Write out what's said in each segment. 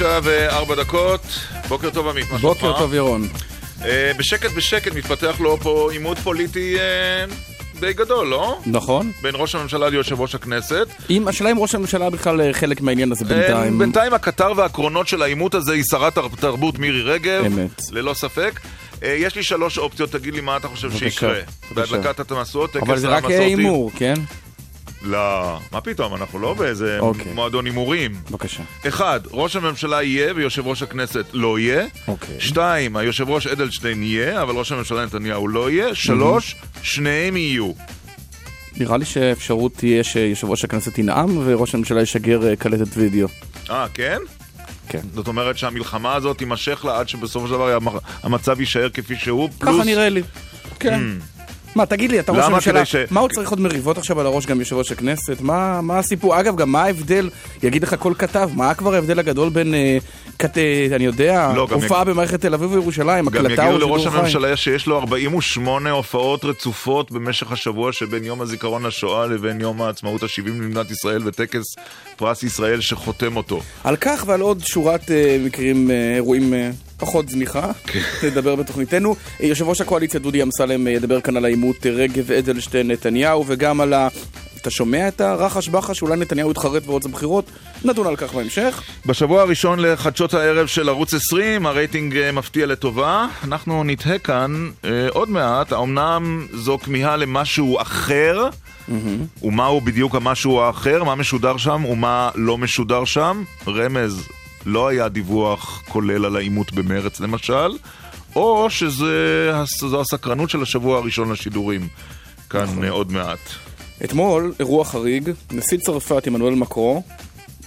תשע וארבע דקות, בוקר טוב עמית, מה שלומך? בוקר טוב ירון. אה, בשקט בשקט מתפתח לו פה עימות פוליטי אה, די גדול, לא? נכון. בין ראש הממשלה ליושב ראש הכנסת. אם, השאלה אם ראש הממשלה בכלל אה, חלק מהעניין הזה בינתיים. בינתיים הקטר והקרונות של העימות הזה היא שרת התרבות מירי רגב. אמת. ללא ספק. יש לי שלוש אופציות, תגיד לי מה אתה חושב בבקשה, שיקרה. בבקשה. בהדלקת המשואות, טקס אבל זה רק המסורתי. הימור, כן? לא, מה פתאום, אנחנו לא באיזה אוקיי. מועדון הימורים. בבקשה. אחד, ראש הממשלה יהיה ויושב ראש הכנסת לא יהיה. אוקיי. שתיים, היושב ראש אדלשטיין יהיה, אבל ראש הממשלה נתניהו לא יהיה. שלוש, שניהם יהיו. נראה לי שהאפשרות תהיה שיושב ראש הכנסת ינאם וראש הממשלה ישגר אה, קלטת וידאו. אה, כן? כן. זאת אומרת שהמלחמה הזאת תימשך לה עד שבסופו של דבר המ- המצב יישאר כפי שהוא, פלוס... ככה נראה לי. כן. מה, תגיד לי, אתה ראש? הממשלה, ש- מה הוא צריך עוד מריבות עכשיו על הראש גם יושב ראש הכנסת? מה מה הסיפור? אגב, גם מה ההבדל, יגיד לך כל כתב, מה כבר ההבדל הגדול בין, אה, כת- אה, אני יודע, לא, גם הופעה במערכת תל אביב וירושלים, גם הקלטה יגידו או לראש שידור חי? הממשלה שיש לו 48 הופעות רצופות במשך השבוע שבין יום הזיכרון לשואה לבין יום העצמאות ה-70 למדינת ישראל וטקס פרס ישראל שחותם אותו. על כך ועל עוד שורת אה, מקרים, אה, אירועים אה, פחות זניחה, כן. נדבר בתוכניתנו. אה, יושב ראש הקואליציה דודי אמסלם אה, ידבר כאן על העימות אה, רגב אדלשטיין נתניהו וגם על ה... אתה שומע את הרחש בחש שאולי נתניהו יתחרט בעוד בחירות? נדון על כך בהמשך. בשבוע הראשון לחדשות הערב של ערוץ 20, הרייטינג אה, מפתיע לטובה. אנחנו נתהה כאן אה, עוד מעט, האמנם זו כמיהה למשהו אחר, ומהו בדיוק המשהו האחר, מה משודר שם ומה לא משודר שם. רמז, לא היה דיווח כולל על העימות במרץ למשל, או שזו הסקרנות של השבוע הראשון לשידורים. כאן אה, עוד מעט. אתמול, אירוע חריג, נשיא צרפת עמנואל מקרו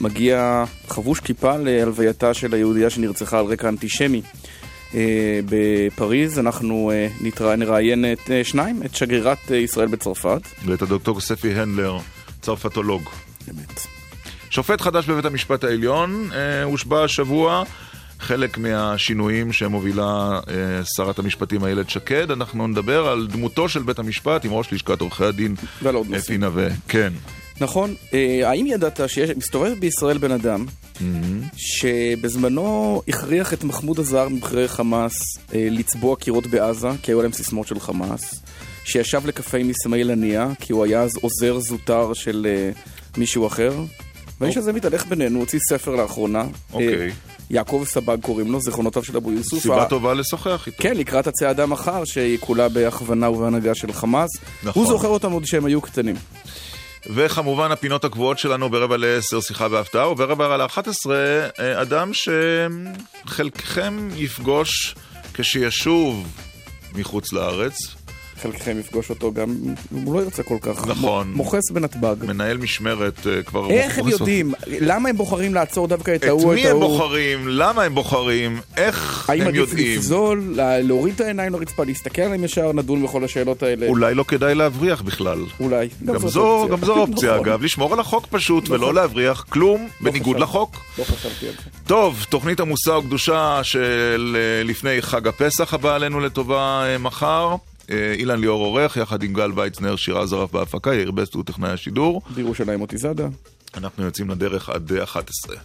מגיע חבוש כיפה להלווייתה של היהודייה שנרצחה על רקע אנטישמי. אה, בפריז אנחנו אה, נתרא- נראיין את אה, שניים, את שגרירת ישראל בצרפת. ואת הדוקטור ספי הנדלר, צרפתולוג. באמת. שופט חדש בבית המשפט העליון אה, הושבע השבוע. חלק מהשינויים שמובילה אה, שרת המשפטים איילת שקד. אנחנו נדבר על דמותו של בית המשפט עם ראש לשכת עורכי הדין אפי. נווה. כן. נכון. אה, האם ידעת שמסתובב בישראל בן אדם שבזמנו הכריח את מחמוד הזר מבכירי חמאס אה, לצבוע קירות בעזה, כי היו להם סיסמאות של חמאס, שישב לקפה עם אסמאעיל הנייה, כי הוא היה אז עוזר זוטר של אה, מישהו אחר, והאיש הזה מתהלך בינינו, הוציא ספר לאחרונה. אוקיי. אה, יעקב סבג קוראים לו, זיכרונותיו של אבו יוסוף. סיבה טובה לשוחח איתו. כן, לקראת הצעדה מחר, שהיא כולה בהכוונה ובהנהגה של חמאס. נכון. הוא זוכר אותם עוד שהם היו קטנים. וכמובן הפינות הקבועות שלנו ברבע לעשר שיחה בהפתעה, וברבע לאחת עשרה אה, אדם שחלקכם יפגוש כשישוב מחוץ לארץ, חלקכם יפגוש אותו גם, הוא לא ירצה כל כך. נכון. מוכס בנתב"ג. מנהל משמרת אה, כבר... איך הם יודעים? למה הם בוחרים לעצור דווקא את את ההוא את מי הם ההוא? בוחרים? למה הם בוחרים? איך האם הם עדיף יודעים? לפזול, לה- להוריד את העיניים לרצפה, להסתכל עליהם ישר, נדון בכל השאלות האלה? אולי לא כדאי להבריח בכלל. אולי. גם זאת זו, אופציה. גם זו אופציה נכון. אגב, לשמור על החוק פשוט ולא נכון. להבריח כלום בניגוד חשבתי. לחוק. לא חשבתי על זה. טוב, תוכנית עמוסה וקדושה של אה, לפני חג הפסח הבא עלינו לטובה אה, מחר. אה, אילן ליאור עורך, יחד עם גל ויצנר, שירה זרף בהפקה, יאיר בסט הוא טכנאי השידור. בירושלים מוטי זאדה. אנחנו יוצאים לדרך עד אה, 11.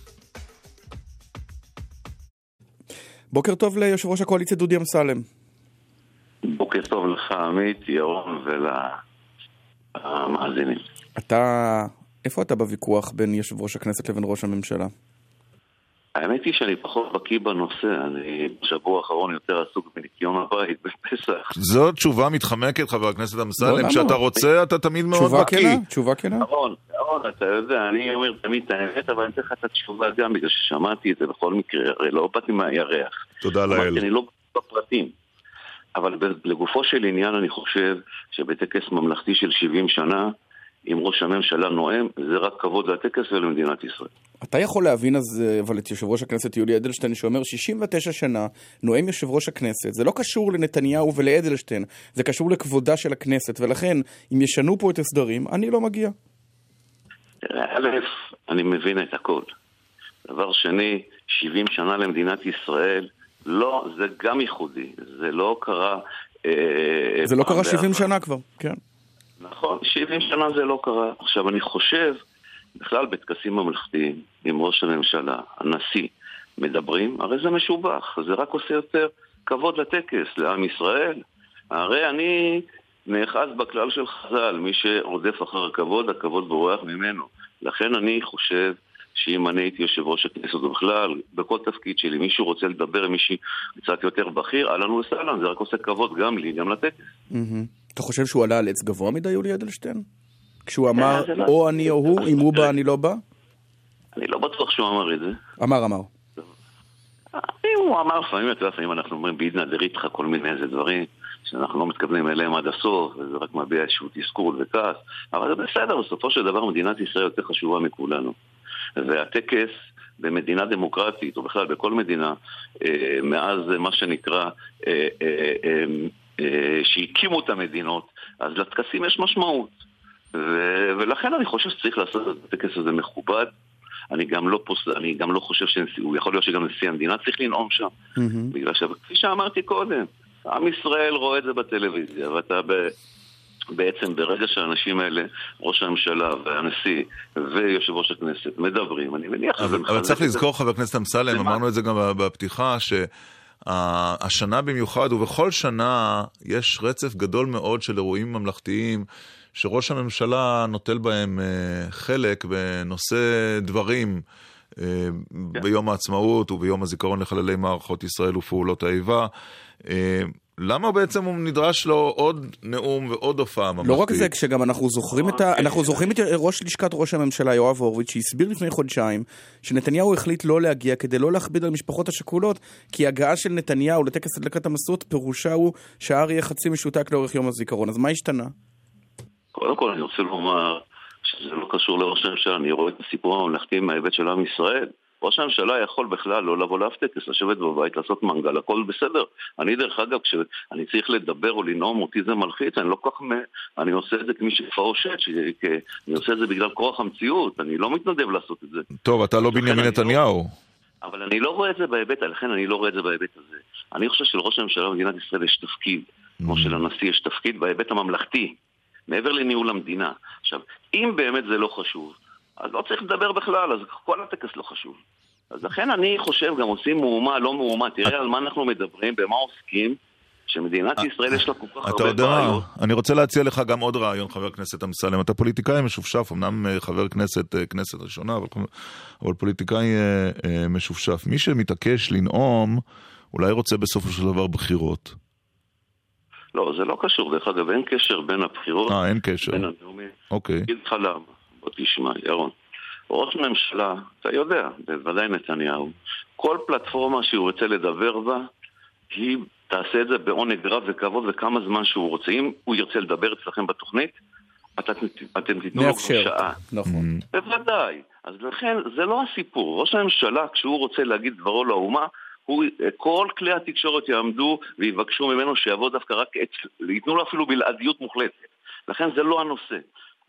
בוקר טוב ליושב ראש הקואליציה דודי אמסלם. בוקר טוב לך עמית, ירון ולמאזינים. אתה... איפה אתה בוויכוח בין יושב ראש הכנסת לבין ראש הממשלה? האמת היא שאני פחות בקיא בנושא, אני בשבוע האחרון יותר עסוק בניקיון הבית בפסח. זו תשובה מתחמקת, חבר הכנסת לא, אמסלם. למה? כשאתה רוצה, אתה תמיד מאוד תשובה בקיא. כנה? תשובה כנה? ירון, ירון, אתה יודע, אני אומר תמיד את האמת, אבל אני אתן לך את התשובה גם, בגלל ששמעתי את זה בכל מקרה, הרי לא באתי מהירח. תודה לאל. אמרתי, אני לא בפרטים. אבל לגופו של עניין אני חושב שבטקס ממלכתי של 70 שנה, אם ראש הממשלה נואם, זה רק כבוד לטקס ולמדינת ישראל. אתה יכול להבין אז, אבל את יושב ראש הכנסת יולי אדלשטיין שאומר 69 שנה נואם יושב ראש הכנסת, זה לא קשור לנתניהו ולאדלשטיין, זה קשור לכבודה של הכנסת, ולכן אם ישנו פה את הסדרים, אני לא מגיע. א', אני מבין את הכל. דבר שני, 70 שנה למדינת ישראל, לא, זה גם ייחודי, זה לא קרה... אה, זה לא קרה 70 בעבר. שנה כבר, כן. נכון, 70 שנה זה לא קרה. עכשיו, אני חושב, בכלל בטקסים ממלכתיים, עם ראש הממשלה, הנשיא, מדברים, הרי זה משובח, זה רק עושה יותר כבוד לטקס, לעם ישראל. הרי אני נאחז בכלל של חז"ל, מי שרודף אחר הכבוד, הכבוד בורח ממנו. לכן אני חושב שאם אני הייתי יושב ראש הכנסת ובכלל, בכל תפקיד שלי, מישהו רוצה לדבר עם מישהו קצת יותר בכיר, אהלן וסהלן, זה רק עושה כבוד גם לי, גם לטקס. אתה חושב שהוא עלה על עץ גבוה מדי, יולי אדלשטיין? כשהוא אמר, לא- או אני או הוא, אם הוא בא, אני לא בא? אני לא בטוח שהוא אמר את זה. אמר, אמר. אם הוא אמר, לפעמים, אתה יודע, לפעמים אנחנו אומרים בעידנא דריתחא כל מיני איזה דברים שאנחנו לא מתכוונים אליהם עד הסוף, וזה רק מביע איזשהו תסכול וכעס, אבל זה בסדר, בסופו של דבר מדינת ישראל יותר חשובה מכולנו. והטקס במדינה דמוקרטית, או בכלל בכל מדינה, אה, מאז מה שנקרא, אה, אה, שהקימו את המדינות, אז לטקסים יש משמעות. ולכן אני חושב שצריך לעשות את הטקס הזה מכובד. אני גם לא, פוס... אני גם לא חושב שהוא יכול להיות שגם נשיא המדינה צריך לנאום שם. Mm-hmm. בגלל שכפי שאמרתי קודם, עם ישראל רואה את זה בטלוויזיה, ואתה ב... בעצם ברגע שהאנשים האלה, ראש הממשלה והנשיא ויושב ראש הכנסת מדברים, אני מניח מחזק... אבל צריך לזכור, חבר הכנסת אמסלם, אמרנו את זה גם בפתיחה, שהשנה במיוחד, ובכל שנה יש רצף גדול מאוד של אירועים ממלכתיים. שראש הממשלה נוטל בהם uh, חלק ונושא דברים uh, כן. ביום העצמאות וביום הזיכרון לחללי מערכות ישראל ופעולות האיבה. למה בעצם הוא נדרש לו עוד נאום ועוד הופעה ממלכתית? לא רק זה, כשגם אנחנו זוכרים את ה... אוקיי. אנחנו זוכרים את ראש לשכת ראש הממשלה יואב הורוביץ, שהסביר לפני חודשיים שנתניהו החליט לא להגיע כדי לא להכביד על משפחות השכולות, כי הגעה של נתניהו לטקס הדלקת המסות פירושה הוא שההר יהיה חצי משותק לאורך יום הזיכרון. אז מה השתנה? קודם כל אני רוצה לומר שזה לא קשור לראש הממשלה, אני רואה את הסיפור הממלכתי מההיבט של עם ישראל. ראש הממשלה יכול בכלל לא לבוא לאף טקס, לשבת בבית, לעשות מנגל, הכל בסדר. אני דרך אגב, כשאני צריך לדבר או לנאום, אותי זה מלחיץ, אני לא כל כך... אני עושה את זה כמי שכבר עושת, אני עושה את זה בגלל כורח המציאות, אני לא מתנדב לעשות את זה. טוב, אתה לא בנימין לא- נתניהו. אבל אני לא רואה את זה בהיבט, לכן אני לא רואה את זה בהיבט הזה. אני חושב שלראש הממשלה במדינת ישראל יש תפקיד, כמו mm. שלנשיא יש תפקיד בהיבט הממלכתי. מעבר לניהול המדינה. עכשיו, אם באמת זה לא חשוב, אז לא צריך לדבר בכלל, אז כל הטקס לא חשוב. אז לכן אני חושב, גם עושים מהומה, לא מהומה, תראה על מה אנחנו מדברים, במה עוסקים, שמדינת ישראל יש לה כל כך הרבה בעיות. אני רוצה להציע לך גם עוד רעיון, חבר הכנסת אמסלם. אתה פוליטיקאי משופשף, אמנם אה, חבר כנסת, אה, כנסת ראשונה, אבל, אבל פוליטיקאי אה, משופשף. מי שמתעקש לנאום, אולי רוצה בסופו של דבר בחירות. לא, זה לא קשור. דרך אגב, אין קשר בין הבחירות... אה, אין קשר. בין הנאומים. אוקיי. אגיד לך למה. בוא תשמע, ירון. ראש ממשלה, אתה יודע, בוודאי נתניהו, כל פלטפורמה שהוא רוצה לדבר בה, היא תעשה את זה בעונג רב וכבוד וכמה זמן שהוא רוצה. אם הוא ירצה לדבר אצלכם בתוכנית, את, אתם תיתנו לו שעה. נכון. בוודאי. אז לכן, זה לא הסיפור. ראש הממשלה, כשהוא רוצה להגיד דברו לאומה, הוא, כל כלי התקשורת יעמדו ויבקשו ממנו שיבוא דווקא רק, את, ייתנו לו אפילו בלעדיות מוחלטת. לכן זה לא הנושא.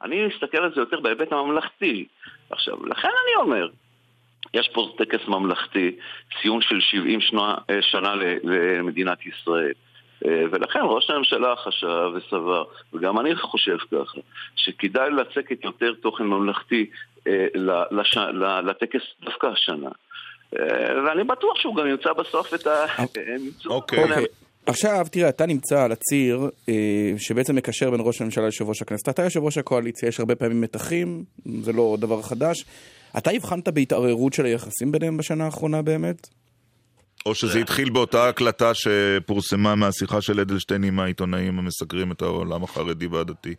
אני מסתכל על זה יותר בהיבט הממלכתי. עכשיו, לכן אני אומר, יש פה טקס ממלכתי, ציון של 70 שנה, אה, שנה למדינת ישראל. אה, ולכן ראש הממשלה חשב וסבר, וגם אני חושב ככה, שכדאי לצקת יותר תוכן ממלכתי אה, לטקס דווקא השנה. ואני בטוח שהוא גם ימצא בסוף את ה... אוקיי. עכשיו, תראה, אתה נמצא על הציר אה, שבעצם מקשר בין ראש הממשלה ליושב ראש הכנסת. אתה יושב ראש הקואליציה, יש הרבה פעמים מתחים, זה לא דבר חדש. אתה הבחנת בהתערערות של היחסים ביניהם בשנה האחרונה באמת? או שזה התחיל באותה הקלטה שפורסמה מהשיחה של אדלשטיין עם העיתונאים המסקרים את העולם החרדי והדתי?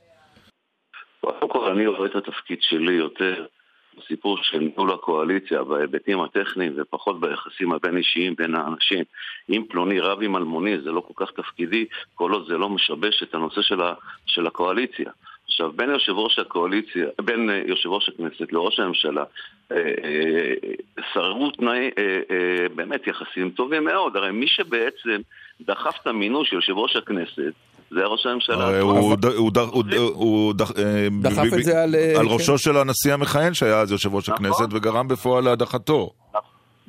קודם כל, אני רואה את התפקיד שלי יותר הסיפור של ניהול הקואליציה בהיבטים הטכניים ופחות ביחסים הבין-אישיים בין האנשים. אם פלוני רב עם אלמוני זה לא כל כך תפקידי, כל עוד זה לא משבש את הנושא של, ה, של הקואליציה. עכשיו, בין יושב ראש הקואליציה, בין אה, יושב ראש הכנסת לראש הממשלה, אה, אה, שררו תנאי באמת יחסים טובים מאוד. הרי מי שבעצם דחף את המינוי של יושב ראש הכנסת זה ראש הממשלה. הוא דחף את זה על כן. ראשו של הנשיא המכהן שהיה אז יושב ראש נכון. הכנסת וגרם בפועל להדחתו.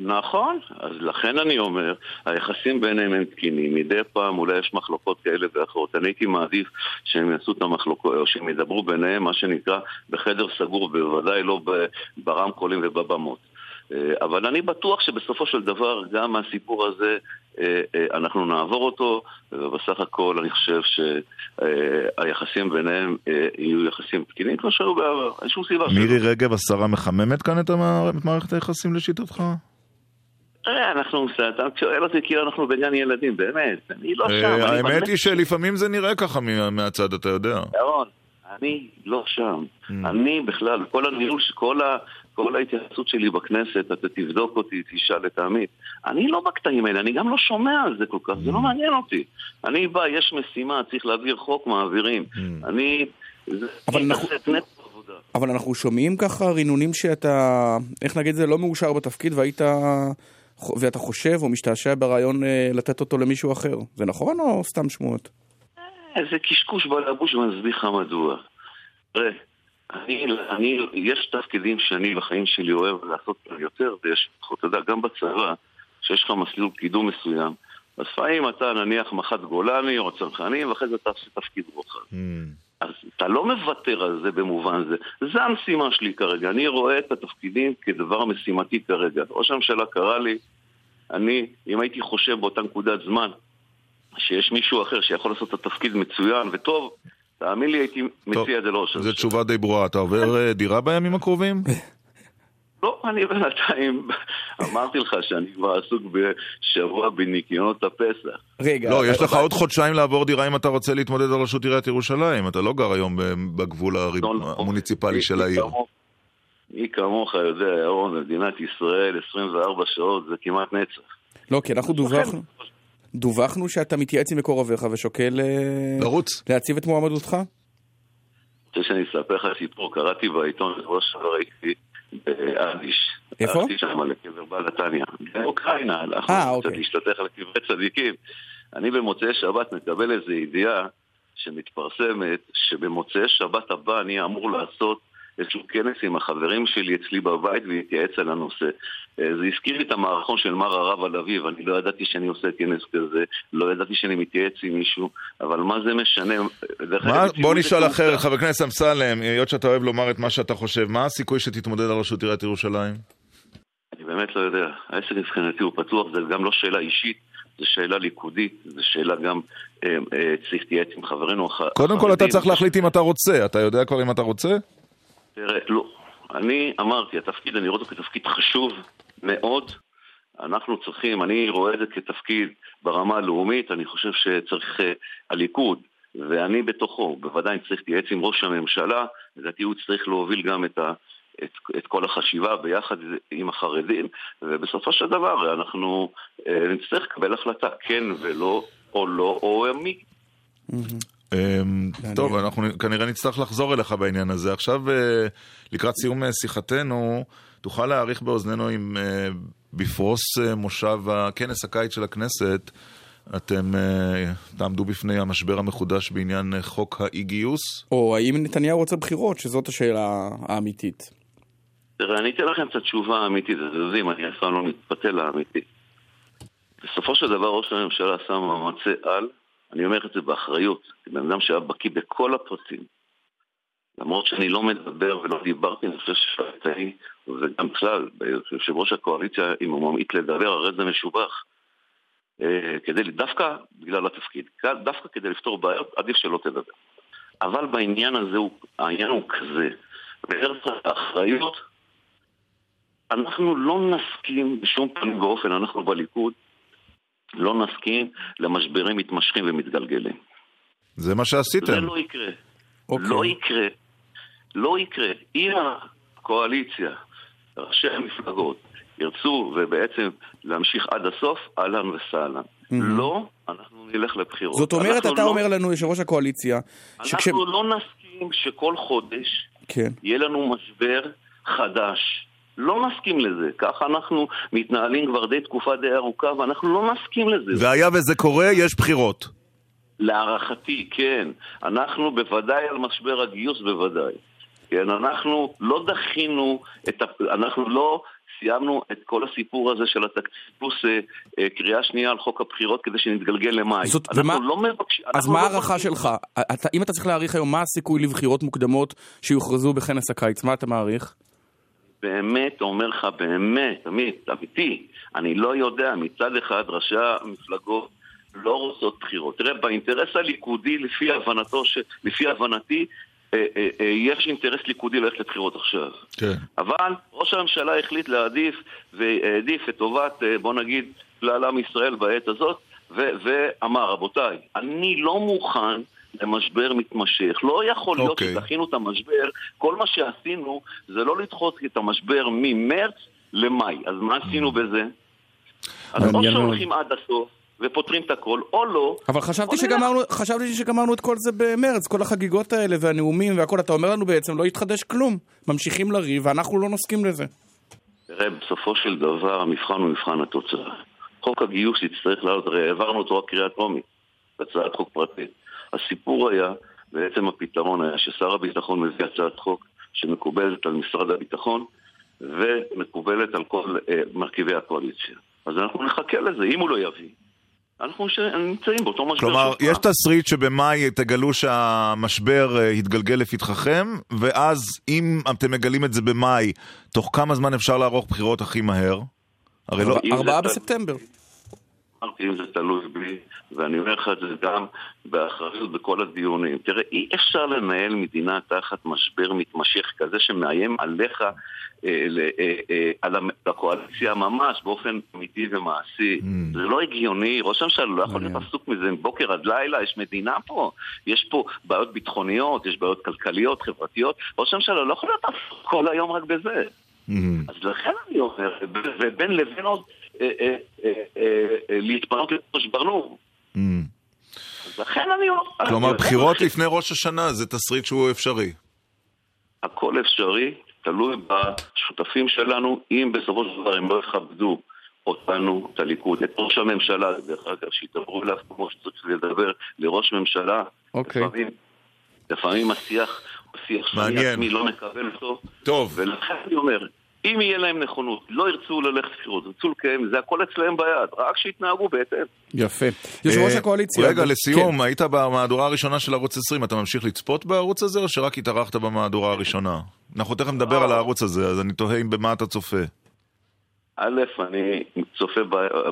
נכון, אז לכן אני אומר, היחסים ביניהם הם תקינים, מדי פעם אולי יש מחלוקות כאלה ואחרות. אני הייתי מעדיף שהם יעשו את המחלוקות, או שהם ידברו ביניהם, מה שנקרא, בחדר סגור, בוודאי לא ברמקולים ובבמות. אה, אבל אני בטוח שבסופו של דבר גם מהסיפור הזה אה, אה, אנחנו נעבור אותו, ובסך הכל אני חושב שהיחסים ביניהם יהיו יחסים תקינים כמו שהיו בעבר, אין שום סיבה. מירי רגב, השרה מחממת כאן את מערכת היחסים לשיטתך? אנחנו, אתה שואל אותי כאילו אנחנו בגן ילדים, באמת, אני לא שם. האמת היא שלפעמים זה נראה ככה מהצד, אתה יודע. ירון, אני לא שם. Mm. אני בכלל, כל הניהול, כל ה... כל ההתייחסות שלי בכנסת, אתה תבדוק אותי, תשאל את העמית. אני לא בקטעים האלה, אני גם לא שומע על זה כל כך, זה לא mm. מעניין אותי. אני בא, יש משימה, צריך להעביר חוק, מעבירים. Mm. אני... אבל אנחנו... אבל אנחנו שומעים ככה רינונים שאתה, איך נגיד זה, לא מאושר בתפקיד והיית, ואתה חושב או משתעשע ברעיון אה, לתת אותו למישהו אחר. זה נכון או סתם שמועות? אה, זה קשקוש בלבוש ואני אסביר לך מדוע. תראה, אני, אני, יש תפקידים שאני בחיים שלי אוהב לעשות יותר, ויש, אתה יודע, גם בצבא, שיש לך מסלול קידום מסוים, אז לפעמים אתה נניח מח"ט גולני או צנחנים, ואחרי זה אתה עושה תפקיד רוחב. Mm. אז אתה לא מוותר על זה במובן זה. זה המשימה שלי כרגע. אני רואה את התפקידים כדבר משימתי כרגע. ראש הממשלה קרא לי, אני, אם הייתי חושב באותה נקודת זמן שיש מישהו אחר שיכול לעשות את התפקיד מצוין וטוב, תאמין לי, הייתי מציע את זה לראש הממשלה. זו תשובה די ברורה. אתה עובר אה, דירה בימים הקרובים? לא, אני בינתיים אמרתי לך שאני כבר עסוק בשבוע בניקיונות הפסח. רגע. לא, יש לך עוד חודשיים לעבור דירה אם אתה רוצה להתמודד על ראשות עיריית ירושלים. אתה לא גר היום בגבול לא, לא. המוניציפלי של העיר. מי כמוך יודע, ירון, במדינת ישראל 24 שעות זה כמעט נצח. לא, כי אנחנו דווחנו. דווחנו שאתה מתייעץ עם מקורביך ושוקל אה, לרוץ. להציב את מועמדותך? רוצה שאני אספר לך סיפור, קראתי בעיתון, שבוע שעבר הייתי באדיש. איפה? הלכתי שם לקבר בעל נתניה. באוקראינה, אה, אוקיי. להשתתף על קברי צדיקים. אני במוצאי שבת מקבל איזו ידיעה שמתפרסמת, שבמוצאי שבת הבא אני אמור לעשות איזשהו כנס עם החברים שלי אצלי בבית ולהתייעץ על הנושא. אה, זה הזכיר לי את המערכון של מר הרב על אביב, אני לא ידעתי שאני עושה כנס כזה, לא ידעתי שאני מתייעץ עם מישהו, אבל מה זה משנה? מה, בוא נשאל אחרת, חבר הכנסת אמסלם, היות שאתה אוהב לומר את מה שאתה חושב, מה הסיכוי שתתמודד על ראשות עיריית ירושלים? אני באמת לא יודע. העסק מבחינתי הוא פתוח, זה גם לא שאלה אישית. זו שאלה ליכודית, זו שאלה גם, אה, אה, צריך להתייעץ עם חברינו. קודם כל אתה צריך להחליט אם אתה רוצה, אתה יודע כבר אם אתה רוצה? תראה, לא. אני אמרתי, התפקיד, אני רואה אותו כתפקיד חשוב מאוד. אנחנו צריכים, אני רואה את זה כתפקיד ברמה הלאומית, אני חושב שצריך uh, הליכוד, ואני בתוכו, בוודאי צריך להתייעץ עם ראש הממשלה, לדעתי הוא צריך להוביל גם את, ה, את, את כל החשיבה ביחד עם החרדים, ובסופו של דבר אנחנו uh, נצטרך לקבל החלטה כן ולא, או לא, או מי. Mm-hmm. אמ, טוב, אנחנו כנראה נצטרך לחזור אליך בעניין הזה. עכשיו, אה, לקראת סיום אה, שיחתנו, תוכל להעריך באוזנינו אם אה, בפרוס מושב הכנס הקיץ של הכנסת, אתם תעמדו בפני המשבר המחודש בעניין חוק האי-גיוס? או האם נתניהו רוצה בחירות, שזאת השאלה האמיתית. תראה, אני אתן לכם את התשובה האמיתית, אתם יודעים, אני אף פעם לא מתפתה לאמיתית. בסופו של דבר ראש הממשלה שם מאמצי על אני אומר את זה באחריות, כבן אדם שהיה בקיא בכל הפרטים. למרות שאני לא מדבר ולא דיברתי, אני חושב שפעלתי, וגם בכלל, יושב ראש הקואליציה, אם הוא ממעיט לדבר, הרי זה משובח. אה, כדי, דווקא בגלל התפקיד, דווקא כדי לפתור בעיות, עדיף שלא תדבר. אבל בעניין הזה, העניין הוא כזה, בארץ האחריות, אנחנו לא נסכים בשום פנים ואופן, אנחנו בליכוד, לא נסכים למשברים מתמשכים ומתגלגלים. זה מה שעשיתם. זה לא יקרה. Okay. אוקיי. לא יקרה. לא יקרה. אם הקואליציה, ראשי המפלגות, ירצו ובעצם להמשיך עד הסוף, אהלן וסהלן. Mm-hmm. לא, אנחנו נלך לבחירות. זאת אומרת, אתה לא... אומר לנו, יושב ראש הקואליציה, אנחנו שכש... לא נסכים שכל חודש כן. יהיה לנו משבר חדש. לא נסכים לזה. ככה אנחנו מתנהלים כבר די תקופה די ארוכה, ואנחנו לא נסכים לזה. והיה וזה קורה, יש בחירות. להערכתי, כן. אנחנו בוודאי על משבר הגיוס, בוודאי. כן, אנחנו לא דחינו את ה... אנחנו לא סיימנו את כל הסיפור הזה של התקציב פלוס אה, אה, קריאה שנייה על חוק הבחירות כדי שנתגלגל למאי. זאת, אנחנו ומה, לא מבקשים... אז מה לא ההערכה לא שלך? אתה, אם אתה צריך להעריך היום, מה הסיכוי לבחירות מוקדמות שיוכרזו בכנס הקיץ? מה אתה מעריך? באמת אומר לך, באמת, עמית, אמיתי, אני לא יודע, מצד אחד ראשי המפלגות לא רוצות בחירות. תראה, באינטרס הליכודי, לפי הבנתו, ש... לפי הבנתי, אה, אה, אה, יש אינטרס ליכודי ללכת לבחירות עכשיו. כן. אבל ראש הממשלה החליט להעדיף והעדיף את טובת, אה, בוא נגיד, כלל עם ישראל בעת הזאת, ו- ואמר, רבותיי, אני לא מוכן למשבר מתמשך. לא יכול להיות אוקיי. שדחינו את המשבר, כל מה שעשינו זה לא לדחות את המשבר ממרץ למאי. אז מה עשינו בזה? אז או. שהולכים עד הסוף ופותרים את הכל, או לא. אבל חשבתי. שגמרנו, חשבתי שגמרנו את כל זה במרץ, כל החגיגות האלה והנאומים והכל, אתה אומר לנו בעצם לא התחדש כלום. ממשיכים לריב ואנחנו לא נסכים לזה. תראה, בסופו של דבר המבחן הוא מבחן התוצאה. חוק הגיוס יצטרך לעלות, הרי העברנו אותו רק קריאה טרומית, הצעת חוק פרטית. הסיפור היה, בעצם הפתרון היה ששר הביטחון מביא הצעת חוק שמקובלת על משרד הביטחון ומקובלת על כל אה, מרכיבי הקואליציה. אז אנחנו נחכה לזה, אם הוא לא יביא. אנחנו ש... נמצאים באותו משבר. כלומר, שוב יש פעם. תסריט שבמאי תגלו שהמשבר אה, יתגלגל לפתחכם, ואז אם אתם מגלים את זה במאי, תוך כמה זמן אפשר לערוך בחירות הכי מהר? הרי לא... ארבעה בספטמבר. אמרתי, אם זה תלוי בי, ואני אומר לך את זה גם באחריות בכל הדיונים. תראה, אי אפשר לנהל מדינה תחת משבר מתמשך כזה שמאיים עליך, אה, ל- אה, אה, על הקואליציה ממש באופן אמיתי ומעשי. Mm. זה לא הגיוני, ראש הממשלה לא יכול להיות. עסוק מזה מבוקר עד לילה, יש מדינה פה, יש פה בעיות ביטחוניות, יש בעיות כלכליות, חברתיות, ראש הממשלה לא יכול להיות עסוק כל היום רק בזה. אמ, אז לכן אני אומר, ובין לבין עוד אה, אה, אה, להתפנות לראש ברנור. אמ. אז לכן אני אומר... כלומר, בחירות לפני ראש השנה זה תסריט שהוא אפשרי. הכל אפשרי, תלוי בשותפים שלנו, אם בסופו של דבר הם לא יכבדו אותנו, את הליכוד, את ראש הממשלה, דרך אגב, שידברו אליו כמו שצריך לדבר לראש ממשלה. אוקיי. לפעמים, לפעמים השיח הוא שיח שאני מעניין. עצמי לא מקבל אותו. טוב, ולכן אני אומר, אם יהיה להם נכונות, לא ירצו ללכת לבחירות, ירצו לקיים, זה הכל אצלם ביד, רק שיתנהגו בהתאם. יפה. יושב ראש אה, הקואליציה. רגע, כן. לסיום, היית במהדורה הראשונה של ערוץ 20, אתה ממשיך לצפות בערוץ הזה, או שרק התארחת במהדורה הראשונה? אנחנו תכף נדבר. על הערוץ הזה, אז אני תוהה במה אתה צופה. א', אני צופה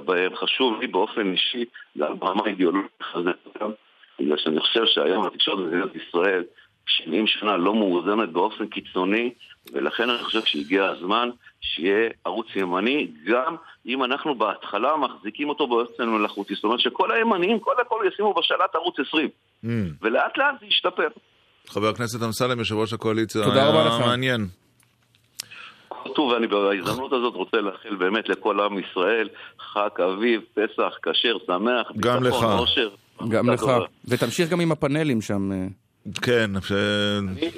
בהם, חשוב לי באופן אישי, גם ברמה האידיאולוגית לחזק אותם, בגלל שאני חושב שהיום התקשורת במדינת ישראל 70 שנה לא מאוזנת באופן קיצוני, ולכן אני חושב שהגיע הזמן שיהיה ערוץ ימני, גם אם אנחנו בהתחלה מחזיקים אותו באופן מלאכותי. זאת אומרת שכל הימניים, כל הכל ישימו בשלט ערוץ 20, אמ. ולאט לאט זה ישתפר. חבר הכנסת אמסלם, יושב ראש הקואליציה, תודה רבה לך. מעניין. טוב, ואני בהזדמנות הזאת רוצה לאחל באמת לכל עם ישראל חג אביב, פסח, כשר, שמח, גם ביטחון, לך. אושר. גם לך. ותמשיך גם עם הפאנלים שם. אה. כן, ש... אני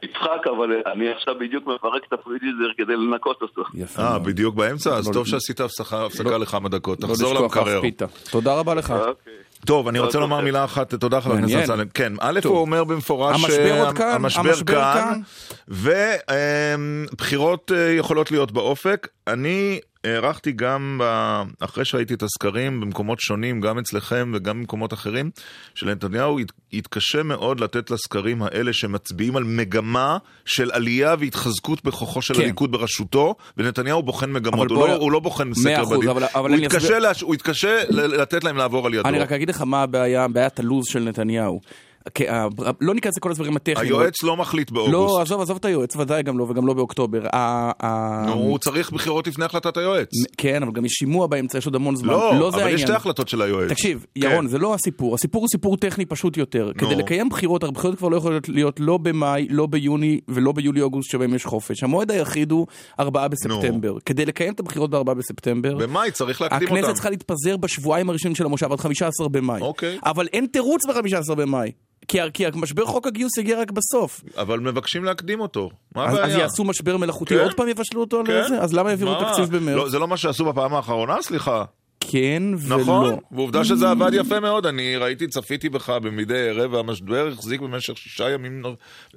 תצחק, אבל אני עכשיו בדיוק מפרק את הפריג'ידר כדי לנקות אותו. יפה. אה. בדיוק באמצע? אז לא- טוב שעשית הפסקה הפסקה לא- לכמה דקות. לא תחזור למקרר. תודה רבה לך. אוקיי. טוב, אני רוצה טוב, לומר. מילה אחת, תודה חבר הכנסת. אמסלם. כן, א'. הוא אומר במפורש... המשבר אה, כאן, המשבר המשבר כאן. ובחירות יכולות להיות באופק. אני הערכתי גם, אחרי שראיתי את הסקרים במקומות שונים, גם אצלכם וגם במקומות אחרים, שלנתניהו ית- יתקשה מאוד לתת לסקרים האלה שמצביעים על מגמה של עלייה והתחזקות בכוחו של כן. הליכוד בראשותו, ונתניהו בוחן מגמות, הוא בוא- לא- הוא לא בוחן סקר בדים. אבל- אבל הוא יתקשה אסביר- להש- הוא יתקשה ל- לתת להם לעבור על ידו. אני רק אגיד לך מה הבעיה, בעיית הלו"ז של נתניהו. כי ה- לא ניכנס לכל הדברים הטכניים. היועץ לא מחליט לא, באוגוסט. עזוב, עזוב את היועץ, ודאי גם לא, וגם לא באוקטובר. הוא צריך בחירות לפני החלטת היועץ. כן, אבל גם יש שימוע באמצע, יש עוד המון זמן. לא, לא אבל יש. שתי החלטות של היועץ. תקשיב, כן. ירון, זה לא הסיפור. הסיפור הוא סיפור טכני פשוט יותר. כדי לקיים בחירות, הרי בחירות כבר לא יכולות להיות לא במאי, לא ביוני ולא ביולי-אוגוסט שבהם יש חופש. המועד היחיד הוא 4 בספטמבר. כדי לקיים את הבחירות ב-4 בספטמבר, במאי צריך להקדים הכנסת. צריכה להתפזר בשבועיים הראשונים של המושב עד 15 במאי. אוקיי. אבל אין תירוץ ב-15 במאי. כי, כי המשבר חוק הגיוס יגיע רק בסוף. אבל מבקשים להקדים אותו. מה הבעיה? אז יעשו משבר מלאכותי, כן. עוד פעם יבשלו אותו על כן. זה? אז למה העבירו מה? תקציב במרץ? לא, זה לא מה שעשו בפעם האחרונה? סליחה. כן ולא. נכון, ועובדה שזה עבד יפה מאוד, אני ראיתי, צפיתי בך במדי ערב, והמשבר החזיק במשך שישה ימים,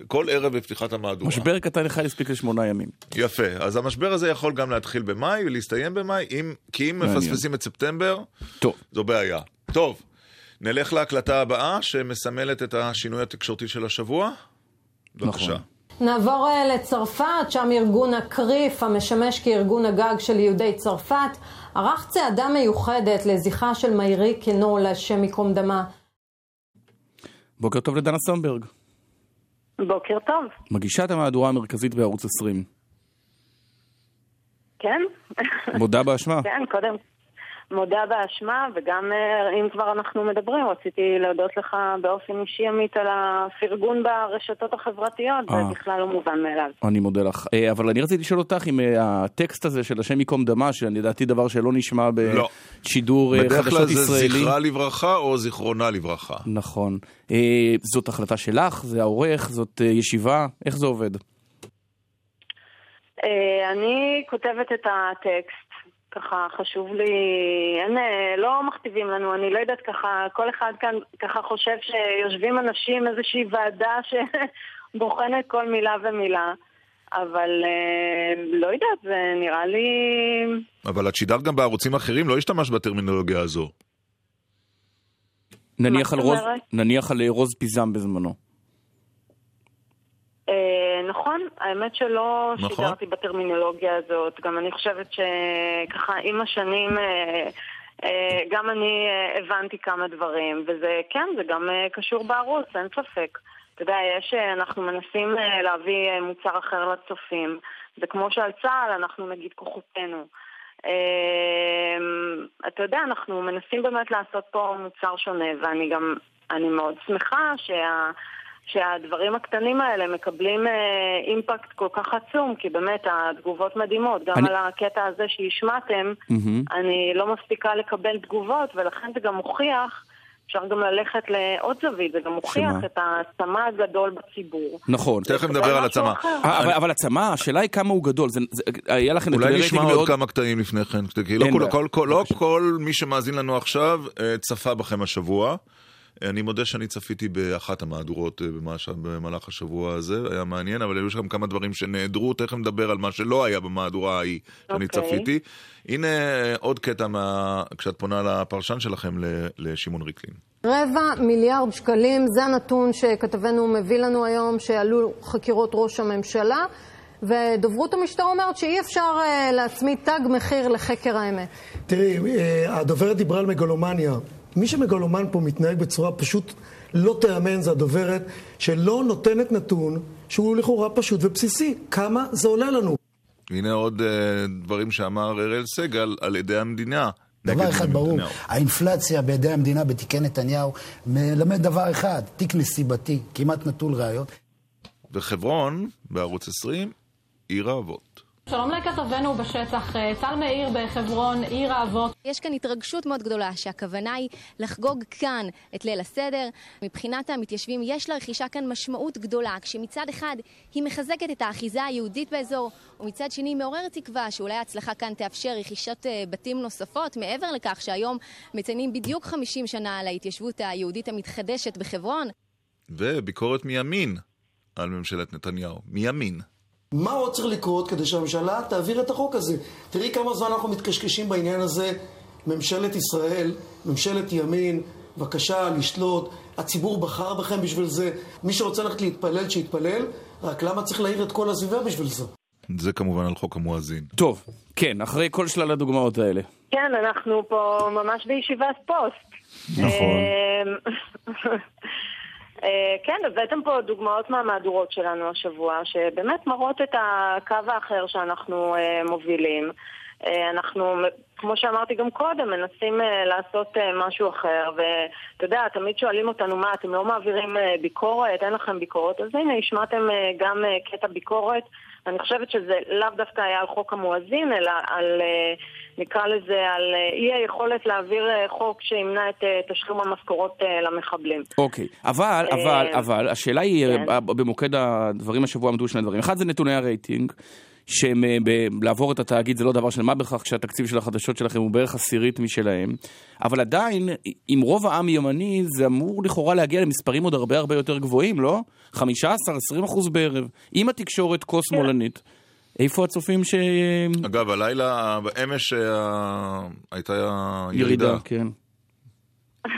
כל ערב בפתיחת המהדורה. משבר קטן אחד הספיק לשמונה ימים. יפה, אז המשבר הזה יכול גם להתחיל במאי ולהסתיים במאי, אם, כי אם. מפספסים את ספטמבר, טוב. זו בעיה. טוב, נלך להקלטה הבאה שמסמלת את השינוי התקשורתי של השבוע. בבקשה. נכון. נעבור לצרפת, שם ארגון הקריף, המשמש כארגון הגג של יהודי צרפת, ערך צעדה מיוחדת לזכרה של מאירי קנו, להשם ייקום דמה. בוקר טוב לדנה סומברג. בוקר טוב. מגישת המהדורה המרכזית בערוץ 20. כן. מודה באשמה. כן, קודם. מודה באשמה, וגם אה, אם כבר אנחנו מדברים, רציתי להודות לך באופן אישי עמית על הפרגון ברשתות החברתיות, זה אה. בכלל לא מובן מאליו. אני מודה לך. אה, אבל אני רציתי לשאול אותך אם הטקסט הזה של השם ייקום דמה, שלדעתי דבר שלא נשמע לא. בשידור אה, בדרך חדשות כלל זה ישראלי. זכרה לברכה או זיכרונה לברכה. נכון. זאת החלטה שלך? זה העורך? זאת ישיבה? איך זה עובד? אני כותבת את הטקסט, ככה חשוב לי, אין, לא מכתיבים לנו, אני לא יודעת ככה, כל אחד כאן ככה חושב שיושבים אנשים, איזושהי ועדה שבוחנת כל מילה ומילה, אבל אה, לא יודעת, זה נראה לי... אבל את שידרת גם בערוצים אחרים, לא השתמשת בטרמינולוגיה הזו. נניח על רוז-? נניח על אה, רוז פיזם בזמנו. אה, נכון, האמת שלא נכון. שידרתי בטרמינולוגיה הזאת. גם אני חושבת שככה עם השנים אה, אה, גם אני אה, הבנתי כמה דברים, וזה כן, זה גם קשור בערוץ, אין ספק. אתה יודע, יש, אנחנו מנסים להביא מוצר אחר לצופים. זה כמו שעל צה"ל אנחנו נגיד כוחותינו. אה, אתה יודע, אנחנו מנסים באמת לעשות פה מוצר שונה, ואני גם, אני מאוד שמחה שה... שהדברים הקטנים האלה מקבלים אה, אימפקט כל כך עצום, כי באמת התגובות מדהימות. גם אני- על הקטע הזה שהשמעתם, מהמם. אני לא מספיקה לקבל תגובות, ולכן זה גם מוכיח, אפשר גם ללכת לעוד זווית, זה גם מוכיח שמה? את העצמה הגדול בציבור. נכון. תכף נדבר על הצמא. אחר. אה, אבל- אבל הצמא, השאלה היא כמה הוא גדול. זה- זה- היה לכם אולי נשמע עוד מאוד- כמה קטעים לפני כן, כי לא אין כל- בעיה. כל- כל- לא. כל מי שמאזין לנו עכשיו אה, צפה בכם השבוע. אני מודה שאני צפיתי באחת המהדורות אה, במש- במהלך השבוע הזה, היה מעניין, אבל היו שם כמה דברים שנעדרו, תכף נדבר על מה שלא היה במהדורה ההיא שאני אוקיי. צפיתי. הנה אה, עוד קטע מה- כשאת פונה לפרשן שלכם ל- לשמעון ריקלין. רבע מיליארד שקלים, זה הנתון שכתבנו מביא לנו היום, שעלו חקירות ראש הממשלה, ודוברות המשטרה אומרת שאי אפשר אה, להצמיד תג מחיר לחקר האמת. תראי, הדוברת דיברה על מגלומניה. מי שמגלומן פה מתנהג בצורה פשוט לא תיאמן, זה הדוברת שלא נותנת נתון שהוא לכאורה פשוט ובסיסי. כמה זה עולה לנו? הנה עוד אה, דברים שאמר אראל סגל על ידי המדינה. דבר אחד ברור, נתניהו. האינפלציה בידי המדינה בתיקי נתניהו מלמד דבר אחד, תיק נסיבתי, כמעט נטול ראיות. וחברון, בערוץ 20, עיר האבות. שלום לכתבנו בשטח, אה, טל מאיר בחברון, עיר האבות. יש כאן התרגשות מאוד גדולה שהכוונה היא לחגוג כאן את ליל הסדר. מבחינת המתיישבים יש לרכישה כאן משמעות גדולה, כשמצד אחד היא מחזקת את האחיזה היהודית באזור, ומצד שני היא מעוררת תקווה שאולי ההצלחה כאן תאפשר רכישת אה, בתים נוספות, מעבר לכך שהיום מציינים בדיוק 50 שנה להתיישבות היהודית המתחדשת בחברון. וביקורת מימין על ממשלת נתניהו. מימין. מה עוד צריך לקרות כדי שהממשלה תעביר את החוק הזה? תראי כמה זמן אנחנו מתקשקשים בעניין הזה. ממשלת ישראל, ממשלת ימין, בבקשה לשלוט. הציבור בחר בכם בשביל זה. מי שרוצה ללכת להתפלל, שיתפלל. רק למה צריך להעיר את כל הסביבה בשביל זה? זה כמובן על חוק המואזין. טוב, כן, אחרי כל שלל הדוגמאות האלה. כן, אנחנו פה ממש בישיבת פוסט. נכון. אה, כן, הבאתם פה דוגמאות מהמהדורות שלנו השבוע, שבאמת מראות את הקו האחר שאנחנו אה, מובילים. אה, אנחנו, כמו שאמרתי גם קודם, מנסים לעשות משהו אחר, ואתה יודע, תמיד שואלים אותנו, מה, אתם לא מעבירים ביקורת? אין לכם ביקורת? אז הנה, השמעתם גם קטע ביקורת. אני חושבת שזה לאו דווקא היה על חוק המואזין, אלא על, אה, נקרא לזה, על אה, אי היכולת להעביר אה, חוק שימנע את תשלום המשכורות למחבלים. אוקיי, אבל, אבל, אה, אבל, השאלה היא, כן. במוקד הדברים השבוע עמדו שני דברים. אחד זה נתוני הרייטינג, שהם, אה, ב- לעבור את התאגיד זה לא דבר של מה בכך כשהתקציב של החדשות שלכם הוא בערך עשירית משלהם, אבל עדיין, אם רוב העם ימני, זה אמור לכאורה להגיע למספרים עוד הרבה הרבה יותר גבוהים, לא? 15-20 אחוז בערב, עם התקשורת כה שמאלנית. איפה הצופים ש... אגב, הלילה, אמש אה, הייתה ירידה, ירידה. כן.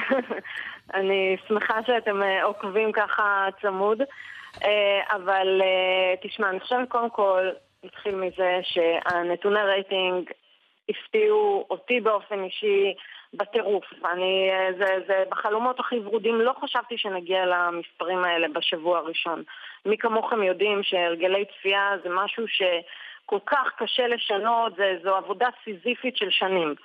אני שמחה שאתם אה, עוקבים ככה צמוד. אבל תשמע, אני חושבת קודם כל, נתחיל מזה שהנתוני רייטינג הפתיעו אותי באופן אישי בטירוף. אני, זה, זה בחלומות הכי ורודים, לא חשבתי שנגיע למספרים האלה בשבוע הראשון. מי כמוכם יודעים שהרגלי צפייה זה משהו שכל כך קשה לשנות, זה, זו עבודה סיזיפית של שנים.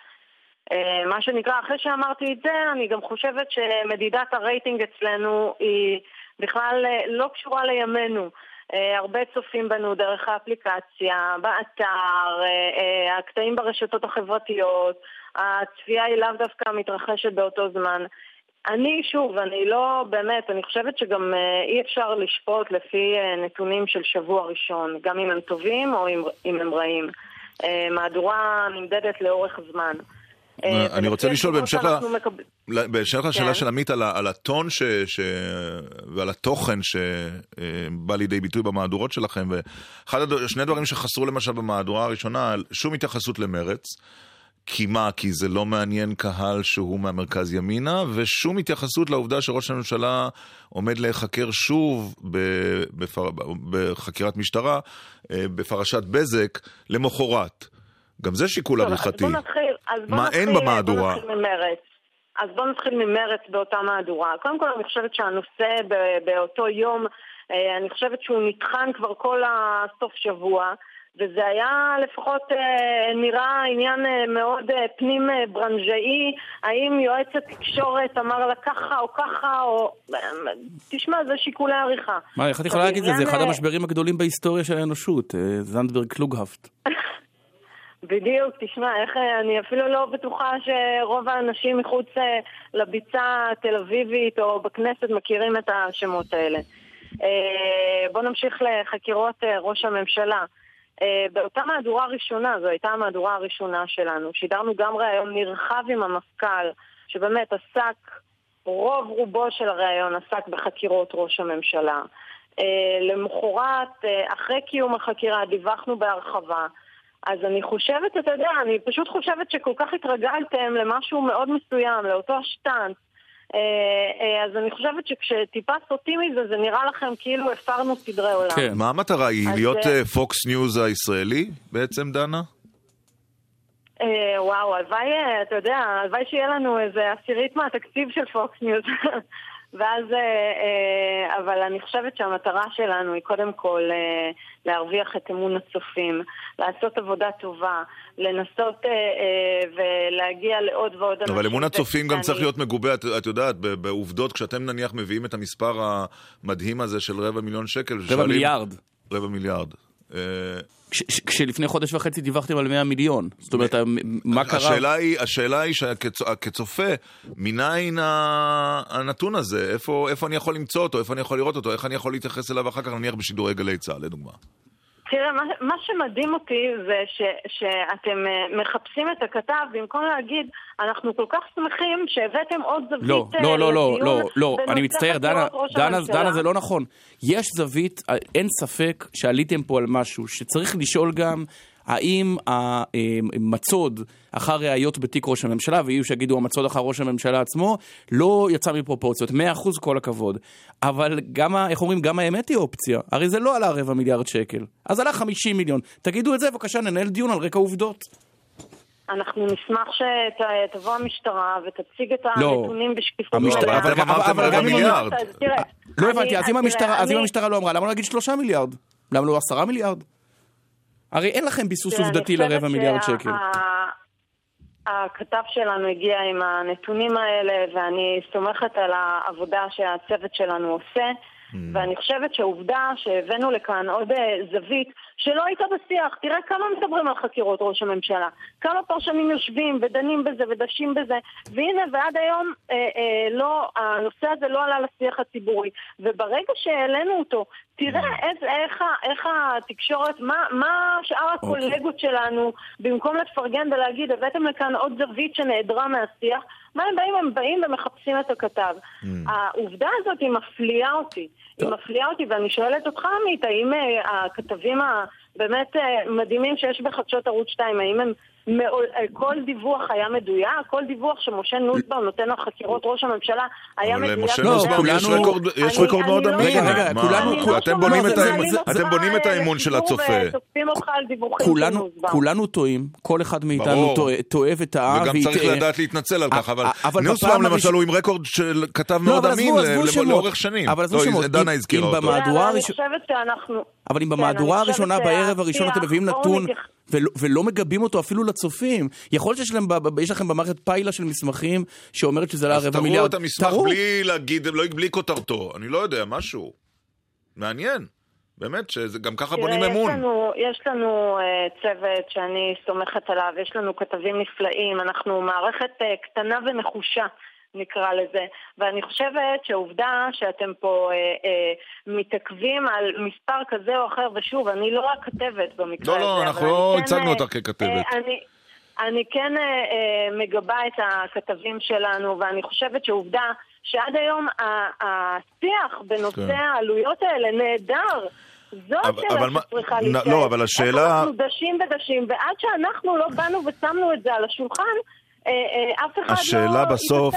אה, מה שנקרא, אחרי שאמרתי את זה, אני גם חושבת שמדידת הרייטינג אצלנו היא בכלל אה, לא קשורה לימינו. אה, הרבה צופים בנו דרך האפליקציה, באתר, הקטעים ברשתות החברתיות, הצפייה היא לאו דווקא מתרחשת באותו זמן. אני, שוב, אני לא, באמת, אני חושבת שגם אי אפשר לשפוט לפי נתונים של שבוע ראשון, גם אם הם טובים או אם הם רעים. מהדורה נמדדת לאורך זמן. אה, אני רוצה לשאול בהמשך לשאלה כן. של עמית על הטון ועל התוכן שבא לידי ביטוי במהדורות שלכם, ושני דברים שחסרו למשל במהדורה הראשונה, שום התייחסות למרץ. כי מה? כי זה לא מעניין קהל שהוא מהמרכז ימינה, ושום התייחסות לעובדה שראש הממשלה עומד להיחקר שוב בפר... בחקירת משטרה, אה, בפרשת בזק, למחרת. גם זה שיקול עריכתי. בוא נתחיל, אז בוא מה נתחיל, אין במהדורה? בוא נתחיל ממרץ. אז בואו נתחיל ממרץ באותה מהדורה. קודם כל אני חושבת שהנושא באותו יום, אה, אני חושבת שהוא נטחן כבר כל הסוף שבוע. וזה היה לפחות אה, נראה עניין אה, מאוד פנים ברנז'אי, האם יועץ התקשורת אמר לה ככה או ככה, או... תשמע, זה שיקולי עריכה. מה, איך את יכולה להגיד את זה? זה אחד המשברים הגדולים בהיסטוריה של האנושות, זנדברג קלוגהפט. בדיוק, תשמע, איך, אה, אני אפילו לא בטוחה שרוב האנשים מחוץ אה, לביצה התל אביבית או בכנסת מכירים את השמות האלה. אה, בואו נמשיך לחקירות ראש הממשלה. באותה מהדורה ראשונה, זו הייתה המהדורה הראשונה שלנו, שידרנו גם ראיון נרחב עם המפכ"ל, שבאמת עסק, רוב רובו של הראיון עסק בחקירות ראש הממשלה. למחרת, אחרי קיום החקירה, דיווחנו בהרחבה. אז אני חושבת, אתה יודע, אני פשוט חושבת שכל כך התרגלתם למשהו מאוד מסוים, לאותו השטאנץ. אה, אה, אז אני חושבת שכשטיפה סוטים מזה, זה נראה לכם כאילו הפרנו סדרי עולם. כן, מה המטרה היא? להיות פוקס ניוז הישראלי בעצם, דנה? וואו, הלוואי, אתה יודע, הלוואי שיהיה לנו איזה עשירית מהתקציב של פוקס ניוז. ואז, אה, אה, אבל אני חושבת שהמטרה שלנו היא קודם כל אה, להרוויח את אמון הצופים, לעשות עבודה טובה, לנסות ולהגיע לעוד ועוד אנשים. אבל אמון הצופים גם צריך להיות מגובה, את יודעת, בעובדות, כשאתם נניח מביאים את המספר המדהים הזה של רבע מיליון שקל. רבע מיליארד. רבע מיליארד. כשלפני חודש וחצי דיווחתם על 100 מיליון. זאת אומרת, מה קרה? השאלה היא, השאלה היא שכצופה, מניין הנתון הזה? איפה, איפה אני יכול למצוא אותו? איפה אני יכול לראות אותו? איך אני יכול להתייחס אליו אחר כך, נניח בשידורי גלי צה"ל, לדוגמה? תראה, מה, מה שמדהים אותי זה ש, שאתם אה, מחפשים את הכתב במקום להגיד, אנחנו כל כך שמחים שהבאתם עוד זווית לא, לא, לא, לא, לא, לא, אני מצטער, דנה, דנה, דנה, זה לא נכון. יש זווית, אה, אין ספק שעליתם פה על משהו, שצריך לשאול גם האם המצוד אחר ראיות בתיק ראש הממשלה, ויהיו שיגידו המצוד אחר ראש הממשלה עצמו, לא יצא מפרופורציות, 100% כל הכבוד. אבל גם, איך אומרים, גם האמת היא אופציה. הרי זה לא עלה רבע מיליארד שקל, אז עלה 50 מיליון. תגידו את זה, בבקשה, ננהל דיון על רקע עובדות. אנחנו נשמח שתבוא המשטרה ותציג את לא. הנתונים בשקיפות. המשטרה, אבל אמרתם רבע מיליארד. לא הבנתי, אז אם המשטרה לא אמרה, למה לא להגיד שלושה מיליארד? למה לא עשרה מיליארד? הרי אין לכם ביסוס עובדתי לרבע מיליארד שקל. הכתב שלנו הגיע עם הנתונים האלה, ואני סומכת על העבודה שהצוות שלנו עושה. Mm. ואני חושבת שהעובדה שהבאנו לכאן עוד אה, זווית שלא הייתה בשיח, תראה כמה מדברים על חקירות ראש הממשלה, כמה פרשנים יושבים ודנים בזה ודשים בזה, והנה ועד היום אה, אה, לא, הנושא הזה לא עלה לשיח הציבורי, וברגע שהעלינו אותו, תראה mm. איך, איך, איך התקשורת, מה, מה שאר אוקיי. הקולגות. שלנו, במקום לפרגן ולהגיד הבאתם לכאן עוד זווית שנעדרה מהשיח, מה הם באים? הם באים ומחפשים את הכתב. Mm. העובדה הזאת היא מפליאה אותי. טוב. היא מפליאה אותי, ואני שואלת אותך, עמית, האם uh, הכתבים הבאמת uh, מדהימים שיש בחדשות ערוץ 2, האם הם מעול- אה, כל דיווח היה מדויק, כל דיווח שמשה נוסבאום נותן על חקירות ראש הממשלה היה אבל מדויק. למשה לא, נוסבאום יש רקורד- יש רקורד אני מאוד לא אמין. רגע, רגע, כולנו- לא לא אתם בונים את האמון של הצופה. כולנו, טועים, כל אחד מאיתנו. טועה, וטעה. וגם צריך. לדעת להתנצל על כך, אבל אה, אבל נוסבאום למשל הוא עם רקורד של כתב לא, מאוד אמין. לאורך שנים. אבל עזבו לא, שמות. דנה אם- הזכירה אם אותו. במהדורה אני חושבת שאנחנו... אבל אם כן, במהדורה הראשונה, בערב הראשון, אתם מביאים נתון ולא, ולא מגבים אותו אפילו לצופים. יכול להיות שיש להם, ב- ב- יש לכם במערכת פיילה של מסמכים שאומרת שזה עלה אז רבע תראו מיליארד. את המסמך תראו. בלי להגיד, לא בלי כותרתו. אני לא יודע, משהו. מעניין. באמת, שגם ככה בונים תראה, אמון. יש לנו, יש לנו uh, צוות שאני סומכת עליו, יש לנו כתבים נפלאים, אנחנו מערכת uh, קטנה ונחושה. נקרא לזה, ואני חושבת שהעובדה שאתם פה אה, אה, מתעכבים על מספר כזה או אחר, ושוב, אני לא הכתבת במקרה לא, הזה, לא, אבל אנחנו לא כן, הצגנו אה, אותך ככתבת. אה, אני, אני כן אה, אה, מגבה את הכתבים שלנו, ואני חושבת שעובדה שעד היום השיח בנושא כן. העלויות האלה נהדר. זו אבל- השאלה שצריכה להתקיים. לא, אבל השאלה- אנחנו דשים ודשים, ועד שאנחנו לא באנו ושמנו את זה על השולחן, אה, אה, אף אחד השאלה לא בסוף.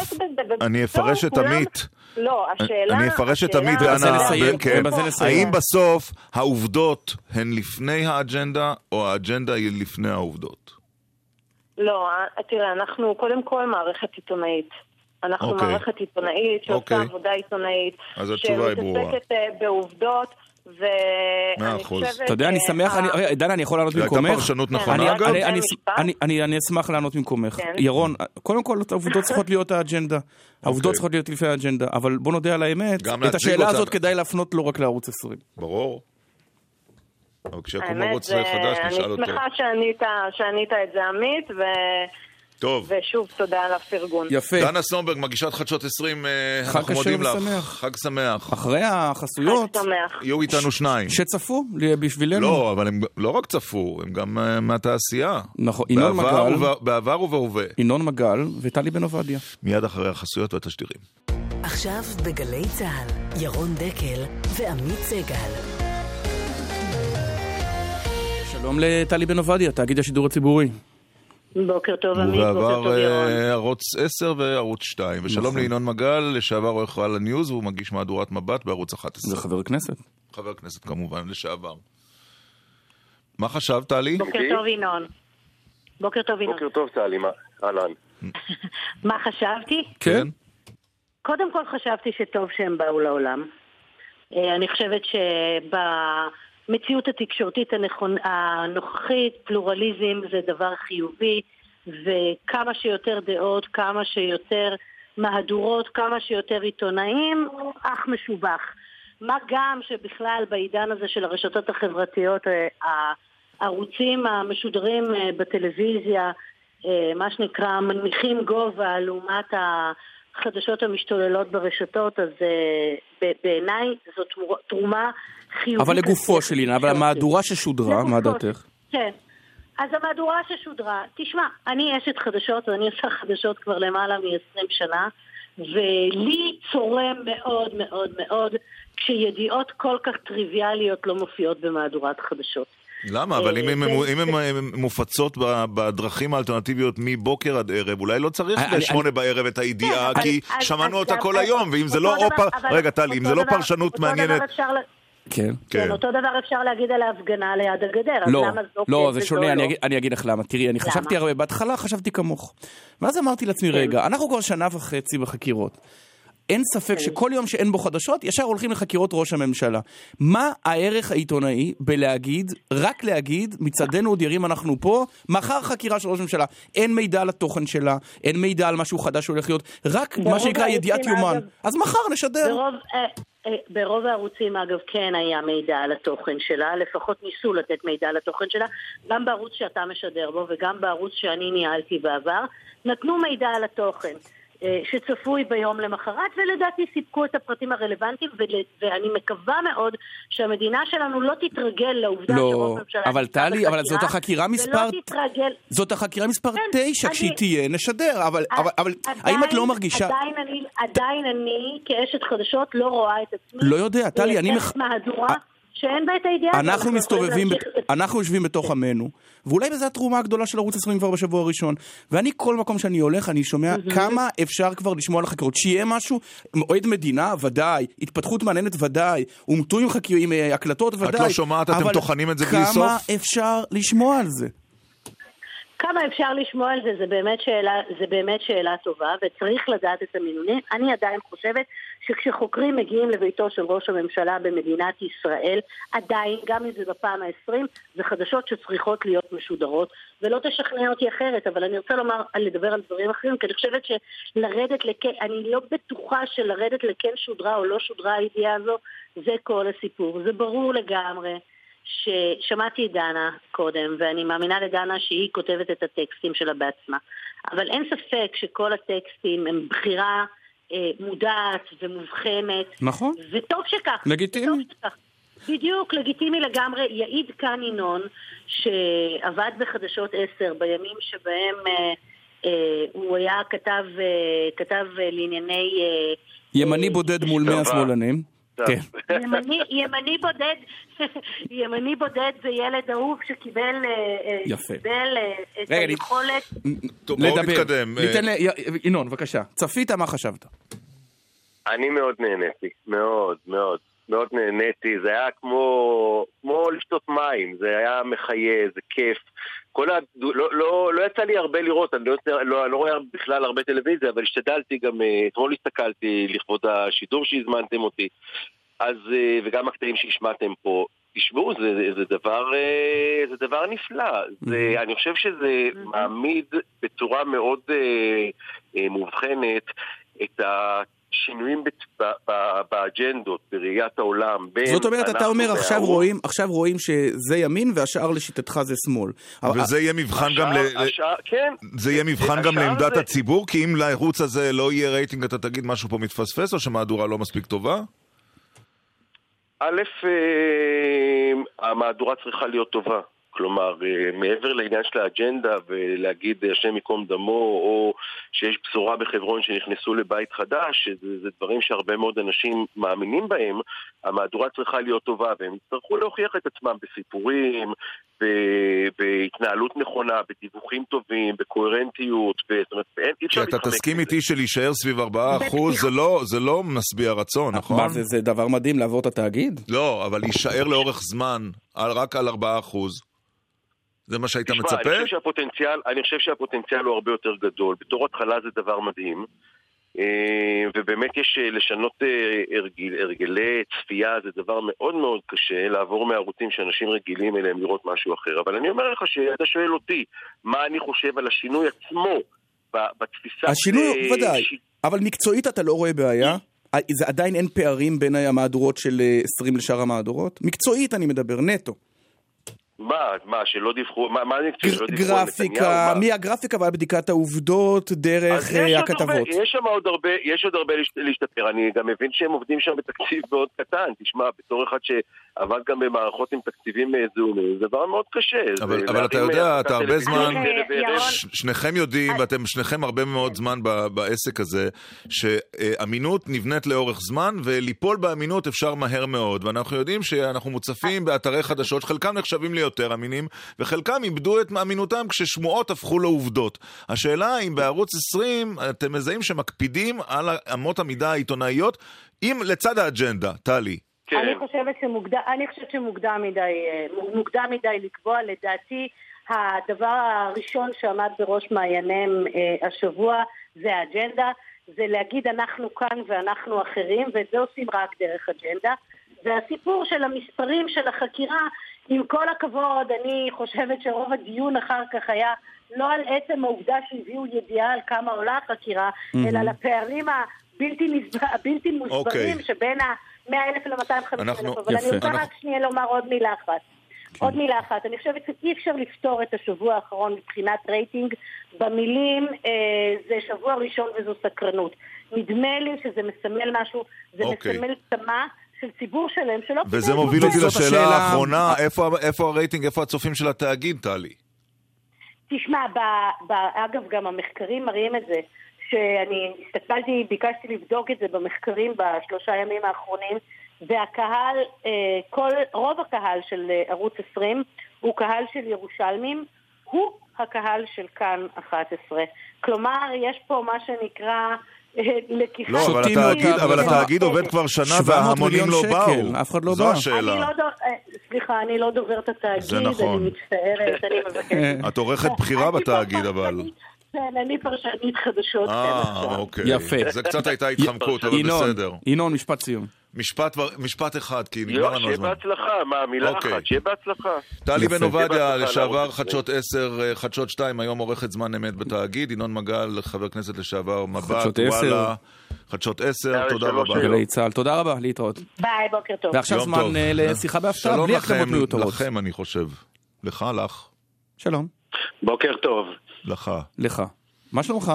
אני אפרש את עמית. לא, השאלה... אני אפרש את עמית ואנה, נסיים, כן. האם בסוף העובדות הן לפני האג'נדה, או האג'נדה היא לפני העובדות? לא, אה, תראה, אנחנו קודם כל מערכת עיתונאית. אנחנו אוקיי. מערכת עיתונאית שעושה אוקיי. עבודה עיתונאית. אז התשובה היא ברורה. שמתעסקת אה, בעובדות, ואני אחוז. חושבת... אתה יודע, אני אה, שמח, אני- רגע, דנה, אני יכול לענות זו הייתה במקומך? פרשנות כן. נכונה, אני- אגב? אני- אני-? אני- אני אני אשמח לענות במקומך. כן. ירון, קודם כל העובדות צריכות להיות האג'נדה. העובדות צריכות להיות לפני האג'נדה, אבל בוא נודה על האמת, את השאלה. הזאת כדאי להפנות לא רק לערוץ 20. ברור. אבל כשיקום האמת, ערוץ חדש נשאל אני אותו. שמחה שענית, שענית את זה עמית, ו... טוב. ושוב, תודה על הפרגון. יפה. דנה סומברג, מגישת חדשות 20, אה, חג אנחנו מודים לך. ושמח. חג שמח. אחרי החסויות, חג שמח. יהיו איתנו שניים. שצפו בשבילנו. לא, אבל הם לא רק צפו, הם גם אה, מהתעשייה. נכון, ינון מגל. בעבר ובהווה. ינון מגל וטלי בן עובדיה. מיד אחרי החסויות והתשדירים. עכשיו בגלי צה"ל, ירון דקל ועמית סגל. שלום לטלי בן עובדיה, תאגיד השידור הציבורי. בוקר טוב עמית, בוקר ובעבר טוב ירון. אה, ערוץ 10 וערוץ 2. ושלום נכון. לינון מגל, לשעבר עורך על הניוז, והוא מגיש מהדורת מבט בערוץ 11. זה חבר כנסת. חבר כנסת כמובן, לשעבר. מה חשבת, טלי? בוקר טוב ינון. בוקר טוב ינון. בוקר טוב, טלי, מה? אהלן. מה חשבתי? כן? קודם כל חשבתי שטוב שהם באו לעולם. אה, אני חושבת שבמציאות התקשורתית הנכון, הנוכחית, פלורליזם זה דבר חיובי, וכמה שיותר דעות, כמה שיותר מהדורות, כמה שיותר עיתונאים, אך משובח. מה גם שבכלל בעידן הזה של הרשתות החברתיות, אה, הערוצים המשודרים אה, בטלוויזיה, אה, מה שנקרא מנמיכים גובה לעומת החדשות המשתוללות ברשתות, אז בעיניי זו תרומה חיובית. אבל לגופו של עניין, אבל המהדורה ששודרה, מה. דעתך? כן. אז המהדורה ששודרה, תשמע, אני אשת חדשות ואני עושה חדשות כבר למעלה מ-20 שנה, ולי צורם מאוד מאוד מאוד כשידיעות כל כך טריוויאליות לא מופיעות במהדורת חדשות. למה? אבל אם הן אה, אם הן, מופצות בדרכים האלטרנטיביות מבוקר עד ערב, אולי לא צריך בשמונה בערב את הידיעה, כן, כי שמענו אותה כל היום, ואם זה לא... רגע, טלי, אם זה לא פרשנות אותו מעניינת... ל- כן. כן, אותו דבר אפשר להגיד על ההפגנה ליד הגדר, אז לא, למה זו לא, כן זה שונה, אני לא? אגיד- אני אגיד לך למה. תראי, אני חשבתי הרבה, בהתחלה חשבתי כמוך. ואז אמרתי לעצמי, כן. רגע, אנחנו כבר שנה וחצי בחקירות. אין ספק שכל יום שאין בו חדשות, ישר הולכים לחקירות ראש הממשלה. מה הערך העיתונאי בלהגיד, רק להגיד, מצעדנו עוד ירים אנחנו פה, מחר חקירה של ראש הממשלה. אין מידע על התוכן שלה, אין מידע על משהו חדש שהולך להיות, רק מה שנקרא ידיעת יומן. אגב, אז מחר נשדר. ברוב, אה, ברוב הערוצים, אגב, כן היה מידע על התוכן שלה, לפחות ניסו לתת מידע על התוכן שלה, גם בערוץ שאתה משדר בו וגם בערוץ שאני ניהלתי בעבר, נתנו מידע על התוכן. אה, שצפוי ביום למחרת, ולדעתי סיפקו את הפרטים הרלוונטיים, ואני מקווה מאוד שהמדינה שלנו לא תתרגל לעובדה לא, שראש הממשלה... אבל טלי, אבל זאת החקירה מספר- ולא תתרגל... זאת החקירה מספר כן, אני- כשהיא תהיה, נשדר. אבל אבל- אבל האם את לא מרגישה... עדיין אני, עדיין אני כאשת חדשות לא רואה את עצמי. לא יודע, טלי, אני מח- מהדורה שאין בה את הידיעה. אנחנו מסתובבים, להמשיך- אנחנו יושבים בתוך עמנו, ואולי בזה התרומה הגדולה של ערוץ 20 כבר בשבוע הראשון. ואני, כל מקום שאני הולך, אני שומע כמה אפשר כבר לשמוע על החקירות. שיהיה משהו, אוהד מדינה, ודאי, התפתחות מעניינת, ודאי, אומתו עם חקי- עם אה, הקלטות, ודאי. לא שומעת, אתם טוחנים את זה בלי סוף? כמה אפשר לשמוע על זה? כמה אפשר לשמוע על זה, זה באמת שאלה, זה באמת שאלה טובה, וצריך לדעת את המינונים. אני עדיין חושבת שכשחוקרים מגיעים לביתו של ראש הממשלה במדינת ישראל, עדיין, גם אם זה בפעם העשרים, זה חדשות שצריכות להיות משודרות, ולא תשכנע אותי אחרת, אבל אני רוצה לומר, לדבר על דברים אחרים, כי אני חושבת שלרדת לכן, אני לא בטוחה שלרדת לכן שודרה או לא שודרה הידיעה הזו, זה כל הסיפור. זה ברור לגמרי. ששמעתי את דנה קודם, ואני מאמינה לדנה שהיא כותבת את הטקסטים שלה בעצמה. אבל אין ספק שכל הטקסטים הם בחירה מודעת ומובחנת. נכון. וטוב שכך. לגיטימי. בדיוק, לגיטימי לגמרי. יעיד כאן ינון, שעבד בחדשות 10 בימים שבהם אה, אה, הוא היה כתב, אה, כתב אה, לענייני... אה, ימני בודד מול מאה צבא. שמאלנים. כן. ימני, ימני בודד, ימני בודד זה ילד אהוב שקיבל אה, אה, יפה. קיבל, אה, את רגע, היכולת... טוב, בואו לדבר. נתקדם. ניתן ל... ינון, בבקשה. צפית, מה חשבת? אני מאוד נהניתי, מאוד, מאוד. מאוד נהניתי, זה היה כמו, כמו לשתות מים, זה היה מחיה, זה כיף. כל ה... לא, לא, לא יצא לי הרבה לראות, אני לא, לא, אני לא רואה בכלל הרבה טלוויזיה, אבל השתדלתי גם, אה, אתמול הסתכלתי לכבוד השידור שהזמנתם אותי, אז, אה, וגם הקטעים שהשמעתם פה. תשמעו, זה, זה, זה, דבר, אה, זה דבר נפלא. זה, אני חושב שזה מעמיד בצורה מאוד אה, אה, מובחנת את השינויים בת- ב- ב- באג'נדות, בראיית העולם. בין זאת אומרת, אתה אומר, עכשיו. רואים, עכשיו רואים שזה ימין והשאר לשיטתך זה שמאל. וזה יהיה מבחן גם ל... השאר- השאר- כן. זה יהיה מבחן גם השאר לעמדת זה- הציבור? כי אם לערוץ הזה לא יהיה רייטינג, אתה תגיד משהו פה מתפספס, או שמהדורה לא מספיק טובה? א', אה, המהדורה צריכה להיות טובה. כלומר, אה, מעבר לעניין של האג'נדה ולהגיד אה, השם ייקום דמו, או שיש בשורה בחברון שנכנסו לבית חדש, זה, זה דברים שהרבה מאוד אנשים מאמינים בהם, המהדורה צריכה להיות טובה, והם יצטרכו להוכיח את עצמם בסיפורים, ב- בהתנהלות נכונה, בדיווחים טובים, בקוהרנטיות, ב- זאת אומרת, אין- אי כי אפשר אתה להתחמק תסכים מזה. איתי שלהישאר סביב 4% זה לא- זה לא משביע רצון, נכון? מה זה, זה דבר מדהים לעבור את התאגיד? לא, אבל להישאר לאורך זמן על- רק על 4%, זה מה שהיית תשמע, מצפה? אני חושב שהפוטנציאל, אני חושב שהפוטנציאל הוא הרבה יותר גדול. בתור התחלה זה דבר מדהים. אה, ובאמת יש אה, לשנות אה, הרגיל, הרגלי צפייה, זה דבר מאוד מאוד קשה, לעבור מערוצים שאנשים רגילים אליהם לראות משהו אחר. אבל אני אומר לך שאתה שואל אותי, מה אני חושב על השינוי עצמו בתפיסה... השינוי, ודאי. אבל מקצועית אתה לא רואה בעיה? זה עדיין אין פערים בין המהדורות של אה, 20 לשאר המהדורות? מקצועית אני מדבר, נטו. מה, מה, שלא דיווחו, מה, מה אני חושב שלא דיווחו על נתניהו? גרפיקה, מה? מהגרפיקה ועד בדיקת העובדות, דרך אה, יש עוד הכתבות. הרבה, יש שם עוד הרבה, יש עוד הרבה להשת- להשתפר. אני גם מבין שהם עובדים שם בתקציב מאוד קטן. תשמע, בתור אחד שעבד גם במערכות עם תקציבים אה, זעומים, זה דבר מאוד קשה. אבל, זה אבל אתה יודע, אה, אתה הרבה זמן. ש- שניכם יודעים, ואתם שניכם הרבה מאוד זמן ב- בעסק הזה, שאמינות נבנית לאורך זמן, וליפול באמינות אפשר מהר מאוד. ואנחנו יודעים שאנחנו מוצפים באתרי חדשות, שחלקם נחשבים ליותר אמינים, וחלקם איבדו את אמינותם כששמועות הפכו לעובדות. השאלה אם בערוץ 20 אתם מזהים שמקפידים על אמות המידה העיתונאיות, אם לצד האג'נדה, טלי. כן. אני חושבת שמוקדם, אני חושבת שמוקדם מדי, אה, מוקדם מדי לקבוע, לדעתי הדבר הראשון שעמד בראש מעייניהם אה, השבוע זה האג'נדה, זה להגיד אנחנו כאן ואנחנו אחרים, ואת זה עושים רק דרך אג'נדה. והסיפור של המספרים של החקירה, עם כל הכבוד, אני חושבת שרוב הדיון אחר כך היה לא על עצם העובדה שהביאו ידיעה על כמה עולה החקירה, מהמם. אלא על הפערים הבלתי, מוסברים אוקיי. שבין ה-100 אלף ל-250 אלף. אבל אני יפה. רוצה אנחנו- רק שנייה לומר עוד מילה אחת. עוד מילה אחת, אני חושבת שאי אפשר לפתור את השבוע האחרון מבחינת רייטינג במילים אה, זה שבוע ראשון וזו סקרנות. נדמה לי שזה מסמל משהו, זה אוקיי. מסמל צמא של ציבור שלם שלא... וזה מוביל אותי לשאלה השאלה- האחרונה, איפה- איפה הרייטינג, איפה הצופים של התאגיד, טלי? תשמע, ב, ב, אגב, גם המחקרים מראים את זה, שאני הסתכלתי, ביקשתי לבדוק את זה במחקרים בשלושה ימים האחרונים, והקהל, אה, כל, רוב הקהל של אה, ערוץ 20 הוא קהל של ירושלמים, הוא הקהל של כאן 11. כלומר, יש פה מה שנקרא לקיחת... לא, אבל שותים התאגיד, אותה אבל ברמה. התאגיד עובד כבר שנה 700 וההמונים מיליון לא באו. אף אחד לא זו בא. אני השאלה. לא. אה, סליחה, אני לא דוברת התאגיד, זה נכון. אני מצטערת, אני מבקשת. את עורכת בכירה אני בתאגיד, אבל. כן, אני פרשנית חדשות אה, עכשיו. אוקיי. יפה. זה קצת הייתה התחמקות, אבל בסדר. ינון, משפט סיום. משפט משפט אחד, כי נגמר לא, לנו שיהיה הזמן. בהצלחה, מה, מילה אוקיי. אחת, שיהיה בהצלחה. טלי. בן עובדיה, לשעבר חדשות 10, אה, חדשות 2, היום עורכת זמן אמת בתאגיד, ינון מגל, חבר כנסת לשעבר, מבט, חדשות 10. וואלה, חדשות 10, היה תודה רבה. גלי צה"ל, תודה רבה, להתראות. ביי, בוקר טוב. ועכשיו זמן. אה, לשיחה בהפתעה, שלום בלי הקדמות מיותרות. לכם אני חושב. לך, לך, שלום, בוקר טוב. לך. לך. מה שלומך?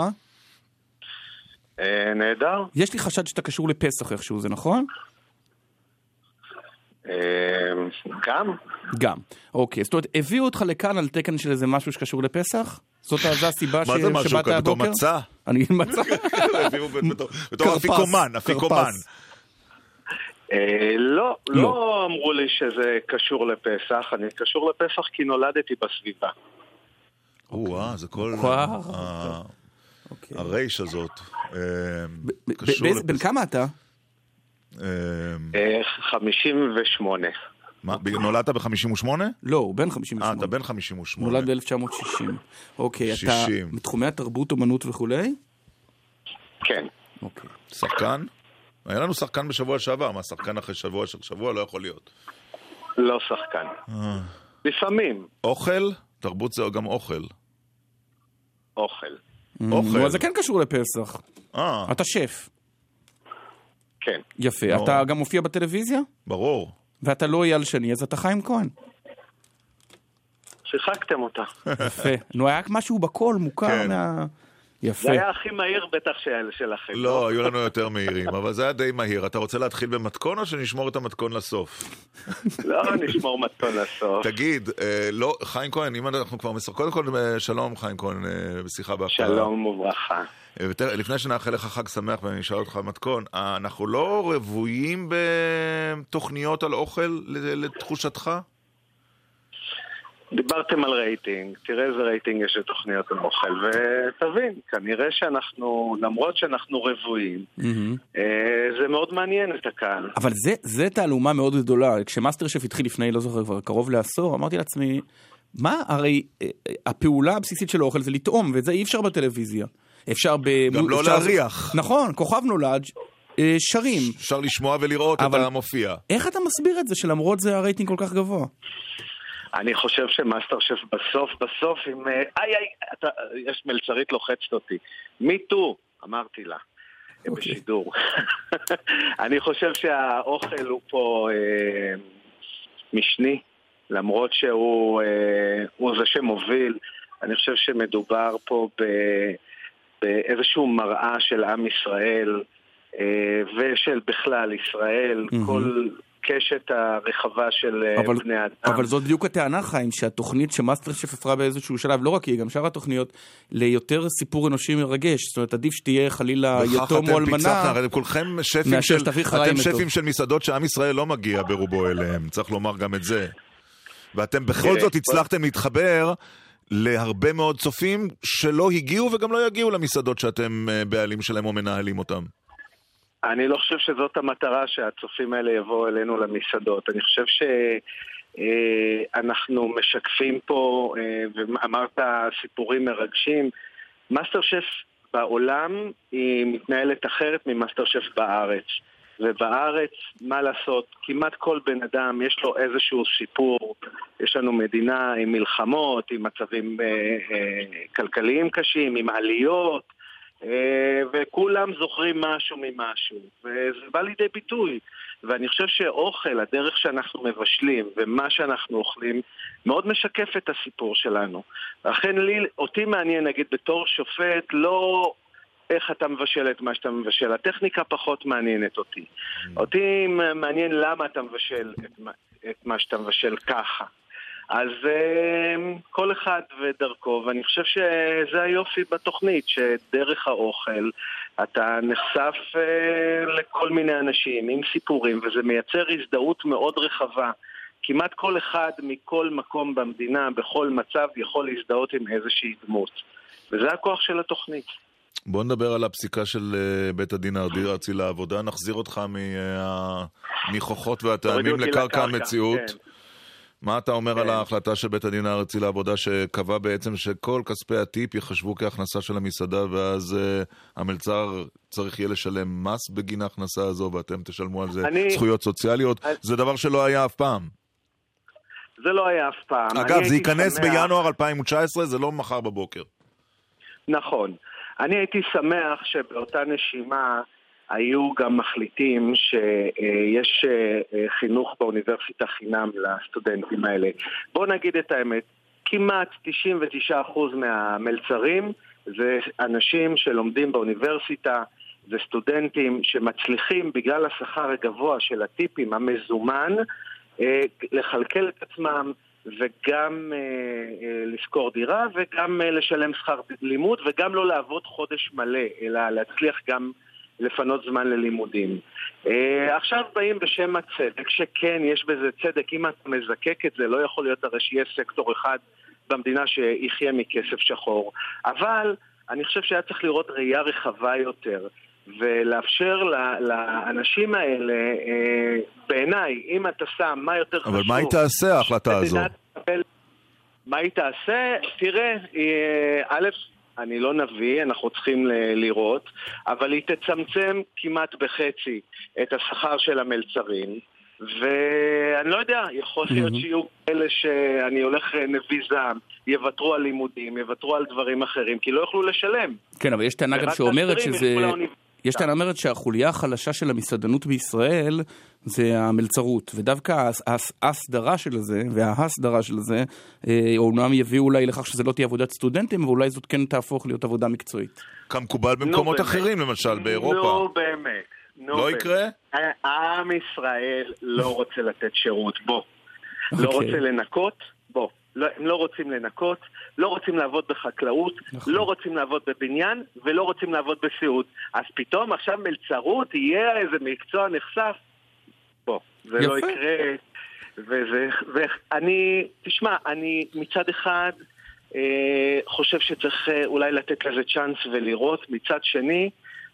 אה, נהדר. יש לי חשד שאתה קשור לפסח איכשהו, זה נכון? אה, גם? גם. אוקיי, זאת אומרת, הביאו אותך לכאן על תקן של איזה משהו שקשור לפסח? זאת הסיבה ש- מה זה משהו שבאת כזה, בתור הבוקר? מצע? אני. הביאו בתור- אפיקומן, אפיקומן. אה, לא, לא. לא אמרו לי שזה קשור לפסח, אני קשור לפסח כי נולדתי בסביבה. או-אה, זה כל... אוקיי. הרייש הזאת. באיזה- בן כמה אתה? אה, אה, 58. מה, נולדת ב-58? לא, הוא בן אה, 58. אתה בן 58. נולד ב-1960. אוקיי, אתה 60. מתחומי התרבות, אומנות וכולי? כן. אוקיי. שחקן? היה לנו שחקן בשבוע שעבר, מה, שחקן אחרי שבוע של שבוע? לא יכול להיות. לא שחקן. אה. לפעמים אוכל? תרבות זה גם אוכל. אוכל. אוכל. אז זה כן קשור לפסח. אה, אתה שף. כן. יפה. נו. אתה גם מופיע בטלוויזיה? ברור. ואתה לא אייל שני, אז אתה חיים כהן. שיחקתם אותה. יפה. נו, היה משהו בקול מוכר כן. מה... יפה. זה היה הכי מהיר בטח של- שלכם. לא, היו לנו יותר מהירים, אבל זה היה די מהיר. אתה רוצה להתחיל במתכון או שנשמור את המתכון לסוף? לא, נשמור מתון לסוף. תגיד, אה, לא, חיים כהן, אם אנחנו כבר משחקים, קודם כל, אה, שלום חיים כהן, אה, בשיחה בהפתעה. שלום וברכה. אה, לפני שנאחל לך חג שמח ואני אשאל אותך מתכון, אה, אנחנו לא רוויים בתוכניות על אוכל לתחושתך? דיברתם על רייטינג, תראה איזה רייטינג יש לתוכניות האוכל, ותבין, כנראה שאנחנו, למרות שאנחנו רוויים. אה, זה מאוד מעניין את הקהל. אבל זה, זה תעלומה מאוד גדולה. כשמאסטר שף התחיל לפני, לא זוכר, כבר קרוב לעשור, אמרתי לעצמי, מה, הרי אה, אה, הפעולה הבסיסית של האוכל זה לטעום, ואת זה אי אפשר בטלוויזיה. אפשר ב... גם לא אפשר- להריח. נכון, כוכב נולד, שרים. אפשר לשמוע ולראות אבל- את המופיע. איך אתה מסביר את זה שלמרות זה הרייטינג כל כך גבוה? אני חושב שמאסטר שף בסוף, בסוף, עם... אה, איי איי, אתה, יש מלצרית לוחצת אותי. מי טו, אמרתי לה. אוקיי. בשידור. אני חושב שהאוכל הוא פה אה, משני, למרות שהוא אה, זה שמוביל. אני חושב שמדובר פה ב, באיזשהו מראה של עם ישראל אה, ושל בכלל ישראל, מהמם. כל קשת הרחבה של אה, אבל, בני אדם. אבל זאת בדיוק הטענה, חיים, שהתוכנית שמאסטר שף הפכה באיזשהו שלב, לא רק היא, גם שאר התוכניות, ליותר סיפור אנושי מרגש. זאת אומרת, עדיף שתהיה חלילה יתום או אתם פיצחתם, אלמנה. הרי כולכם שפים של, אתם. שפים של מסעדות שעם ישראל לא מגיע ברובו אליהם, צריך לומר גם את זה. ואתם בכל זאת הצלחתם להתחבר להרבה מאוד צופים שלא הגיעו וגם לא יגיעו למסעדות שאתם אה, בעלים שלהם או מנהלים אותם. אני לא חושב שזאת המטרה שהצופים האלה יבואו אלינו למסעדות. אני חושב שאנחנו משקפים פה, אה, ואמרת סיפורים מרגשים. מאסטר שף בעולם היא מתנהלת אחרת ממאסטר שף בארץ. ובארץ, מה לעשות, כמעט כל בן אדם יש לו איזשהו סיפור. יש לנו מדינה עם מלחמות, עם מצבים אה, אה, כלכליים קשים, עם עליות. אה, וכולם זוכרים משהו ממשהו, וזה בא לידי ביטוי. ואני חושב שאוכל, הדרך שאנחנו מבשלים ומה שאנחנו אוכלים, מאוד משקף את הסיפור שלנו. לכן לי, אותי מעניין, נגיד, בתור שופט, לא איך אתה מבשל את מה שאתה מבשל. הטכניקה פחות מעניינת אותי. אותי מעניין למה אתה מבשל את מה, את מה שאתה מבשל ככה. אז uh, כל אחד ודרכו, ואני חושב שזה היופי בתוכנית, שדרך האוכל אתה נחשף uh, לכל מיני אנשים עם סיפורים, וזה מייצר הזדהות מאוד רחבה. כמעט כל אחד מכל מקום במדינה, בכל מצב, יכול להזדהות עם איזושהי דמות. וזה הכוח של התוכנית. בוא נדבר על הפסיקה של אה, בית הדין הארצי לעבודה, נחזיר אותך מהניחוחות והטעמים לקרקע המציאות. כן. מה אתה אומר כן. על ההחלטה של בית הדין הארצי לעבודה שקבע בעצם שכל כספי הטיפ יחשבו כהכנסה של המסעדה ואז uh, המלצר צריך יהיה לשלם מס בגין ההכנסה הזו ואתם תשלמו על זה אני... זכויות סוציאליות? אני... זה דבר שלא היה אף פעם. זה לא היה אף פעם. אגב, זה ייכנס שמח... בינואר 2019, זה לא מחר בבוקר. נכון. אני הייתי שמח שבאותה נשימה היו גם מחליטים שיש אה, חינוך באוניברסיטה חינם לסטודנטים האלה. בואו נגיד את האמת, כמעט 99% מהמלצרים זה אנשים שלומדים באוניברסיטה, זה סטודנטים שמצליחים בגלל השכר הגבוה של הטיפים המזומן אה, לכלכל את עצמם וגם אה, אה, לשכור דירה וגם אה, לשלם שכר לימוד וגם לא לעבוד חודש מלא, אלא להצליח גם לפנות זמן ללימודים. אה, עכשיו באים בשם הצדק, שכן, יש בזה צדק, אם אתה מזקק את זה, לא יכול להיות הרי שיהיה סקטור אחד במדינה שיחיה מכסף שחור. אבל אני חושב שהיה צריך לראות ראייה רחבה יותר. ולאפשר לאנשים האלה, אה, בעיניי, אם אתה שם מה יותר חשוב... אבל מה היא תעשה ההחלטה הזו? מה היא תעשה? תראה, אה, א', אני לא נביא, אנחנו צריכים לראות, אבל היא תצמצם כמעט בחצי את השכר של המלצרים. ואני לא יודע, יכול להיות שיהיו כאלה שאני הולך אה, נביא זעם, יוותרו על לימודים, יוותרו על דברים אחרים, כי לא יוכלו לשלם. כן, אבל יש טענה גם שאומרת שזה... יש טענה אומרת שהחוליה החלשה של המסעדנות בישראל זה המלצרות, ודווקא ההסדרה של זה וההסדרה של זה, אה, אומנם יביאו אולי לכך שזה לא תהיה עבודת סטודנטים, ואולי זאת כן תהפוך להיות עבודה מקצועית. כמקובל במקומות אחרים, באמת. למשל באירופה. נו באמת. לא באמת. יקרה? עם ישראל לא רוצה לתת שירות, בוא. Okay. לא אוקיי. רוצה לנקות, בוא. לא, הם לא רוצים לנקות, לא רוצים לעבוד בחקלאות, נכון. לא רוצים לעבוד בבניין ולא רוצים לעבוד בסיעוד. אז פתאום עכשיו מלצרות יהיה איזה מקצוע נחשף? בוא, זה לא יפה. לא יקרה. וזה, ואני, תשמע, אני מצד אחד אה, חושב שצריך אה, אולי לתת לזה צ'אנס ולראות, מצד שני,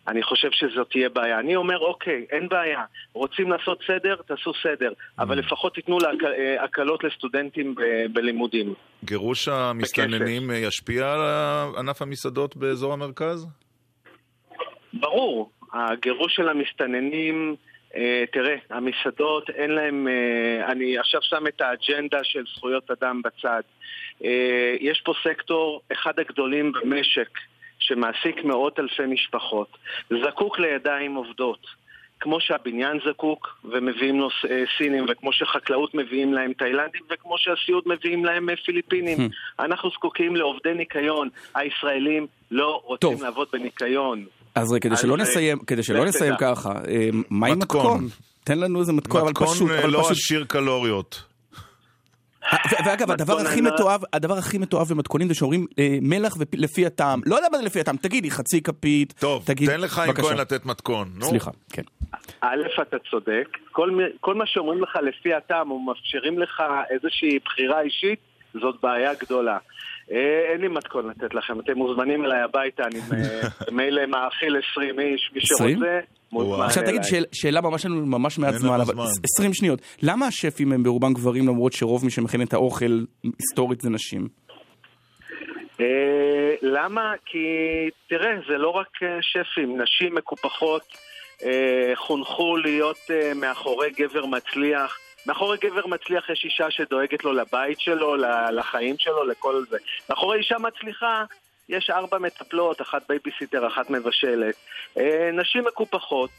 אני חושב שזאת תהיה בעיה. אני אומר, אוקיי, אין בעיה. רוצים לעשות סדר, תעשו סדר. אבל mm. לפחות תיתנו אה, הקלות לסטודנטים בלימודים. גירוש המסתננים בכסף. ישפיע על ענף המסעדות באזור המרכז? ברור. הגירוש של המסתננים... אה, תראה, המסעדות אין להם, אה, אני עכשיו שם את האג'נדה של זכויות אדם בצד. יש פה סקטור, אחד הגדולים במשק, שמעסיק מאות אלפי משפחות, זקוק לידיים עובדות. כמו שהבניין זקוק ומביאים לו אה, סינים, וכמו שחקלאות מביאים להם תאילנדים, וכמו שהסיעוד מביאים להם אה, פיליפינים. Hmm. אנחנו זקוקים לעובדי ניקיון. הישראלים לא רוצים טוב. לעבוד בניקיון. אז כדי שלא נסיים, כדי שלא נסיים ככה, אה, מה עם מתכון? תן לנו איזה מתכון, אבל פשוט. מתכון לא עשיר קלוריות. ואגב, הדבר הכי מתועב, הדבר הכי מתועב במתכונים זה שאומרים אה, מלח לפי הטעם. לא יודע מה זה לפי הטעם, תגידי חצי כפית. טוב, תן לחיים כהן לתת מתכון. סליחה, כן. א', אתה צודק. כל מה שאומרים לך לפי הטעם, או מאפשרים לך איזושהי בחירה אישית, זאת בעיה גדולה. אה, אין לי מתכון לתת לכם, אתם מוזמנים אליי הביתה, אני מילא מאכיל 20 איש, מי שרוצה. עכשיו תגיד שאלה ממש לנו ממש מעט זמן, אבל 20 שניות. למה השפים הם ברובם גברים למרות שרוב מי שמכין את האוכל היסטורית זה נשים? אה, למה? כי תראה, זה לא רק אה, שפים, נשים מקופחות חונכו להיות מאחורי גבר מצליח. מאחורי גבר מצליח יש אישה שדואגת לו לבית שלו, לחיים שלו, לכל זה. מאחורי אישה מצליחה יש ארבע מטפלות, אחת בייביסיטר, אחת מבשלת. אה, נשים מקופחות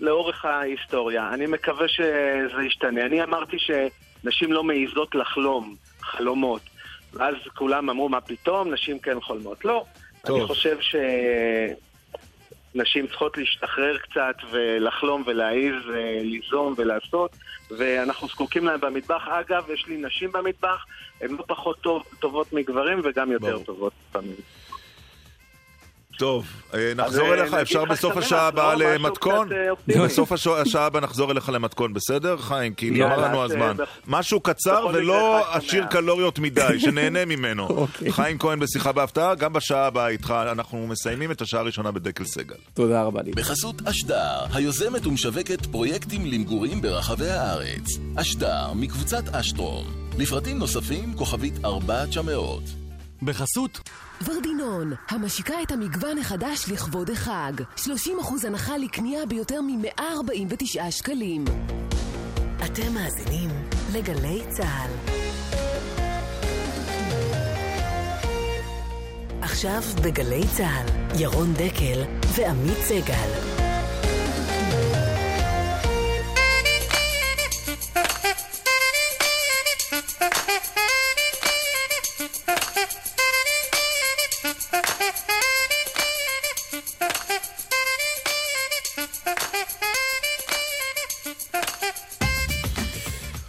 לאורך ההיסטוריה. אני מקווה שזה ישתנה. אני אמרתי שנשים לא מעיזות לחלום חלומות. ואז כולם אמרו, מה פתאום, נשים כן חולמות. לא. טוב. אני חושב ש... נשים צריכות להשתחרר קצת ולחלום ולהעיז, אה, ליזום ולעשות, ואנחנו זקוקים להם במטבח. אגב, יש לי נשים במטבח, הן לא פחות טוב, טובות מגברים וגם יותר ברור. טובות. טוב, אה, נחזור אה, אליך, אפשר בסוף השעה לא? הבאה משהו למתכון? אה. בסוף הש- השעה הבאה נחזור אליך למתכון, בסדר, חיים? כי יאללה, נגמר לנו אז, הזמן. אה, משהו קצר ולא עשיר. קלוריות מדי, שנהנה ממנו. אוקיי. חיים כהן בשיחה בהפתעה, גם בשעה הבאה איתך, אנחנו מסיימים את השעה הראשונה בדקל סגל. תודה רבה לי. בחסות אשדר, היוזמת ומשווקת פרויקטים למגורים ברחבי הארץ. אשדר, מקבוצת אשטרום. לפרטים נוספים, כוכבית 4900. בחסות ורדינון, המשיקה את המגוון החדש לכבוד החג. 30% הנחה לקנייה ביותר מ-149 שקלים. אתם מאזינים לגלי צה"ל. עכשיו בגלי צה"ל, ירון דקל ועמית סגל.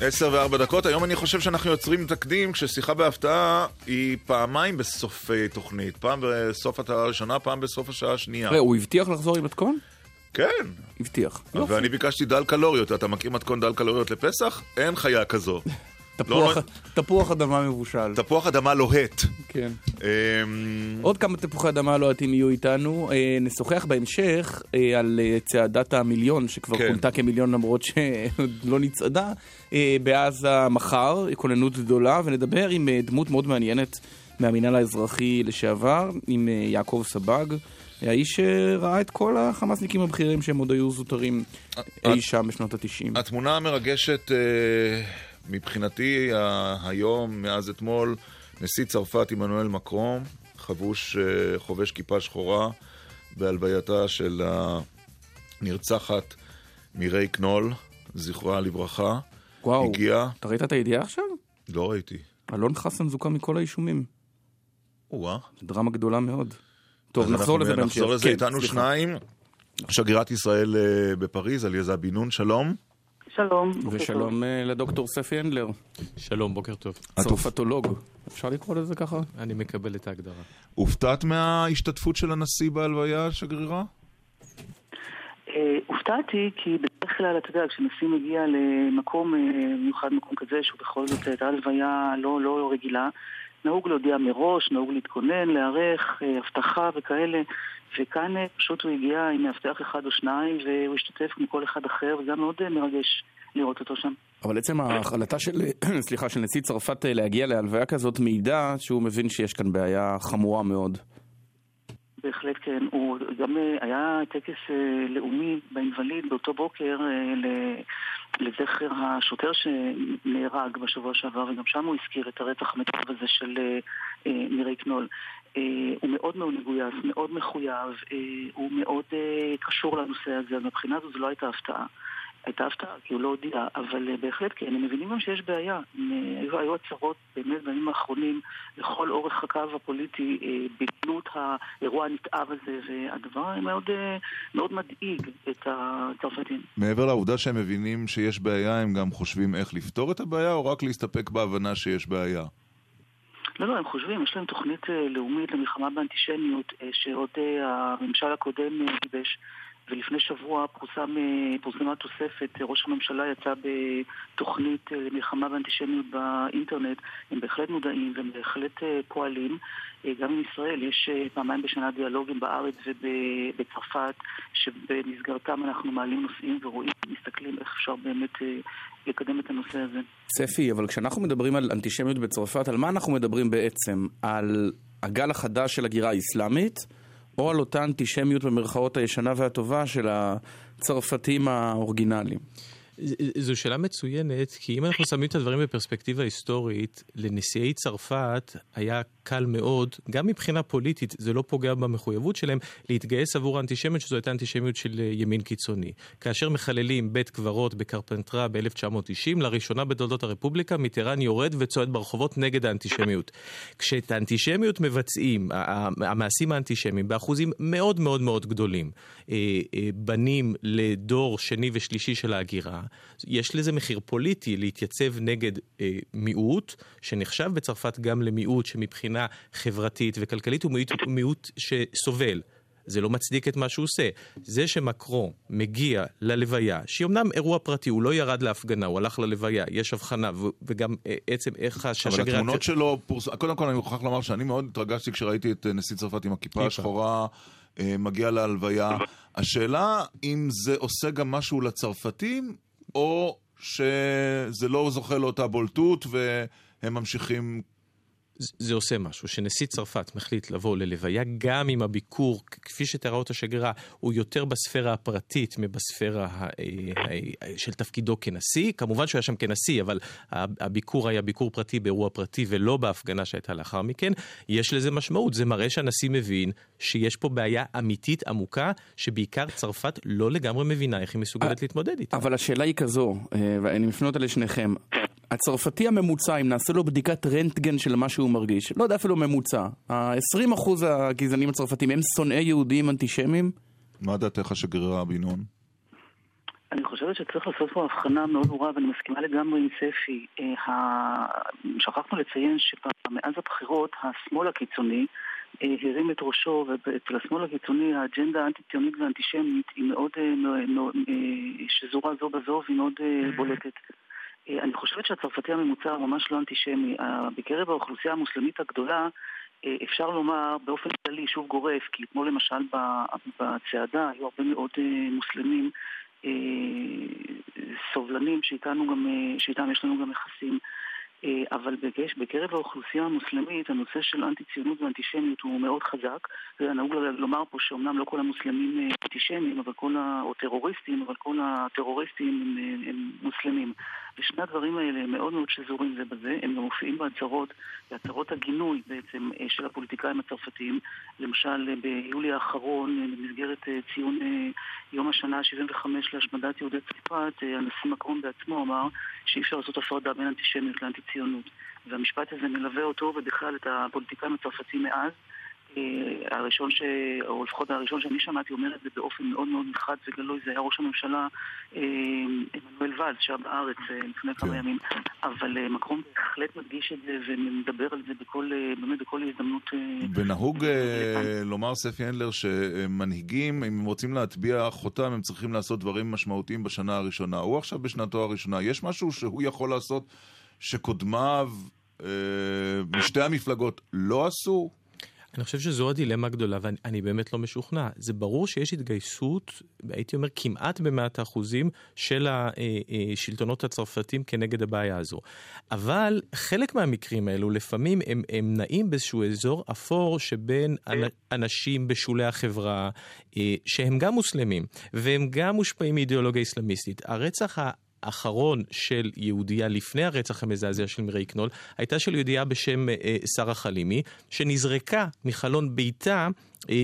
עשר וארבע דקות, היום אני חושב שאנחנו יוצרים תקדים כששיחה בהפתעה היא פעמיים בסוף אה, תוכנית. פעם בסוף השעה הראשונה, פעם בסוף השעה השנייה. הוא הבטיח לחזור עם מתכון? כן. הבטיח. ואני ביקשתי דל קלוריות. אתה מכיר מתכון דל קלוריות לפסח? אין חיה כזו. תפוח- לא- תפוח אדמה מבושל. תפוח אדמה לוהט. כן. אמ, עוד כמה תפוחי אדמה לוהטים יהיו איתנו. אה, נשוחח בהמשך אה, על צעדת המיליון, שכבר כן. כונתה כמיליון למרות שעוד לא נצעדה, בעזה מחר, כוננות גדולה, ונדבר עם אה, דמות מאוד מעניינת מהמינהל האזרחי לשעבר, עם אה, יעקב סבג. אה, האיש שראה את כל החמאסניקים הבכירים שהם עוד היו זוטרים אי שם בשנות התשעים. התמונה המרגשת אה, מבחינתי היום, מאז אתמול, נשיא צרפת עמנואל מקרום, חבוש, אה, חובש כיפה שחורה, בהלווייתה של הנרצחת מירי קנול, זכרה לברכה. וואו, הגיע, אתה ראית את הידיעה עכשיו? לא ראיתי. אלון חסן זוכה מכל האישומים. או-אה. דרמה גדולה מאוד. טוב, נחזור לזה בהמשך. נחזור לזה כן, איתנו סליחה. שניים. שגרירת ישראל אה, בפריז, עליזה בן נון, שלום. שלום. ושלום אה, לדוקטור ספי הנדלר. שלום, בוקר טוב. צרפתולוג. אפשר לקרוא לזה ככה? אני מקבל את ההגדרה. הופתעת מההשתתפות של הנשיא בהלוויה, שגרירה? אה, הופתעתי כי בדרך כלל, אתה יודע, כשנשיא מגיע למקום, אה, במיוחד מקום כזה, שהוא בכל זאת הייתה הלוויה לא, לא רגילה, נהוג להודיע מראש, נהוג להתכונן, להיערך, אה, אבטחה וכאלה, וכאן אה, פשוט הוא הגיע עם מאבטח אחד או שניים, והוא השתתף כמו כל אחד אחר, וזה היה מאוד אה, מרגש לראות אותו שם. אבל עצם ההחלטה של, סליחה, של נשיא צרפת אה, להגיע להלוויה כזאת מעידה שהוא מבין שיש כאן בעיה חמורה מאוד. בהחלט כן. הוא גם אה, היה טקס אה, לאומי באינווליד באותו בוקר אה, לזכר השוטר שנהרג בשבוע שעבר, וגם שם הוא הזכיר את הרצח המתועב הזה של מירי קנול. הוא מאוד מאוד מגויס, מאוד מחויב, הוא מאוד קשור לנושא הזה, אז מבחינה זו זו לא הייתה הפתעה. הייתה הפתעה, כי הוא לא הודיע, אבל אה, בהחלט כן, הם מבינים גם שיש בעיה. אה, היו, היו הצהרות באמת בימים האחרונים לכל אורך הקו הפוליטי אה, בגנות האירוע הנתעב הזה, והדבר מאוד, מאוד מדאיג את הצרפתים. מעבר לעובדה שהם מבינים שיש בעיה, הם גם חושבים איך לפתור את הבעיה, או רק להסתפק בהבנה שיש בעיה? לא, לא, הם חושבים, יש להם תוכנית לאומית למלחמה באנטישמיות שעוד הממשל הקודם גיבש. ולפני שבוע פורסם, אה, פורסמה תוספת, אה, ראש הממשלה יצא בתוכנית אה, למלחמה באנטישמיות באינטרנט, הם בהחלט מודעים והם בהחלט פועלים. גם עם ישראל יש פעמיים בשנה דיאלוגים בארץ ובצרפת, שבמסגרתם אנחנו מעלים נושאים ורואים, מסתכלים איך אפשר באמת לקדם את הנושא הזה. ספי, אבל כשאנחנו מדברים על אנטישמיות בצרפת, על מה אנחנו מדברים בעצם? על הגל החדש של הגירה האסלאמית, או על אותה אנטישמיות במרכאות הישנה והטובה של הצרפתים האורגינליים? זו שאלה מצוינת, כי אם אנחנו שמים את הדברים בפרספקטיבה היסטורית, לנשיאי צרפת היה קל מאוד, גם מבחינה פוליטית, זה לא פוגע במחויבות שלהם, להתגייס עבור האנטישמיות, שזו הייתה אנטישמיות של אה, ימין קיצוני. כאשר מחללים בית קברות בקרפנטרה ב-1990, לראשונה בתולדות הרפובליקה, מיטרן יורד וצועד ברחובות נגד האנטישמיות. כשאת האנטישמיות מבצעים, המעשים האנטישמיים, באחוזים מאוד מאוד מאוד גדולים, אה, אה, בנים לדור שני ושלישי של ההגירה, יש לזה מחיר פוליטי להתייצב נגד אה, מיעוט, שנחשב בצרפת גם למיעוט שמבחינה חברתית וכלכלית הוא מיעוט, הוא מיעוט שסובל. זה לא מצדיק את מה שהוא עושה. זה שמקרו מגיע ללוויה, שהיא אמנם אירוע פרטי, הוא לא ירד להפגנה, הוא הלך ללוויה, יש הבחנה, וגם אה, עצם איך השגרירה... אבל התמונות שלו פורסמו, קודם כל אני מוכרח לומר שאני מאוד התרגשתי כשראיתי את אה, נשיא צרפת עם הכיפה השחורה. אה, מגיע להלוויה. השאלה אם זה עושה גם משהו לצרפתים, או שזה לא זוכה לאותה בולטות והם ממשיכים זה עושה משהו, שנשיא צרפת מחליט לבוא ללוויה, גם אם הביקור, כפי שתראה אותו שגרירה, הוא יותר בספירה הפרטית מבספירה ה, ה, ה, של תפקידו כנשיא. כמובן שהוא היה שם כנשיא, אבל הביקור היה ביקור פרטי באירוע פרטי ולא בהפגנה שהייתה לאחר מכן. יש לזה משמעות, זה מראה שהנשיא מבין שיש פה בעיה אמיתית עמוקה, שבעיקר צרפת לא לגמרי מבינה איך היא מסוגלת להתמודד איתה. אבל השאלה היא כזו, אה, ואני מפנה אותה לשניכם. הצרפתי הממוצע, אם נעשה לו בדיקת רנטגן של מה שהוא מרגיש, לא יודע אפילו ממוצע, ה-20% הגזענים הצרפתים הם שונאי יהודים אנטישמים? מה דעתך שגרירה בן נון? אני חושבת שצריך לעשות פה הבחנה מאוד ברורה, ואני מסכימה לגמרי עם ספי. אה, שכחנו לציין שמאז הבחירות, השמאל הקיצוני אה, הרים את ראשו, ואצל השמאל הקיצוני האג'נדה האנטי-ציונית והאנטישמית היא מאוד אה, שזורה זו בזו והיא מאוד בולטת. אה, אני חושבת שהצרפתי הממוצע הוא ממש לא אנטישמי. בקרב האוכלוסייה המוסלמית הגדולה אה, אפשר לומר באופן כללי, שוב גורף, כי כמו למשל בצעדה היו הרבה מאוד אה, מוסלמים סובלנים שאיתם יש לנו גם יחסים. אה, אבל בקרב האוכלוסייה המוסלמית הנושא של אנטי-ציונות ואנטישמיות הוא מאוד חזק. נהוג לומר פה שאומנם לא כל המוסלמים אה, אנטישמים, אבל כל ה... או טרוריסטים, אבל כל הטרוריסטים הם, אה, הם מוסלמים. ושני הדברים האלה הם מאוד מאוד שזורים זה בזה, הם גם מופיעים בהצהרות, בהצהרות הגינוי בעצם של הפוליטיקאים הצרפתיים. למשל ביולי האחרון, במסגרת ציון יום השנה ה-75 להשמדת יהודי צרפת, הנשיא מקרון בעצמו אמר שאי אפשר לעשות הפרדה בין אנטישמיות לאנטיציונות. הציונות. והמשפט הזה מלווה אותו ובכלל את הפוליטיקאים הצרפתים מאז. אה, הראשון ש... או לפחות הראשון שאני שמעתי אומר את זה באופן מאוד מאוד נחרץ וגלוי, זה היה ראש הממשלה אה, עמנואל ואלס שהיה בארץ אה, לפני כמה כן. ימים. אבל מקרון בהחלט מדגיש את זה ומדבר על זה בכל, באמת בכל הזדמנות. ונהוג לומר, ספי הנדלר, שמנהיגים, אם הם רוצים להטביע חותם, הם צריכים לעשות דברים משמעותיים בשנה הראשונה. הוא עכשיו בשנתו הראשונה. יש משהו שהוא יכול לעשות שקודמיו אה, משתי המפלגות לא עשו? אני חושב שזו הדילמה הגדולה, ואני באמת לא משוכנע. זה ברור שיש התגייסות, הייתי אומר כמעט במאת האחוזים, של השלטונות אה, הצרפתים כנגד הבעיה הזו. אבל חלק מהמקרים האלו, לפעמים הם, הם נעים באיזשהו אזור אפור שבין אנשים בשולי החברה, אה, שהם גם מוסלמים, והם גם מושפעים מאידיאולוגיה אסלאמיסטית. הרצח האחרון של יהודייה לפני הרצח המזעזע של מירי קנול, הייתה של יהודייה בשם אה, אה, שרה חלימי, שנזרקה מחלון ביתה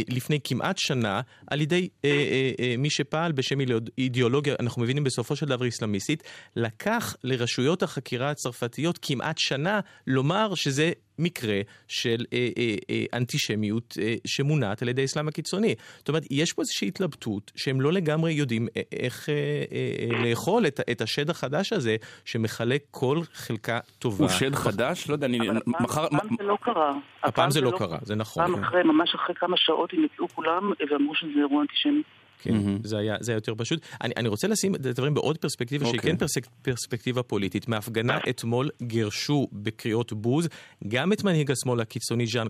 לפני כמעט שנה על ידי אה, אה, אה, מי שפעל בשם אידיאולוגיה, אנחנו מבינים בסופו של דבר איסלאמיסטית, לקח לרשויות החקירה הצרפתיות כמעט שנה לומר שזה מקרה של אה, אה, אה, אנטישמיות אה, שמונעת על ידי האסלאם הקיצוני. זאת אומרת, יש פה איזושהי התלבטות שהם לא לגמרי יודעים אה, איך אה, אה, אה, לאכול את, את השד החדש הזה שמחלק כל חלקה טובה. הוא שד חדש? לא יודע, אני... אבל מחר... הפעם זה לא קרה. הפעם זה לא קרה, זה נכון. פעם אחרי, ממש אחרי כמה שעות הם יצאו כולם ואמרו שזה אירוע אנטישמי. כן, mm-hmm. זה, היה, זה היה יותר פשוט. אני, אני רוצה לשים את הדברים בעוד פרספקטיבה, okay. שהיא אוקיי. כן פרסק, פרספקטיבה פוליטית. מהפגנה אתמול גירשו בקריאות בוז גם את מנהיג השמאל הקיצוני ז'אן,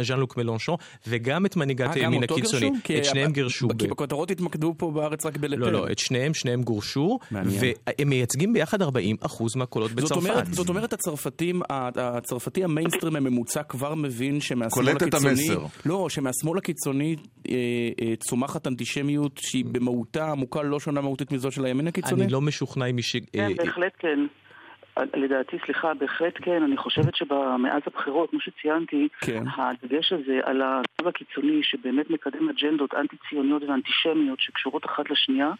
ז'אן לוק מלונשון, וגם את מנהיגת הימין הקיצוני. את שניהם גירשו. כי בכותרות התמקדו פה בארץ רק בלפן. לא, לא, את שניהם, שניהם גורשו, והם מייצגים ביחד 40 אחוז מהקולות בצרפת. זאת אומרת, זאת אומרת הצרפתים, הצרפתי המיינסטרים הממוצע כבר מבין שמהשמאל הקיצוני... קולט את המסר. לא, שמהשמאל הקיצוני אה, צומחת אנטישמיות שהיא במהותה עמוקה לא שונה מהותית מזו של הימין הקיצוני? אני לא משושכנע עם מי ש... כן, בהחלט כן. לדעתי, סליחה, בהחלט כן. אני חושבת שמאז הבחירות, כמו שציינתי, כן. הדגש הזה על הקו הקיצוני שבאמת מקדם אג'נדות אנטי-ציוניות ואנטישמיות שקשורות אחת לשנייה,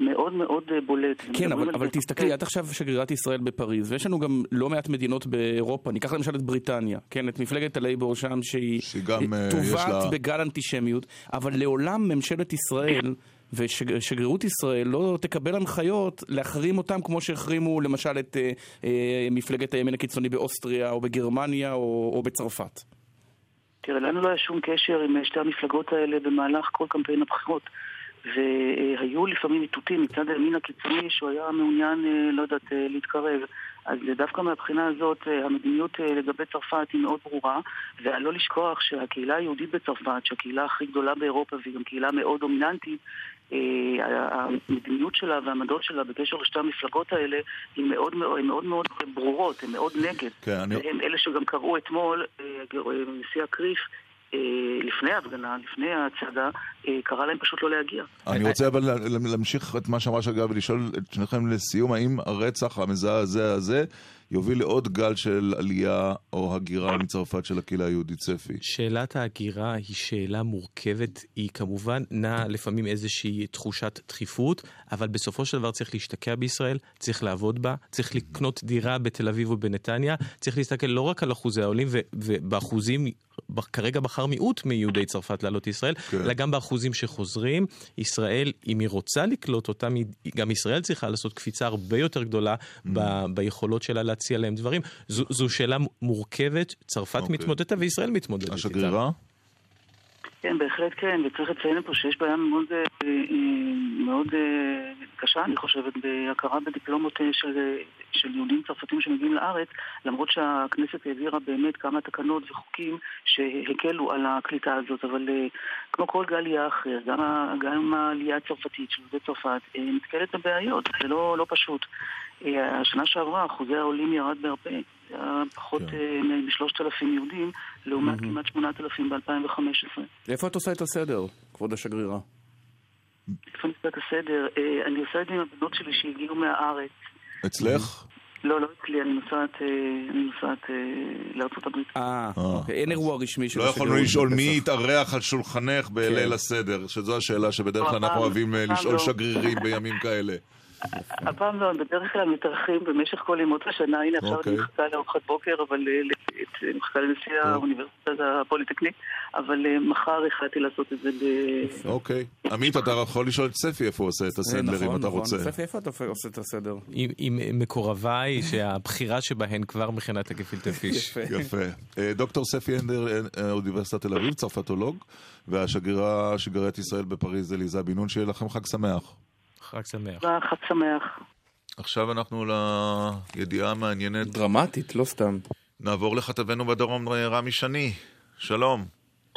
מאוד מאוד אה, בולט. כן, אבל, אבל תסתכלי, את עכשיו שגרירת ישראל בפריז, ויש לנו גם לא מעט מדינות באירופה, ניקח למשל את בריטניה, כן, את מפלגת הלייבור שם, שהיא שגם, uh, טובעת לה... בגל אנטישמיות, אבל לעולם ממשלת ישראל... ושגרירות ישראל לא תקבל הנחיות להחרים אותם כמו שהחרימו למשל את אה, אה, מפלגת הימין הקיצוני באוסטריה או בגרמניה או, או בצרפת. תראה, לנו לא היה שום קשר עם שתי המפלגות האלה במהלך כל קמפיין הבחירות. והיו לפעמים איתותים מצד הימין הקיצוני שהוא היה מעוניין, אה, לא יודעת, אה, להתקרב. אז דווקא מהבחינה הזאת אה, המדיניות לגבי צרפת היא מאוד ברורה, ולא לשכוח שהקהילה היהודית בצרפת, שהקהילה הכי גדולה באירופה והיא גם קהילה מאוד דומיננטית, המדיניות שלה והעמדות שלה בקשר לשתי המפלגות האלה הן מאוד מאוד, מאוד, ברורות, הן מאוד נגד. כן, אני... הם אלה שגם קראו אתמול, נשיא הקריף, לפני ההפגנה, לפני ההצגה, אה, קרא להם פשוט לא להגיע. אני רוצה אבל להמשיך את מה שאמרה שגר ולשאול את שניכם לסיום, האם הרצח המזעזע הזה יוביל לעוד גל של עלייה או הגירה מצרפת של הקהילה היהודית צפי? שאלת ההגירה היא שאלה מורכבת, היא כמובן נעה לפעמים איזושהי תחושת דחיפות, אבל בסופו של דבר צריך להשתקע בישראל, צריך לעבוד בה, צריך לקנות דירה בתל אביב או בנתניה, צריך להסתכל לא רק על אחוזי העולים, ובאחוזים כרגע בחר מיעוט מיהודי צרפת לעלות לישראל, כן. אלא גם באחוזים שחוזרים. ישראל, אם היא רוצה לקלוט אותם, גם ישראל צריכה לעשות קפיצה הרבה יותר גדולה mm. ב- ביכולות שלה להציע להם דברים. זו, זו שאלה מורכבת, צרפת אוקיי. מתמודדת וישראל מתמודדת. השגרירה? כן, בהחלט כן, וצריך לציין פה שיש בעיה מאוד, אה, אה, מאוד אה, קשה, אני חושבת, בהכרה בדיפלומות של, של יהודים צרפתים שמגיעים לארץ, למרות שהכנסת העבירה באמת כמה תקנות וחוקים שהקלו על הקליטה הזאת, אבל כמו כל גל עלייה אחר, גם, גם העלייה הצרפתית של יהודי צרפת נתקלת בבעיות, זה לא, לא פשוט. השנה שעברה אחוזי העולים ירד בהרבה. פחות כן. אה, משלושת אלפים יהודים, לעומת כמעט שמונת אלפים ב-2015. איפה את עושה את הסדר, כבוד השגרירה? איפה אני עושה את הסדר? אה, אני עושה את זה עם הבנות שלי שהגיעו מהארץ. אצלך? לא, לא אצלי, אני נוסעת, אה, אני נוסעת לארצות הברית. אה, אוקיי, אין אירוע רשמי של לא יכולנו לשאול מי יתארח על שולחנך בליל כן. הסדר, שזו השאלה שבדרך כלל אנחנו אוהבים לשאול לא. שגרירים בימים כאלה. הפעם לא, בדרך כלל מתארחים במשך כל ימות השנה, הנה עכשיו אני מחכה לארוחת בוקר, אבל אני מחכה לנשיא האוניברסיטה הפוליטקנית, אבל מחר החלטתי לעשות את זה ב... אוקיי. עמית, אתה יכול לשאול את ספי איפה הוא עושה את הסדר, אם אתה רוצה. ספי, איפה אתה עושה את הסדר? עם מקורביי, שהבחירה שבהן כבר מכינת הגפילטה פיש. יפה. דוקטור ספי הנדר, אוניברסיטת תל אביב, צרפתולוג, והשגרירה, שגרירת ישראל בפריז, אליזה בן נון, שיהיה לכם חג שמח. חג שמח. חג שמח. עכשיו אנחנו לידיעה המעניינת. דרמטית, לא סתם. נעבור לכתבנו בדרום, רמי שני. שלום.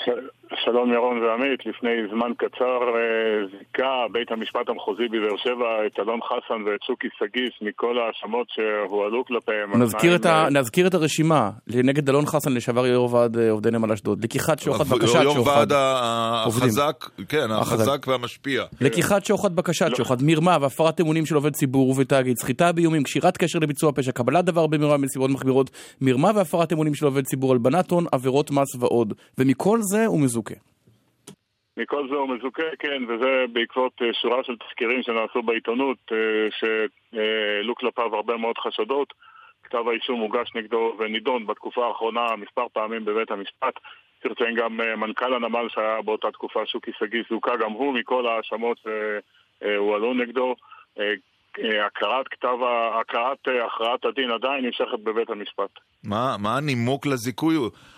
שלום ירון ועמית, לפני זמן קצר אה, זיכה בית המשפט המחוזי בבאר שבע את אלון חסן ואת שוקי סגיס מכל ההאשמות שהועלו כלפיהם. נזכיר את, ה... נזכיר את הרשימה, נגד אלון חסן לשעבר יו"ר ועד אה, עובדי נמל אשדוד, לקיחת שוחד, בקשת שוחד. יו"ר ועד החזק, כן, החזק והמשפיע. לקיחת שוחד, בקשת לא. שוחד, מרמה והפרת אמונים של עובד ציבור ותאגיד, סחיטה באיומים, קשירת קשר לביצוע פשע, קבלת דבר במרמה בנסיבות מחמירות, מרמה והפרת אמונים של עובד ציבור, הלבנת הון, עבירות מס ועוד. ומכל זה הוא מזוכה. מכל זה הוא מזוכה, כן, וזה בעקבות אה, שורה של תחקירים שנעשו בעיתונות, אה, שהעלו כלפיו הרבה מאוד חשדות. כתב האישום הוגש נגדו ונידון בתקופה האחרונה מספר פעמים בבית המשפט. תרצה גם אה, מנכ"ל הנמל שהיה באותה תקופה, שוקי שגיא, זוכה גם הוא מכל ההאשמות שהועלו נגדו. הכרת כתב, הכרת הכרעת הדין עדיין נמשכת בבית המשפט. מה, מה הנימוק לזיכוי?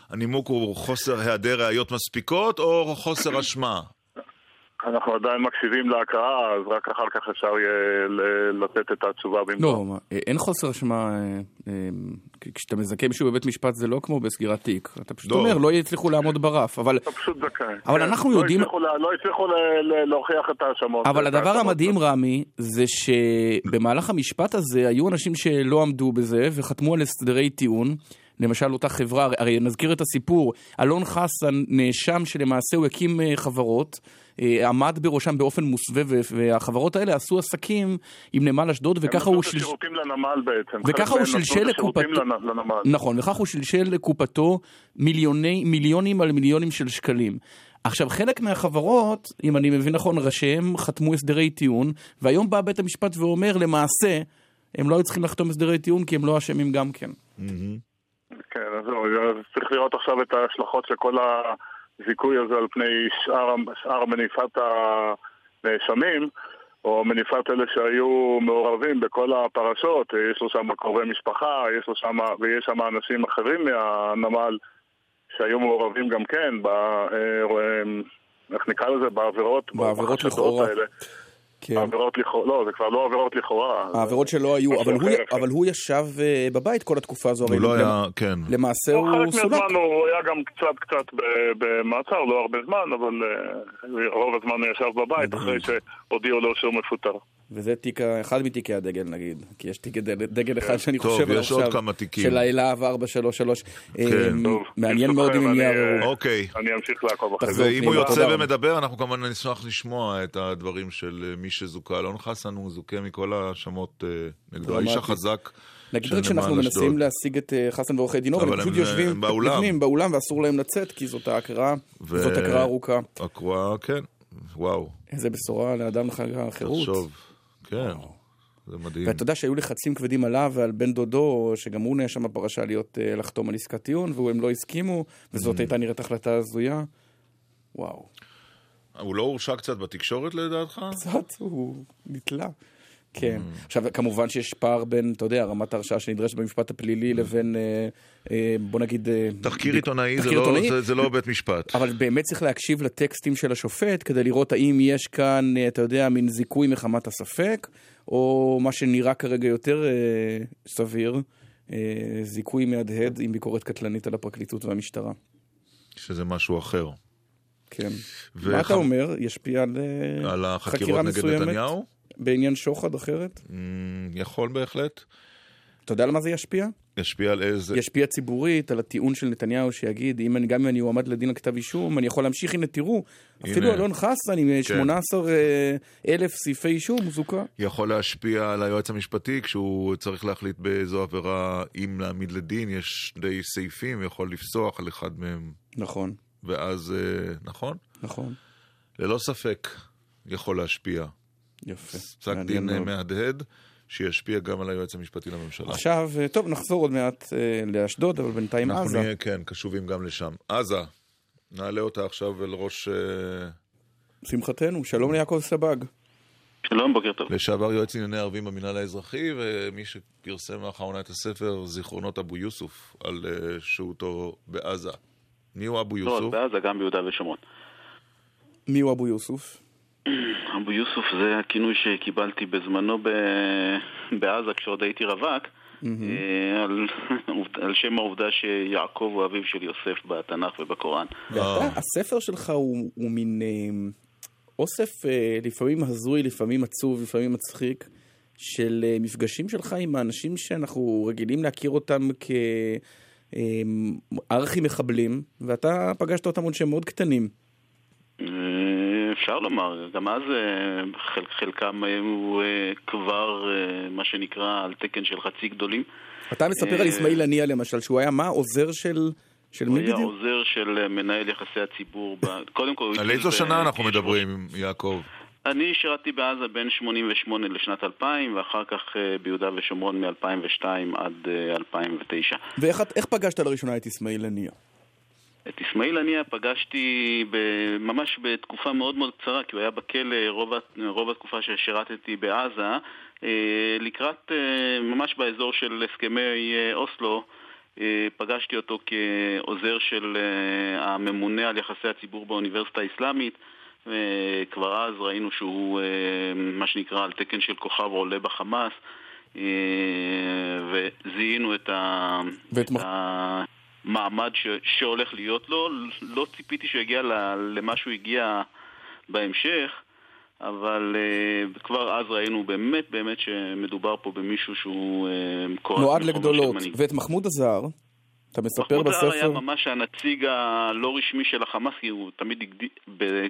הנימוק הוא חוסר היעדר ראיות מספיקות או חוסר אשמה? אנחנו עדיין מקשיבים להקראה, אז רק אחר כך אפשר יהיה לתת את התשובה במקום. לא, אין חוסר אשמה. אה, אה, כשאתה מזכה מישהו בבית משפט זה לא כמו בסגירת תיק. אתה פשוט לא. אומר, לא יצליחו לעמוד ברף. אבל... אתה פשוט זכאי. אבל כן. אנחנו יודעים... לא הצליחו להוכיח את ההאשמות. אבל הדבר המדהים, רמי, זה שבמהלך המשפט הזה היו אנשים שלא עמדו בזה וחתמו על הסדרי טיעון. למשל אותה חברה, הרי נזכיר את הסיפור, אלון חסן נאשם שלמעשה הוא הקים אה, חברות, אה, עמד בראשם באופן מוסווה, והחברות האלה עשו עסקים עם נמל אשדוד, וככה הוא... הם נתנו את השירותים לנמל בעצם. וככה הוא שלשל לקופתו... נכון, וככה הוא שלשל לקופתו מיליוני, מיליונים על מיליונים של שקלים. עכשיו, חלק מהחברות, אם אני מבין נכון, ראשיהם חתמו הסדרי טיעון, והיום בא בית המשפט ואומר, למעשה, הם לא היו צריכים לחתום הסדרי טיעון כי הם לא אשמים גם כן. כן, אז זהו, צריך לראות עכשיו את ההשלכות של כל הזיכוי הזה על פני שאר, שאר מניפת הנאשמים, או מניפת אלה שהיו מעורבים בכל הפרשות, יש לו שם קרובי משפחה, יש לו שם, ויש שם אנשים אחרים מהנמל שהיו מעורבים גם כן, ב, אה, איך נקרא לזה, בעבירות, בעבירות לכאורה. האלה. כן. העבירות לכאורה, לא, זה כבר לא עבירות לכאורה. העבירות שלא היו, אבל הוא, אבל הוא ישב uh, בבית כל התקופה הזו. הוא לא היה, כן. למעשה הוא סולק. חלק מהזמן הוא היה גם קצת קצת במעצר, לא הרבה זמן, אבל uh, רוב הזמן הוא ישב בבית אחרי שהודיעו לו שהוא מפוטר. וזה תיק, אחד מתיקי הדגל נגיד, כי יש תיק דגל אחד שאני טוב, חושב עליו עכשיו, של האלהב 433. כן. טוב, מעניין מאוד אם הם יערערו. אוקיי. אני אמשיך לעקוב אחרי זה. ואם הוא יוצא ומדבר, אנחנו כמובן נשמח לשמוע את הדברים של מי שזוכה. אלון חסן הוא זוכה מכל ההאשמות נגדו, האיש החזק. נגיד רק שאנחנו מנסים להשיג את חסן ועורכי דינו, אבל הם פשוט יושבים בפנים, באולם, ואסור להם לצאת, כי זאת ההקראה, זאת הקראה ארוכה. הקראה, כן, וואו. איזה בשורה לאדם לחג החירות. תחשוב. כן, זה מדהים. ואתה יודע שהיו לחצים כבדים עליו ועל בן דודו, שגם הוא נאשם בפרשה להיות, אה, לחתום על עסקת טיעון, והם לא הסכימו, וזאת mm. הייתה נראית החלטה הזויה. וואו. הוא לא הורשע קצת בתקשורת לדעתך? קצת, הוא נתלה. כן. Mm. עכשיו, כמובן שיש פער בין, אתה יודע, רמת ההרשעה שנדרשת במשפט הפלילי mm. לבין, אה, אה, בוא נגיד... אה, תחקיר עיתונאי זה, לא, זה, זה לא בית משפט. אבל באמת צריך להקשיב לטקסטים של השופט כדי לראות האם יש כאן, אה, אתה יודע, מין זיכוי מחמת הספק, או מה שנראה כרגע יותר אה, סביר, אה, זיכוי מהדהד עם ביקורת קטלנית על הפרקליטות והמשטרה. שזה משהו אחר. כן. וח... מה אתה אומר? ישפיע על, אה, על החקירות נגד נתניהו? בעניין שוחד אחרת? Mm, יכול בהחלט. אתה יודע על מה זה ישפיע? ישפיע על איזה... ישפיע ציבורית, על הטיעון של נתניהו שיגיד, אם אני, גם אם אני אועמד לדין על כתב אישום, אני יכול להמשיך, הנה תראו, הנה. אפילו אלון חסן עם כן. 18 אה, אלף סעיפי אישום זוכה. יכול להשפיע על היועץ המשפטי כשהוא צריך להחליט באיזו עבירה, אם להעמיד לדין, יש די סעיפים, יכול לפסוח על אחד מהם. נכון. ואז, אה, נכון? נכון. ללא ספק יכול להשפיע. יפה. פסק דין מאוד. מהדהד, שישפיע גם על היועץ המשפטי לממשלה. עכשיו, טוב, נחזור עוד מעט אה, לאשדוד, אבל בינתיים אנחנו עזה. אנחנו נהיה, כן, קשובים גם לשם. עזה, נעלה אותה עכשיו אל ראש... אה... שמחתנו, שלום ליעקב סבג. שלום, בוקר טוב. לשעבר יועץ ענייני ערבים במינהל האזרחי, ומי שפרסם לאחרונה את הספר זיכרונות אבו יוסוף על שהותו בעזה. מי הוא אבו יוסוף? לא בעזה, גם ביהודה ושומרון. מי הוא אבו יוסוף? אבו יוסוף זה הכינוי שקיבלתי בזמנו ב... בעזה כשעוד הייתי רווק, mm-hmm. על... על שם העובדה שיעקב הוא אביו של יוסף בתנ"ך ובקוראן. ואתה, הספר שלך הוא, הוא מין אה, אוסף אה, לפעמים הזוי, לפעמים עצוב, לפעמים מצחיק, של מפגשים שלך עם האנשים שאנחנו רגילים להכיר אותם כארכי מחבלים, ואתה פגשת אותם עוד שהם מאוד קטנים. אפשר לומר, גם אז אה, חל, חלקם היו אה, כבר, אה, מה שנקרא, על תקן של חצי גדולים. אתה מספר על אסמאעיל הנייה למשל, שהוא היה מה? עוזר של... של מי בדיוק? הוא היה עוזר של מנהל יחסי הציבור. קודם כל... על איזו שנה אנחנו מדברים, יעקב? אני שירתי בעזה בין 88 לשנת 2000, ואחר כך ביהודה ושומרון מ-2002 עד 2009. ואיך פגשת לראשונה את אסמאעיל הנייה? את אסמאעיל הנייה פגשתי ממש בתקופה מאוד מאוד קצרה, כי הוא היה בכלא רוב, רוב התקופה ששירתתי בעזה, אה, לקראת, אה, ממש באזור של הסכמי אה, אוסלו, פגשתי אותו כעוזר של הממונה על יחסי הציבור באוניברסיטה האסלאמית, וכבר אז ראינו שהוא מה שנקרא על תקן של כוכב עולה בחמאס, וזיהינו את ה... ואת ה... המעמד ש, שהולך להיות לו. לא ציפיתי שהוא יגיע למה שהוא הגיע בהמשך, אבל uh, כבר אז ראינו באמת באמת שמדובר פה במישהו שהוא uh, נועד לגדולות. ואת מחמוד הזר? אתה מספר מחמוד דהר היה בספר... ממש הנציג הלא רשמי של החמאס, כי הוא תמיד הגדיל,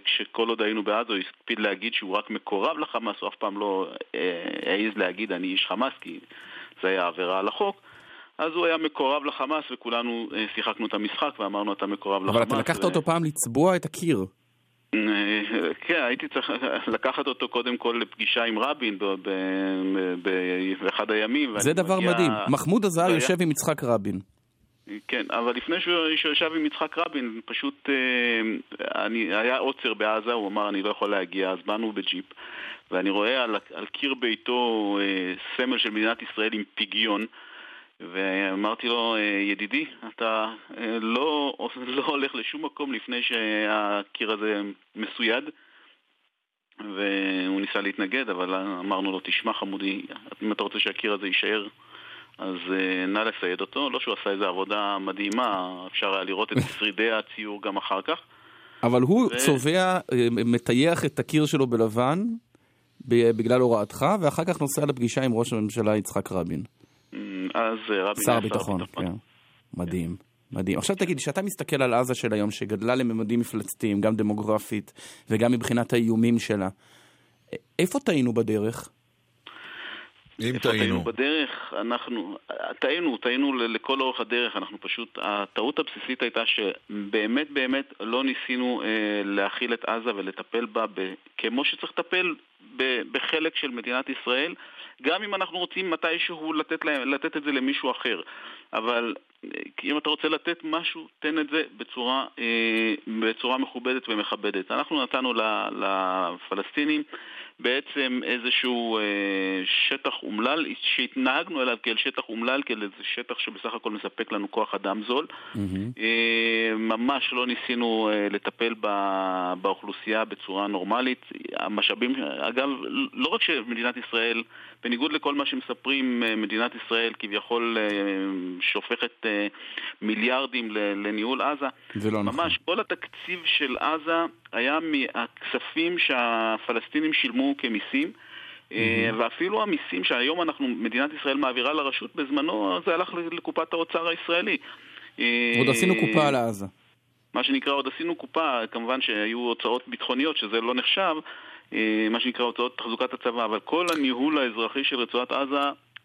כשכל עוד היינו בעזה, הוא הקפיד להגיד שהוא רק מקורב לחמאס, הוא אף פעם לא אה, העז להגיד אני איש חמאס, כי זה היה עבירה על החוק. אז הוא היה מקורב לחמאס, וכולנו אה, שיחקנו את המשחק ואמרנו אתה מקורב לחמאס. אבל אתה לקחת ו- אותו פעם לצבוע את הקיר. אה, כן, הייתי צריך לקחת אותו קודם כל לפגישה עם רבין באחד הימים. זה דבר מגיע- מדהים. מחמוד עזר היה- יושב עם יצחק רבין. כן, אבל לפני שהוא ישב עם יצחק רבין, פשוט אה, אני, היה עוצר בעזה, הוא אמר אני לא יכול להגיע, אז באנו בג'יפ, ואני רואה על, על קיר ביתו סמל של מדינת ישראל עם פיגיון, ואמרתי לו, אה, ידידי, אתה אה, לא, לא הולך לשום מקום לפני שהקיר הזה מסויד. והוא ניסה להתנגד, אבל אמרנו לו, תשמע חמודי, אם אתה רוצה שהקיר הזה יישאר, אז uh, נא לסייד אותו. לא שהוא עשה איזו עבודה מדהימה, אפשר היה לראות את שרידי הציור גם אחר כך. אבל הוא ו- צובע, אה, מטייח את הקיר שלו בלבן בגלל הוראתך, ואחר כך נוסע לפגישה עם ראש הממשלה יצחק רבין. אז אה, רבין שר הביטחון, כן. מדהים. מדהים. עכשיו תגיד, כשאתה מסתכל על עזה של היום, שגדלה לממדים מפלצתיים, גם דמוגרפית וגם מבחינת האיומים שלה, איפה טעינו בדרך? אם טעינו טעינו. בדרך, אנחנו, טעינו, טעינו לכל אורך הדרך, אנחנו פשוט, הטעות הבסיסית הייתה שבאמת באמת לא ניסינו אה, להכיל את עזה ולטפל בה ב, כמו שצריך לטפל ב, בחלק של מדינת ישראל, גם אם אנחנו רוצים מתישהו לתת, להם, לתת את זה למישהו אחר. אבל אה, אם אתה רוצה לתת משהו, תן את זה בצורה, אה, בצורה מכובדת ומכבדת. אנחנו נתנו לפלסטינים בעצם איזשהו אה, שטח אומלל, שהתנהגנו אליו כאל שטח אומלל, כאל איזה שטח שבסך הכל מספק לנו כוח אדם זול. אה, ממש לא ניסינו לטפל באוכלוסייה בצורה נורמלית. המשאבים, אגב, לא רק שמדינת ישראל, בניגוד לכל מה שמספרים, מדינת ישראל כביכול שופכת אה, מיליארדים ל- לניהול עזה. זה לא נכון. ממש כל התקציב של עזה היה מהכספים שהפלסטינים שילמו כמיסים. אה, ואפילו המיסים שהיום אנחנו, מדינת ישראל מעבירה לרשות, בזמנו זה הלך לקופת האוצר הישראלי. אה, עוד עשינו קופה על עזה. מה שנקרא, עוד עשינו קופה, כמובן שהיו הוצאות ביטחוניות, שזה לא נחשב, אה, מה שנקרא הוצאות תחזוקת הצבא, אבל כל הניהול האזרחי של רצועת עזה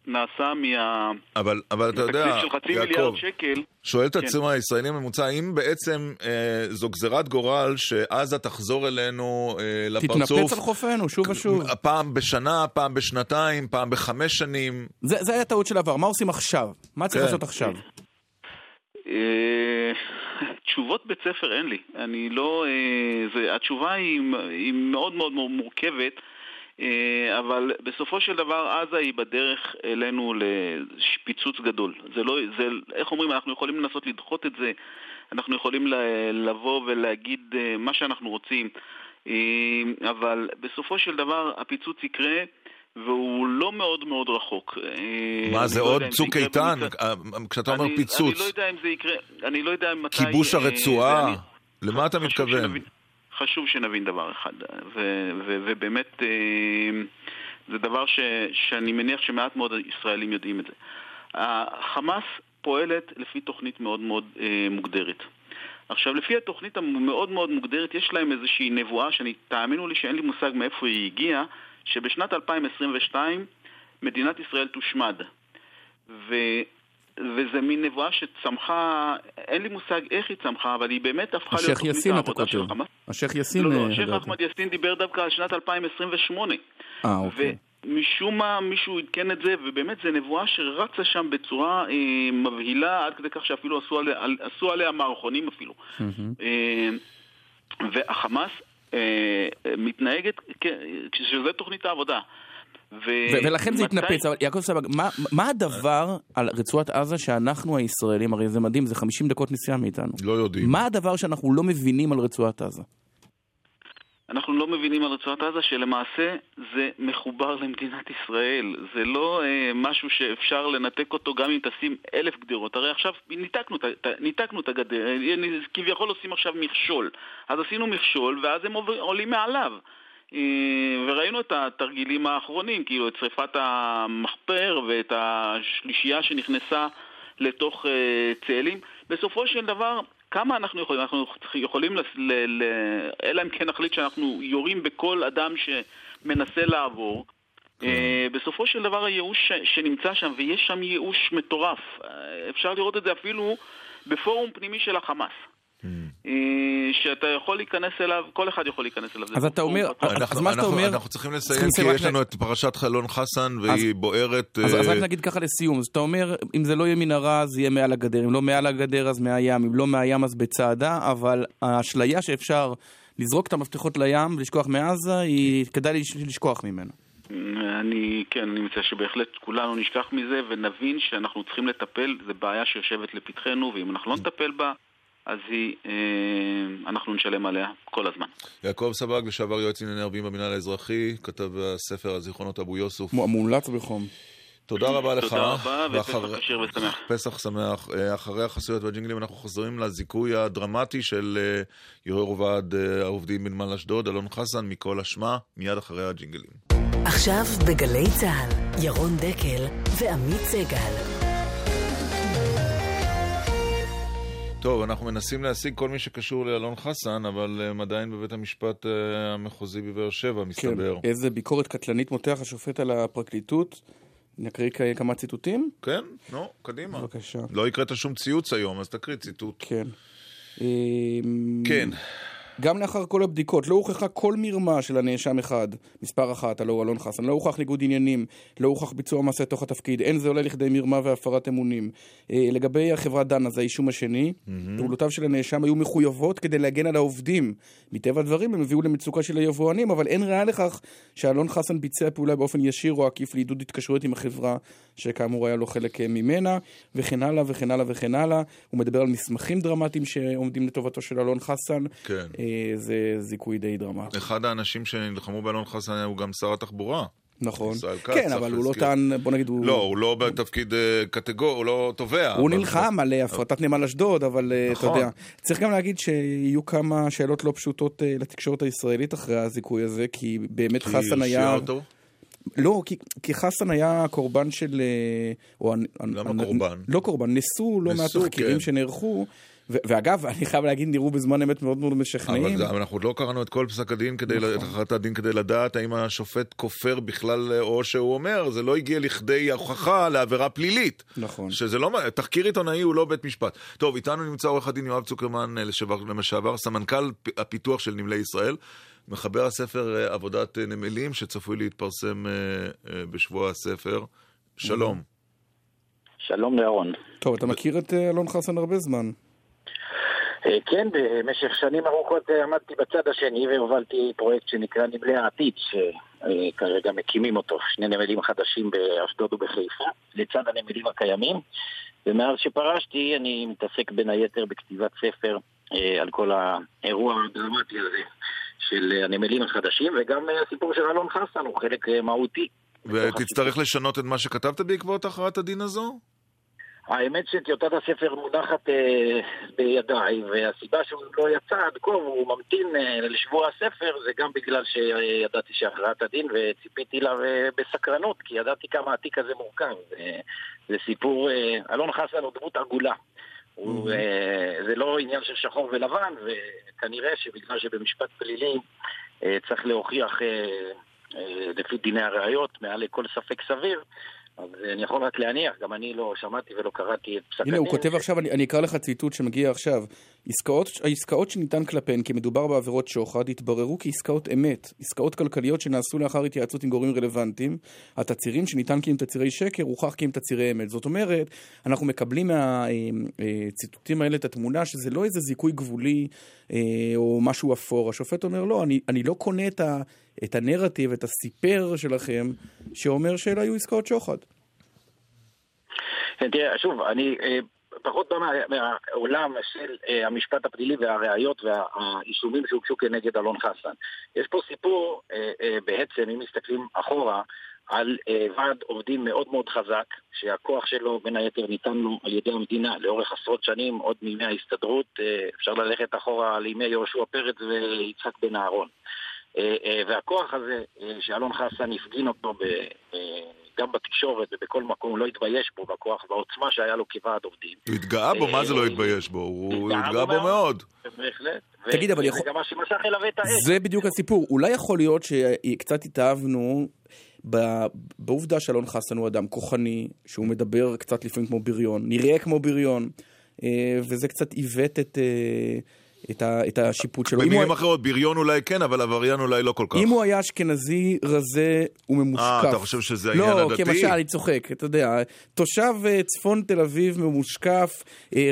נעשה מה... אבל, אבל אתה יודע, תקציב של חצי יעקב, מיליארד שקל. שואל את כן. עצמו הישראלי הממוצע, האם בעצם אה, זו גזירת גורל שעזה תחזור אלינו אה, לפרצוף? תתנפץ על חופנו שוב ושוב. פעם בשנה, פעם בשנתיים, פעם בחמש שנים. זה, זה היה טעות של עבר, מה עושים עכשיו? מה צריך כן. לעשות עכשיו? אה, תשובות בית ספר אין לי. אני לא... אה, זה, התשובה היא, היא מאוד מאוד מורכבת, אבל בסופו של דבר עזה היא בדרך אלינו לפיצוץ גדול. זה לא... זה, איך אומרים, אנחנו יכולים לנסות לדחות את זה, אנחנו יכולים לבוא ולהגיד אה, מה שאנחנו רוצים, אה, אבל בסופו של דבר הפיצוץ יקרה. והוא לא מאוד מאוד רחוק. אה, מה, אני זה לא עוד צוק איתן? אה, כשאתה אומר אני- אני פיצוץ, לא יודע אם זה יקרה, אני לא יודע מתי... כיבוש אה, הרצועה, ואני- למה אתה מתכוון? שנבין- חשוב שנבין דבר אחד, ו- ו- ובאמת אה, זה דבר ש- שאני מניח שמעט מאוד ישראלים יודעים את זה. החמאס פועלת לפי תוכנית מאוד מאוד אה, מוגדרת. עכשיו, לפי התוכנית המאוד מאוד מוגדרת, יש להם איזושהי נבואה שאני, תאמינו לי שאין לי מושג מאיפה היא הגיעה, שבשנת 2022 מדינת ישראל תושמד. ו... וזה מין נבואה שצמחה, אין לי מושג איך היא צמחה, אבל היא באמת הפכה להיות השייח תוכנית העבודה של. חמאס. השייח יאסין... לא, אה, לא, השייח לדעתי. אחמד יאסין דיבר דווקא על שנת 2028. אה, אוקיי. ומשום מה מישהו עדכן את זה, ובאמת זו נבואה שרצה שם בצורה אה, מבהילה, עד כדי כך שאפילו עשו עליה, על- עשו עליה מערכונים אפילו. אה, והחמאס אה, מתנהגת, כ- תוכנית העבודה. ו- ו- ולכן זה התנפץ, אבל יעקב סבג, מה, מה הדבר על רצועת עזה שאנחנו הישראלים, הרי זה מדהים, זה 50 דקות נסיעה מאיתנו. לא יודעים. מה הדבר שאנחנו לא מבינים על רצועת עזה? אנחנו לא מבינים על רצועת עזה שלמעשה זה מחובר למדינת ישראל. זה לא אה, משהו שאפשר לנתק אותו גם אם תשים אלף גדרות. הרי עכשיו ניתקנו, ה- ת- ניתקנו את הגדר, אה, כביכול עושים עכשיו מכשול. אז עשינו מכשול ואז הם עולים מעליו. אה, וראינו את התרגילים האחרונים, כאילו את שריפת המחפר ואת השלישייה שנכנסה לתוך uh, צאלים. בסופו של דבר, כמה אנחנו יכולים? אנחנו יכולים, ל, ל, ל, אלא אם כן נחליט שאנחנו יורים בכל אדם שמנסה לעבור. כן. Uh, בסופו של דבר הייאוש שנמצא שם, ויש שם ייאוש מטורף, אפשר לראות את זה אפילו בפורום פנימי של החמאס. אה, שאתה יכול להיכנס אליו, כל אחד יכול להיכנס אליו. אז אתה אומר, אז מה שאתה אומר... אנחנו צריכים לסיים, כי יש לנו את פרשת חלון חסן, והיא בוערת... אז רק נגיד ככה לסיום, אז אתה אומר, אם זה לא יהיה מנהרה, זה יהיה מעל הגדר, אם לא מעל הגדר, אז מהים, אם לא מהים, אז בצעדה, אבל האשליה שאפשר לזרוק את המפתחות לים ולשכוח מעזה, היא כדאי לשכוח ממנה. אני, כן, אני מציע שבהחלט כולנו נשכח מזה ונבין שאנחנו צריכים לטפל, זו בעיה שיושבת לפתחנו, ואם אנחנו לא נטפל בה, אז היא, אה, אנחנו נשלם עליה כל הזמן. יעקב סבג, לשעבר יועץ לענייני ערבים במינהל האזרחי, כתב הספר הזיכרונות אבו יוסוף. מומלץ בחום. תודה רבה לך. תודה רבה, ופסח כשר ושמח. פסח שמח. אה, אחרי החסויות והג'ינגלים אנחנו חוזרים לזיכוי הדרמטי של אה, יו"ר ועד העובדים בנמל אשדוד, אלון חסן, מכל אשמה, מיד אחרי הג'ינגלים. עכשיו בגלי צה"ל, ירון דקל ועמית סגל. טוב, אנחנו מנסים להשיג כל מי שקשור לאלון חסן, אבל הם עדיין בבית המשפט אה, המחוזי בבאר שבע, מסתבר. כן, איזה ביקורת קטלנית מותח השופט על הפרקליטות. נקריא כמה ציטוטים? כן, נו, קדימה. בבקשה. לא הקראת שום ציוץ היום, אז תקריא ציטוט. כן. כן. גם לאחר כל הבדיקות לא הוכחה כל מרמה של הנאשם אחד, מספר אחת, הלא הוא אלון חסן, לא הוכח ניגוד עניינים, לא הוכח ביצוע מעשה תוך התפקיד, אין זה עולה לכדי מרמה והפרת אמונים. אה, לגבי החברה דנה, זה האישום השני, mm-hmm. פעולותיו של הנאשם היו מחויבות כדי להגן על העובדים. מטבע הדברים הם הביאו למצוקה של היבואנים, אבל אין ראיה לכך שאלון חסן ביצע פעולה באופן ישיר או עקיף לעידוד התקשרויות עם החברה, שכאמור היה לו חלק אה, ממנה, וכן הלאה וכן הלאה וכן הלאה. הוא מדבר על מסמכים דרמטיים שעומדים לטובתו של אלון חסן. כן. אה, זה זיכוי די דרמטי. אחד האנשים שנלחמו באלון חסן הוא גם שר התחבורה. נכון. כן, אבל הוא לא טען, בוא נגיד, הוא... לא, הוא לא בתפקיד אה, קטגור, הוא לא תובע. הוא נלחם על הפרטת נמל אשדוד, אבל אתה נכון. יודע. צריך גם להגיד שיהיו כמה שאלות לא פשוטות לתקשורת הישראלית אחרי הזיכוי הזה, כי באמת חסן היה... כי הרשיע אותו? לא, כי, כי חסן היה קורבן של... או, למה אני, קורבן? לא קורבן, נסו לא מעט תחקירים כן. שנערכו. ואגב, אני חייב להגיד, נראו בזמן אמת מאוד מאוד משכנעים. אבל, אבל אנחנו עוד לא קראנו את כל פסק הדין, כדי, נכון. את הכרעת הדין כדי לדעת האם השופט כופר בכלל, או שהוא אומר, זה לא הגיע לכדי הוכחה לעבירה פלילית. נכון. שזה לא, תחקיר עיתונאי הוא לא בית משפט. טוב, איתנו נמצא עורך הדין יואב צוקרמן, לשעבר, סמנכ"ל הפיתוח של נמלי ישראל. מחבר הספר עבודת נמלים, שצפוי להתפרסם בשבוע הספר. שלום. שלום לאהרון. טוב, אתה מכיר את אלון חסן הרבה זמן. כן, במשך שנים ארוכות עמדתי בצד השני והובלתי פרויקט שנקרא נמלי העתיד, שכרגע מקימים אותו, שני נמלים חדשים באשדוד ובחיפה, לצד הנמלים הקיימים. ומאז שפרשתי אני מתעסק בין היתר בכתיבת ספר על כל האירוע הדרמטי הזה של הנמלים החדשים, וגם הסיפור של אלון חסן הוא חלק מהותי. ותצטרך לשנות את מה שכתבת בעקבות הכרעת הדין הזו? האמת שטיוטת הספר מונחת אה, בידיי, והסיבה שהוא לא יצא עד כה, הוא ממתין אה, לשבוע הספר, זה גם בגלל שידעתי שהכרעת הדין וציפיתי לה אה, בסקרנות, כי ידעתי כמה התיק הזה מורכב. אה, זה סיפור, אה, אלון חסן הוא דמות עגולה. הוא, אה, זה לא עניין של שחור ולבן, וכנראה שבגלל שבמשפט פלילי אה, צריך להוכיח אה, אה, לפי דיני הראיות, מעל לכל ספק סביר, אז אני יכול רק להניח, גם אני לא שמעתי ולא קראתי את פסק הדין. הנה, הוא כותב עכשיו, אני, אני אקרא לך ציטוט שמגיע עכשיו. עסקאות, העסקאות שניתן כלפיהן כי מדובר בעבירות שוחד התבררו כעסקאות אמת, עסקאות כלכליות שנעשו לאחר התייעצות עם גורמים רלוונטיים. התצהירים שניתן כי הם תצהירי שקר, הוכח כי הם תצהירי אמת. זאת אומרת, אנחנו מקבלים מהציטוטים האלה את התמונה שזה לא איזה זיכוי גבולי או משהו אפור. השופט אומר, לא, אני, אני לא קונה את, ה, את הנרטיב, את הסיפר שלכם, שאומר שאלה היו עסקאות שוחד. כן, תראה, שוב, אני פחות בא מהעולם של המשפט הפלילי והראיות והאישומים שהוגשו כנגד אלון חסן. יש פה סיפור, בעצם, אם מסתכלים אחורה, על ועד עובדים מאוד מאוד חזק, שהכוח שלו בין היתר ניתן לו על ידי המדינה לאורך עשרות שנים, עוד מימי ההסתדרות, אפשר ללכת אחורה לימי יהושע פרץ ויצחק בן אהרון. והכוח הזה שאלון חסן הפגין אותו גם בתקשורת ובכל מקום, הוא לא התבייש בו בכוח, בעוצמה שהיה לו כוועד עובדים. הוא התגאה בו, מה זה לא התבייש בו? הוא התגאה בו מאוד. בהחלט. תגיד, אבל יכול... וזה גם מה שמשך אליו את האש. זה בדיוק הסיפור. אולי יכול להיות שקצת התאהבנו בעובדה שאלון חסן הוא אדם כוחני, שהוא מדבר קצת לפעמים כמו בריון, נראה כמו בריון, אה, וזה קצת עיוות את... אה, את, ה, את השיפוט שלו. במילים אחרות, בריון אולי כן, אבל עבריין אולי לא כל כך. אם הוא היה אשכנזי רזה וממושקף. אה, אתה חושב שזה העניין לא, הדתי? לא, כמשל, אני צוחק, אתה יודע. תושב אה, צפון תל אביב ממושקף,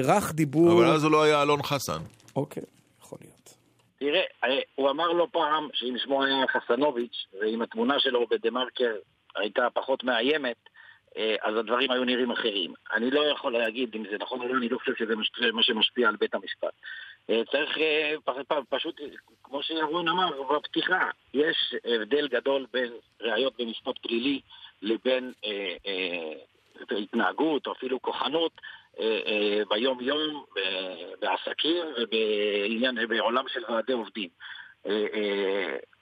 רך דיבור. אבל אז הוא לא היה אלון חסן. אוקיי, יכול להיות. תראה, הוא אמר לו פעם שאם שמו היה חסנוביץ', ואם התמונה שלו בדה מרקר הייתה פחות מאיימת, אז הדברים היו נראים אחרים. אני לא יכול להגיד אם זה נכון או לא, אני לא חושב שזה מה שמשפיע על בית המשפט. צריך פשוט, כמו שירון אמר בפתיחה, יש הבדל גדול בין ראיות במשפט פלילי לבין אה, אה, התנהגות או אפילו כוחנות אה, אה, ביום-יום, בעסקים ובעולם של ועדי עובדים.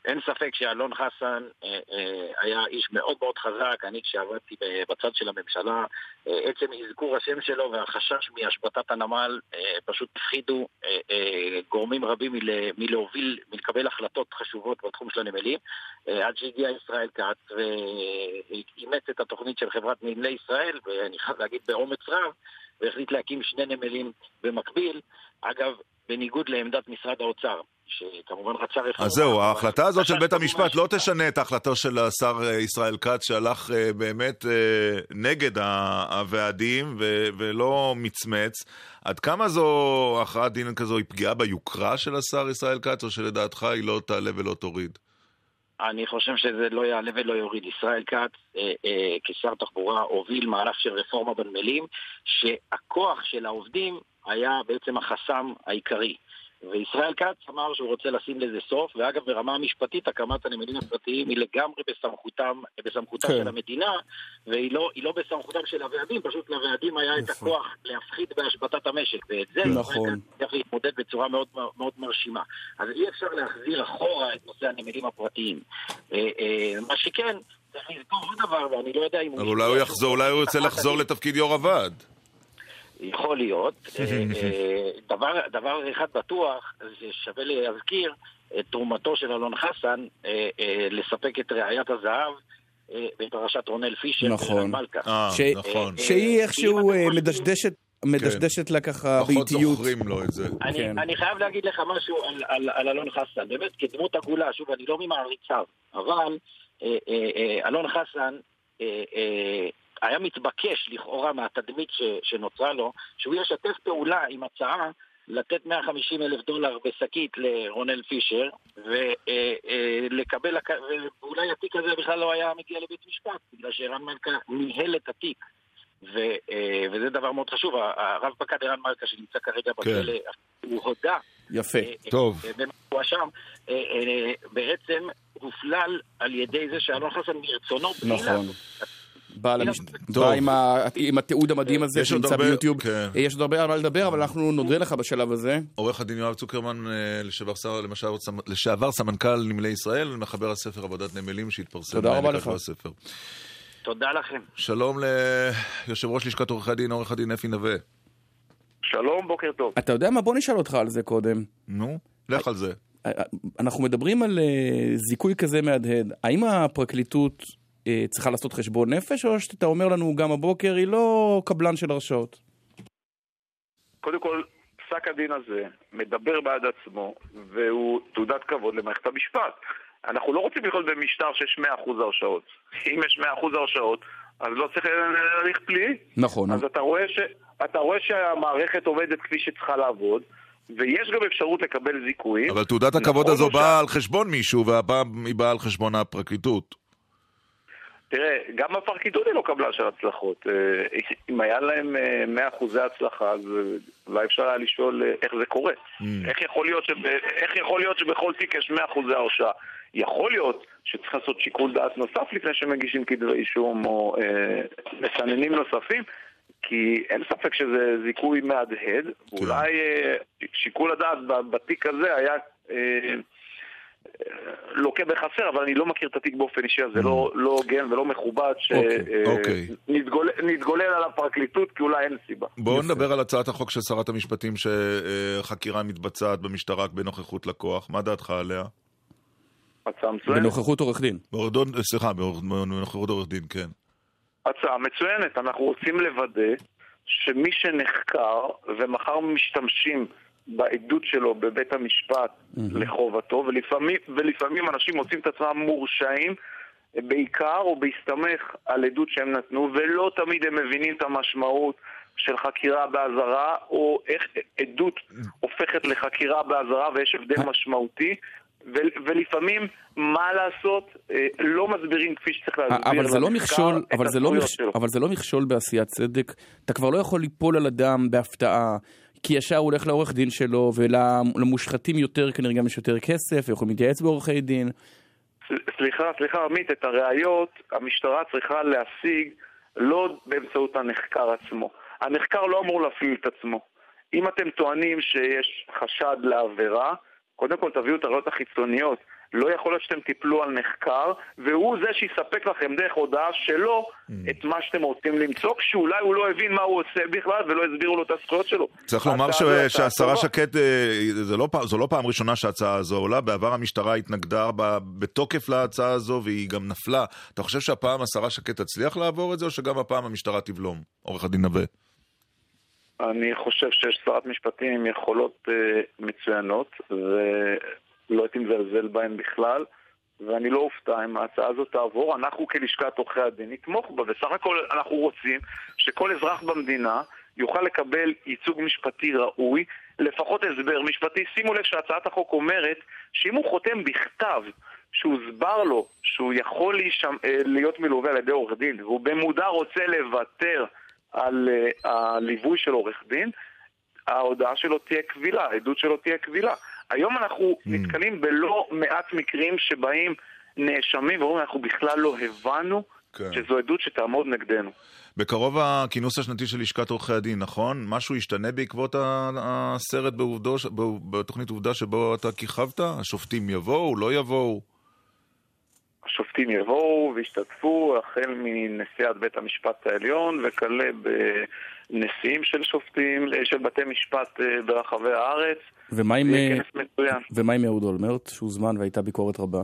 אין ספק שאלון חסן אה, אה, היה איש מאוד מאוד חזק, אני כשעבדתי בצד של הממשלה, אה, עצם אזכור השם שלו והחשש מהשבתת הנמל אה, פשוט הפחידו אה, אה, גורמים רבים מל, מלהוביל, מלקבל החלטות חשובות בתחום של הנמלים, עד שהגיע ישראל כץ ואימץ את התוכנית של חברת נמלי ישראל, ואני חייב להגיד באומץ רב, והחליט להקים שני נמלים במקביל. אגב, בניגוד לעמדת משרד האוצר, שכמובן רצה רפורמה. אז זהו, ההחלטה הזאת של בית המשפט לא תשנה את ההחלטה של השר ישראל כץ, שהלך באמת נגד הוועדים ולא מצמץ. עד כמה זו הכרעת דין כזו היא פגיעה ביוקרה של השר ישראל כץ, או שלדעתך היא לא תעלה ולא תוריד? אני חושב שזה לא יעלה ולא יוריד. ישראל כץ, אה, אה, כשר תחבורה, הוביל מהלך של רפורמה בנמלים, שהכוח של העובדים היה בעצם החסם העיקרי. וישראל כץ אמר שהוא רוצה לשים לזה סוף, ואגב ברמה המשפטית הקמת הנמלים הפרטיים היא לגמרי בסמכותם, בסמכותה כן. של המדינה, והיא לא, לא בסמכותם של הוועדים, פשוט לוועדים היה את הכוח להפחית בהשבתת המשק, ואת זה נכון. צריך להתמודד בצורה מאוד, מאוד מרשימה. אז אי אפשר להחזיר אחורה את נושא הנמלים הפרטיים. מה שכן, צריך לזכור עוד דבר, ואני לא יודע אם... אבל אולי הוא יחזור, אולי הוא ירצה לחזור לתפקיד יו"ר הוועד. יכול להיות. דבר, דבר אחד בטוח, זה שווה להזכיר את תרומתו של אלון חסן לספק את ראיית הזהב בפרשת רונל פישר. נכון. אה, נכון. שהיא איכשהו מדשדשת. מדשדשת לה ככה באיטיות. פחות זוכרים לו את זה. אני, כן. אני חייב להגיד לך משהו על, על, על אלון חסן, באמת כדמות עגולה, שוב, אני לא ממעריציו, אבל אה, אה, אלון חסן אה, אה, היה מתבקש לכאורה מהתדמית ש, שנוצרה לו, שהוא ישתף פעולה עם הצעה לתת 150 אלף דולר בשקית לרונל פישר, ולקבל, ואולי התיק הזה בכלל לא היה מגיע לבית משפט, בגלל שערן מלכה ניהל את התיק. ו, וזה דבר מאוד חשוב, הרב פקד ערן מלכה שנמצא כרגע בכלא, הוא הודה. יפה, טוב. הוא שם, בעצם הופלל על ידי זה שאלון חסן מרצונו, נכון. בא, למש... בא עם, ה... עם התיעוד המדהים הזה שנמצא הרבה... ביוטיוב. כן. יש עוד הרבה על מה לדבר, אבל אנחנו נודה לך בשלב הזה. עורך הדין יואב צוקרמן, לשעבר, למשל, לשעבר סמנכ"ל נמלי ישראל, מחבר הספר עבודת נמלים שהתפרסם. תודה רבה לך. הספר. תודה לכם. שלום ליושב ראש לשכת עורכי הדין, עורך הדין אפי נווה. שלום, בוקר טוב. אתה יודע מה? בוא נשאל אותך על זה קודם. נו, לך על זה. אנחנו מדברים על זיכוי כזה מהדהד. האם הפרקליטות צריכה לעשות חשבון נפש, או שאתה אומר לנו גם הבוקר, היא לא קבלן של הרשאות? קודם כל, פסק הדין הזה מדבר בעד עצמו, והוא תעודת כבוד למערכת המשפט. אנחנו לא רוצים לחיות במשטר שיש 100% הרשאות. אם יש 100% הרשאות, אז לא צריך להליך פלילי. נכון. אז אתה רואה, ש... אתה רואה שהמערכת עובדת כפי שצריכה לעבוד, ויש גם אפשרות לקבל זיכויים. אבל תעודת הכבוד הזו באה על חשבון מישהו, והפעם היא באה על חשבון הפרקליטות. תראה, גם הפרקליטות היא לא קבלה של הצלחות. אם היה להם 100% הצלחה, אז אולי אפשר היה לשאול איך זה קורה. Mm. איך, יכול שב, איך יכול להיות שבכל תיק יש 100% הרשעה? יכול להיות שצריך לעשות שיקול דעת נוסף לפני שמגישים כתבי אישום או אה, מסננים נוספים, כי אין ספק שזה זיכוי מהדהד. כן. אולי אה, שיקול הדעת בתיק הזה היה... אה, לוקה בחסר, אבל אני לא מכיר את התיק באופן אישי, אז זה לא לא הוגן ולא מכובד אוקיי. שנתגולל על הפרקליטות, כי אולי אין סיבה. בואו נדבר על הצעת החוק של שרת המשפטים שחקירה מתבצעת במשטרה בנוכחות לקוח. מה דעתך עליה? הצעה מצוינת. בנוכחות עורך דין. סליחה, בנוכחות עורך דין, כן. הצעה מצוינת, אנחנו רוצים לוודא שמי שנחקר ומחר משתמשים בעדות שלו בבית המשפט לחובתו, ולפעמים, ולפעמים אנשים מוצאים את עצמם מורשעים בעיקר או בהסתמך על עדות שהם נתנו, ולא תמיד הם מבינים את המשמעות של חקירה באזהרה, או איך עדות הופכת לחקירה באזהרה ויש הבדל משמעותי. ו- ולפעמים, מה לעשות, אה, לא מסבירים כפי שצריך להסביר אבל זה לא מכשול, אבל זה לא שלו. אבל זה לא מכשול בעשיית צדק. אתה כבר לא יכול ליפול על אדם בהפתעה, כי ישר הוא הולך לעורך דין שלו, ולמושחתים יותר כנראה גם יש יותר כסף, ויכולים להתייעץ בעורכי דין. סליחה, סליחה, עמית, את הראיות המשטרה צריכה להשיג לא באמצעות הנחקר עצמו. הנחקר לא אמור להפעיל את עצמו. אם אתם טוענים שיש חשד לעבירה, קודם כל תביאו את הראיות החיצוניות. לא יכול להיות שאתם תיפלו על נחקר, והוא זה שיספק לכם דרך הודעה שלו את מה שאתם רוצים למצוא, כשאולי הוא לא הבין מה הוא עושה בכלל ולא הסבירו לו את הזכויות שלו. צריך לומר שהשרה. שקד, אה, לא זו לא פעם ראשונה שההצעה הזו עולה, בעבר המשטרה התנגדה בתוקף להצעה הזו והיא גם נפלה. אתה חושב שהפעם השרה שקד תצליח לעבור את זה, או שגם הפעם המשטרה תבלום? עורך הדין נווה. אני חושב שיש שרת משפטים עם יכולות אה, מצוינות, ולא הייתי מזלזל בהן בכלל, ואני לא אופתע אם ההצעה הזאת תעבור. אנחנו כלשכת עורכי הדין נתמוך בה, בסך הכל אנחנו רוצים שכל אזרח במדינה יוכל לקבל ייצוג משפטי ראוי, לפחות הסבר משפטי. שימו לב שהצעת החוק אומרת שאם הוא חותם בכתב שהוסבר לו שהוא יכול להישמ... אה, להיות מלווה על ידי עורך דין, והוא במודע רוצה לוותר על uh, הליווי של עורך דין, ההודעה שלו תהיה קבילה, העדות שלו תהיה קבילה. היום אנחנו Mm. נתקלים בלא מעט מקרים שבהם נאשמים ואומרים אנחנו בכלל לא הבנו כן. שזו עדות שתעמוד נגדנו. בקרוב הכינוס השנתי של לשכת עורכי הדין, נכון? משהו ישתנה בעקבות הסרט בעובדו, ב- בתוכנית עובדה שבו אתה כיכבת? השופטים יבואו, לא יבואו? השופטים יבואו וישתתפו החל מנשיאת בית המשפט העליון וכלה בנשיאים של שופטים, של בתי משפט אה, ברחבי הארץ. ומה עם, אה. ומה עם אהוד אולמרט, שהוזמן והייתה ביקורת רבה?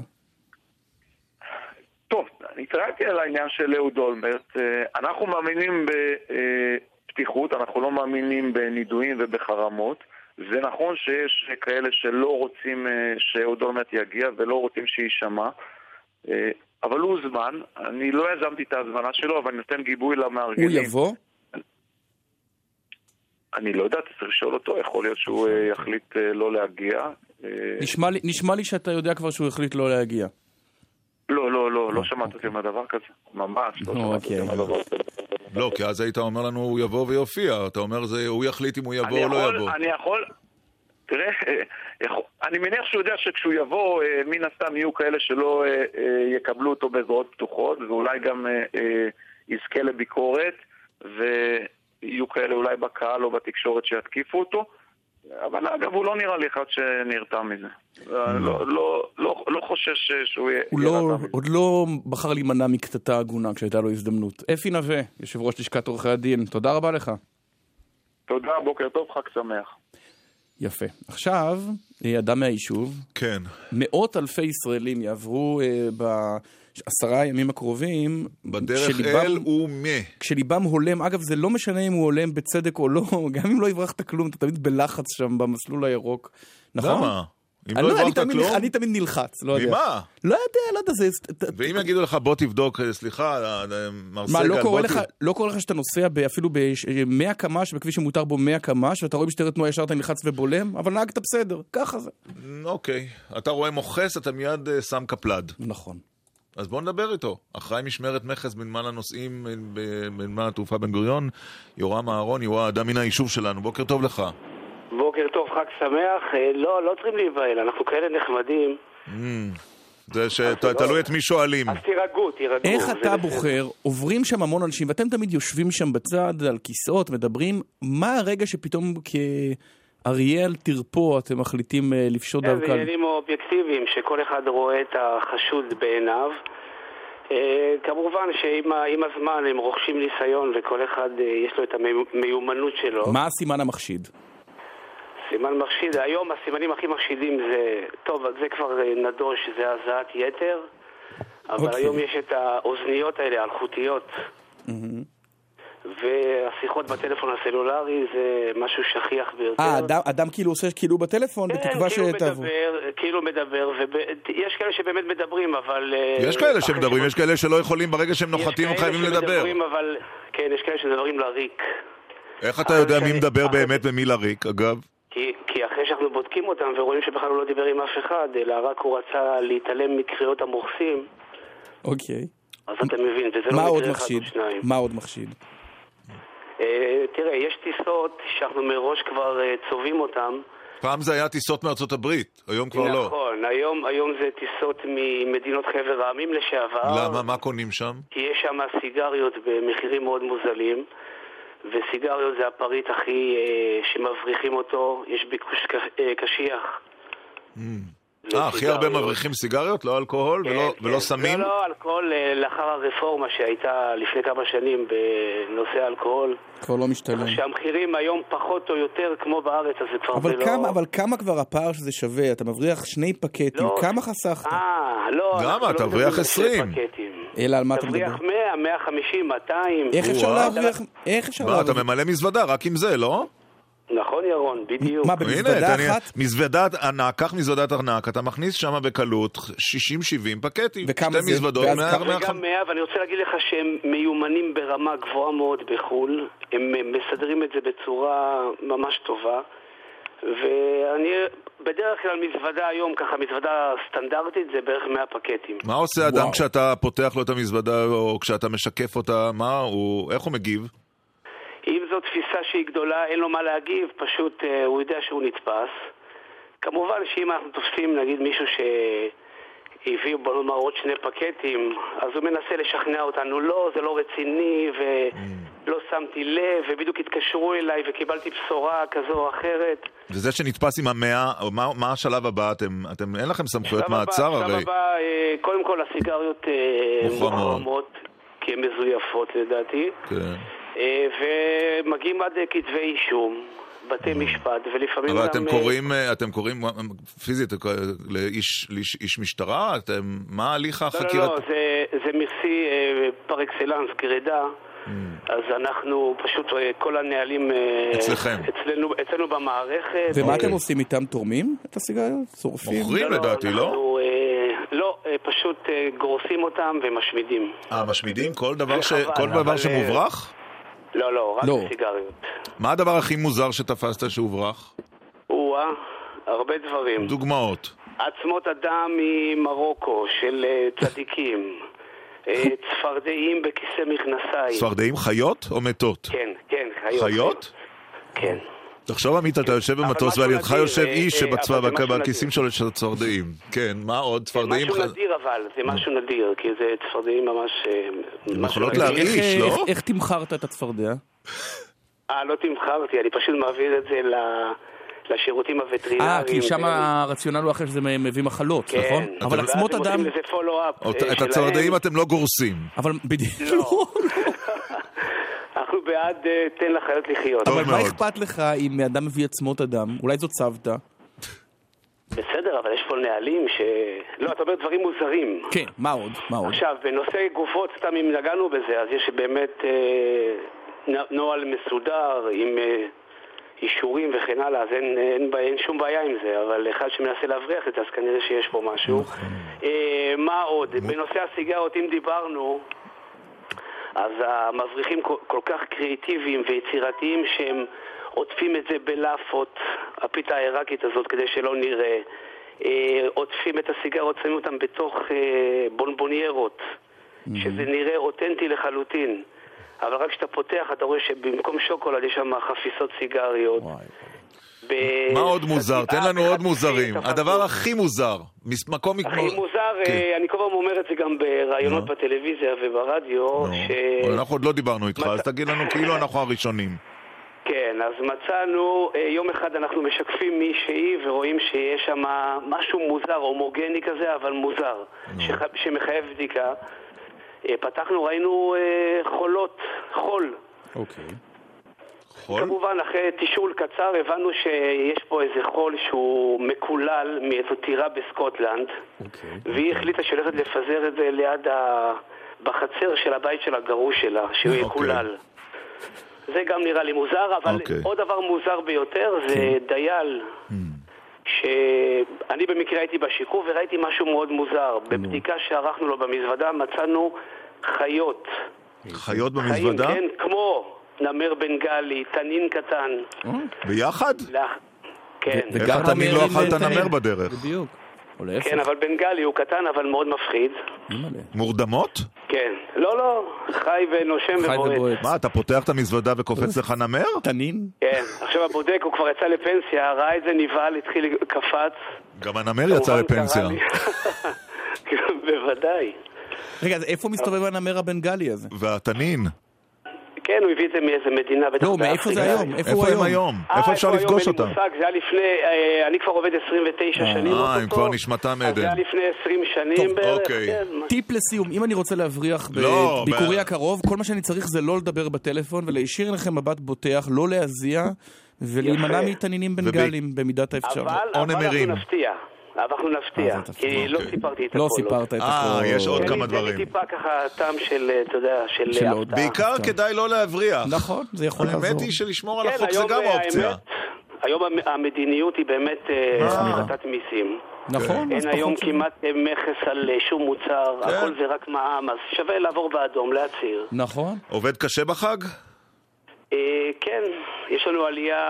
טוב, אני התראיינתי על העניין של אהוד אולמרט. אה, אנחנו מאמינים בפתיחות, אנחנו לא מאמינים בנידויים ובחרמות. זה נכון שיש כאלה שלא רוצים אה, שאהוד אולמרט יגיע ולא רוצים שיישמע, אה, אבל הוא הוזמן. אני לא יזמתי את ההזמנה שלו, אבל אני נותן גיבוי הוא למארגנים. יבוא? אני לא יודע, אתה צריך לשאול אותו, יכול להיות שהוא אה, יחליט אה, לא להגיע. אה, נשמע לי, נשמע לי שאתה יודע כבר שהוא החליט לא להגיע. לא, לא, לא, לא שמעתי אותי מהדבר כזה. ממש לא אוקיי. אותי מהדבר כזה. לא, כי אז היית אומר לנו הוא יבוא ויופיע. אתה אומר זה, הוא יחליט אם הוא יבוא או לא יבוא. אני יכול... תראה, אני מניח שהוא יודע שכשהוא יבוא, מן הסתם יהיו כאלה שלא יקבלו אותו בזרועות פתוחות, ואולי גם יזכה לביקורת, ויהיו כאלה אולי בקהל או בתקשורת שיתקיפו אותו. אבל אגב, הוא לא נראה לי אחד שנרתע מזה. לא, לא, לא, לא חושש אה, שהוא יהיה... הוא לא, עוד לא בחר להימנע מקטטה הגונה כשהייתה לו הזדמנות. אפי נווה, יושב ראש לשכת עורכי הדין, תודה רבה לך. תודה, בוקר טוב, חג שמח. יפה. עכשיו, אה, אדם מהיישוב. כן. מאות אלפי ישראלים יעברו אה, בעשרה הימים הקרובים. בדרך כשליבם- אל ומה. כשליבם הולם, אגב, זה לא משנה אם הוא הולם בצדק או לא, גם אם לא הברחת כלום, אתה תמיד בלחץ שם במסלול הירוק. נכון? למה? אם אני לא אני הברחת כלום? אני תמיד נלחץ, לא יודע. ממה? לא יודע, לא יודע, זה... ואם יגידו לך בוא תבדוק, אה, סליחה, אה, מר מה, סגל, לא בוא לך, ת- לא קורה לך שאתה נוסע ב- אפילו ב-100 קמ"ש, בכביש שמותר בו 100 קמ"ש, ואתה רואה משטרת תנועה ישר אתה נלחץ ובולם, אבל נהגת בסדר, ככה זה. אוקיי. אתה רואה מוכס, אתה מיד אה, שם קפלד. נכון. אז בוא נדבר איתו. אחראי משמרת מכס בנמל הנוסעים בנמל התעופה בן גוריון, יורם אהרון, הוא אדם מן היישוב שלנו. בוקר טוב לך. בוקר טוב, חג שמח. אה, לא, לא צריכים להיבהל, אנחנו כאלה נחמדים. Mm, זה שתלוי את מי שואלים. אז תירגעו, תירגעו. איך אתה. בוחר, עוברים שם המון אנשים, ואתם תמיד יושבים שם בצד, על כיסאות, מדברים, מה הרגע שפתאום אריה על תרפו אתם מחליטים אה, לפשוט כן, זה דווקא. עניינים אובייקטיביים, שכל אחד רואה את החשוד בעיניו. אה, כמובן שעם הזמן הם רוכשים ניסיון וכל אחד אה, יש לו את המיומנות שלו. מה הסימן המחשיד? סימן מחשיד, היום הסימנים הכי מחשידים זה, טוב, זה כבר נדוש, זה הזעת יתר, אבל אוקיי. היום יש את האוזניות האלה, האלחוטיות, והשיחות בטלפון הסלולרי זה משהו שכיח ביותר. אה, אדם- אדם כאילו עושה כאילו בטלפון, בתקווה כאילו שתעבור. מדבר, כאילו מדבר, ויש כאלה שבאמת מדברים, אבל... אה, יש כאלה שמדברים, יש כאלה שלא יכולים, ברגע שהם נוחתים הם כאלה חייבים לדבר. שמדברים, אבל... כן, יש כאלה שמדברים לריק. איך אתה יודע מי מדבר באמת ומי לריק, אגב? כי, כי אחרי שאנחנו בודקים אותם ורואים שבכלל הוא לא דיבר עם אף אחד, אלא רק הוא רצה להתעלם מקריאות המורסים, אוקיי. אז אתה מבין, וזה מה לא עוד מקרה אחד? או שניים. מה עוד מחשיד? אה, תראה, יש טיסות שאנחנו מראש כבר אה, צובעים אותן. פעם זה היה טיסות מארצות הברית, היום כבר לא. נכון, היום, היום זה טיסות ממדינות חבר העמים לשעבר. למה? מה קונים שם? כי יש שם סיגריות במחירים מאוד מוזלים, וסיגריות זה הפריט הכי אה, שמבריחים אותו, יש ביקוש אה, קשיח. אה, הכי הרבה מבריחים סיגריות? לא אלכוהול ולא- ולא סמים? לא, לא, אלכוהול אה, לאחר הרפורמה שהייתה לפני כמה שנים בנושא האלכוהול. כבר לא משתלם. שהמחירים היום פחות או יותר כמו בארץ, אז זה כבר אבל זה לא... כמה, אבל כמה כבר הפער שזה שווה? אתה מבריח שני פקטים, כמה חסכת? אה, לא, למה? לא אתה מבריח על שני 20. פקטים. אלא על מה אתה מדבר? תבריח 100, 150, 200. איך אפשר. להבריח? איך אפשר מה, אתה להבריח? ממלא מזוודה רק עם זה, לא? נכון, ירון, בדיוק. מה, במזוודה אחת? מזוודת ענק, קח מזוודת ארנק, אתה מכניס שם בקלות 60-70 פקטים. וכמה שתי זה? מזוודות, ואז 100, כמה? 100, וגם 100, ואני רוצה להגיד לך שהם מיומנים ברמה גבוהה מאוד בחו"ל, הם מסדרים את זה בצורה ממש טובה, ואני בדרך כלל מזוודה היום, ככה מזוודה סטנדרטית, זה בערך 100 פקטים. מה עושה אדם כשאתה פותח לו את המזוודה או כשאתה משקף אותה? מה הוא, איך הוא מגיב? אם זו תפיסה שהיא גדולה, אין לו מה להגיב, פשוט אה, הוא יודע שהוא נתפס. כמובן שאם אנחנו תופסים נגיד מישהו שהביא בוא נאמר עוד שני פקטים, אז הוא מנסה לשכנע אותנו, לא, זה לא רציני ולא שמתי לב ובדיוק התקשרו אליי וקיבלתי בשורה כזו או אחרת. וזה שנתפס עם המאה, מה, מה השלב הבא? אתם, אתם, אין לכם סמכויות מעצר הרי. הבא, אה, קודם כל הסיגריות אה, מוחרמות. מוחרמות, כי הן מזויפות לדעתי. כן. אה, ומגיעים עד אה, כתבי אישום, בתי משפט, ולפעמים אבל גם... אתם אה, קוראים, אה, אתם קוראים אה, פיזית אה, לאיש, לאיש איש משטרה? אתם, מה הליך לא, החקירה? לא, לא, זה, זה מרסי אה, פר אקסלנס, גרידה. אז אנחנו פשוט, אה, כל הנהלים... אה, אצלכם. אצלנו, אצלנו במערכת. ומה אה, אתם עושים איתם? תורמים את הסיגריות? שורפים? מוכרים לדעתי, לא? אנחנו, אה, לא, אה, פשוט אה, גורסים אותם ומשמידים. אה, משמידים כל דבר, ש... וחבל, כל אבל, דבר אה, שמוברח? לא, לא, רק לא. סיגריות. מה הדבר הכי מוזר שתפסת שהוברח? או-אה, הרבה דברים. דוגמאות. עצמות אדם ממרוקו של אה, צדיקים. אה, צפרדעים בכיסא מכנסיים. צפרדעים חיות או מתות? כן, כן, חיות. חיות? כן. תחשוב עמית, אתה יושב במטוס ועל ידך יושב אה, איש אה, אבל שבצבא זה משהו בכיסים שלו יש צפרדעים. כן, מה עוד? צפרדעים משהו נדיר אבל, זה משהו נדיר, כי זה צפרדעים ממש... אה, משהו יכולות. להרעיש, איך, לא? איך, איך תמחרת את הצפרדע? אה, לא תמכרתי, אני פשוט מעביר את זה ל- לשירותים הווטרינריים. אה, כי שם אה, הרציונל הוא אחר שזה מביא מחלות, כן. נכון? אבל ואז עצמות הם אדם... עושים לזה פולו-אפ. אה, את שלהם. הצפרדעים אתם לא גורסים. אבל בדיוק. לא. אנחנו בעד אה, תן לחיות לחיות. אבל מה אכפת לך אם אדם מביא עצמות אדם? אולי זאת צוותא? בסדר, אבל יש פה נהלים ש... לא, אתה אומר דברים מוזרים. כן, מה עוד? מה עוד? עכשיו, בנושא גופות, סתם אם נגענו בזה, אז יש באמת אה, נוהל מסודר עם אה, אישורים וכן הלאה, אז אין, אין, בע- אין שום בעיה עם זה, אבל אחד שמנסה להבריח את זה, אז כנראה שיש פה משהו. אה, מה עוד? בנושא הסיגרות, אם דיברנו, אז המבריחים כל, כל כך קריאיטיביים ויצירתיים שהם עוטפים את זה בלאפות, הפיתה העיראקית הזאת, כדי שלא נראה. אה, עוטפים את הסיגרות, שמים אותם בתוך אה, בונבוניירות, שזה נראה אותנטי לחלוטין. אבל רק כשאתה פותח אתה רואה שבמקום שוקולד יש שם חפיסות סיגריות. ב- מה עוד מוזר? תן לנו עוד מוזרים. הדבר הכי מוזר. מקום... הכי מוזר, כן. אה, אני כל פעם אומר את זה גם בראיונות בטלוויזיה וברדיו, ש... אנחנו עוד לא דיברנו איתך, אז תגיד לנו כאילו אנחנו הראשונים. כן, אז מצאנו, אה, יום אחד אנחנו משקפים מישהי ורואים שיש שם משהו מוזר, הומוגני כזה, אבל מוזר, שח... שמחייב בדיקה. אה, פתחנו, ראינו אה, חולות, חול. אוקיי. חול? כמובן, אחרי תשאול קצר הבנו שיש פה איזה חול שהוא מקולל מאיזו טירה בסקוטלנד, והיא החליטה שהיא הולכת לפזר את זה ליד ה... בחצר של הבית של הגרוש שלה, שהוא יקולל. זה גם נראה לי מוזר, אבל אוקיי. עוד דבר מוזר ביותר זה דייל. שאני במקרה הייתי בשיקוף וראיתי משהו מאוד מוזר. בבדיקה שערכנו לו במזוודה מצאנו חיות. חיות חיים, במזוודה? כן, כמו נמר בנגלי, תנין קטן. ביחד? לאח- כן. איך התנין לא אכל את הנמר בדרך? בדיוק. או להפך. כן, אבל בנגלי הוא קטן אבל מאוד מפחיד. מורדמות? כן. לא, לא, חי ונושם ובועט. מה, אתה פותח את המזוודה וקופץ לך נמר? תנין? כן. עכשיו הבודק, הוא כבר יצא לפנסיה, ראה את זה, נבהל, התחיל, קפץ. גם הנמר יצא לפנסיה. לי. בוודאי. רגע, אז איפה מסתובב הנמר הבנגלי הזה? והתנין? כן, הוא הביא את זה מאיזה מדינה, בטח לא, מאיפה זה. היום? איפה איפה הוא הם היום? היום? אה, איפה אפשר היום? לפגוש אין לי אותם? מושג, זה היה לפני, אה, אני כבר עובד 29 שנים. אה, הם אוטוטו. כבר נשמתם אז זה היה עדן. לפני 20 שנים בערך, אוקיי. כן. טיפ לסיום, אם אני רוצה להבריח לא, בביקורי ב- הקרוב, כל מה שאני צריך זה לא לדבר בטלפון ולהישיר לכם מבט בוטח, לא להזיע ולהימנע יפה. מתנינים בנגלים במידת האפשר. אבל, אבל אנחנו נפתיע. אנחנו נפתיע, כי לא סיפרתי את הכל. לא סיפרת את אה, הכל. יש עוד תן כמה לי- תן דברים. לי טיפה ככה טעם של, אה, אתה יודע, של אה. הפתעה. בעיקר כדאי לא להבריח. נכון, זה יכול לעזור. האמת היא שלשמור על כן, החוק זה היום, גם אה, אופציה. היום המ- המדיניות היא באמת אה. הפחתת מיסים. נכון, אין היום כמעט אה, מכס על אה, שום מוצר, כן. הכל זה רק מע"מ, אז שווה לעבור באדום, להצהיר. נכון. עובד קשה בחג? אה, כן, יש לנו עלייה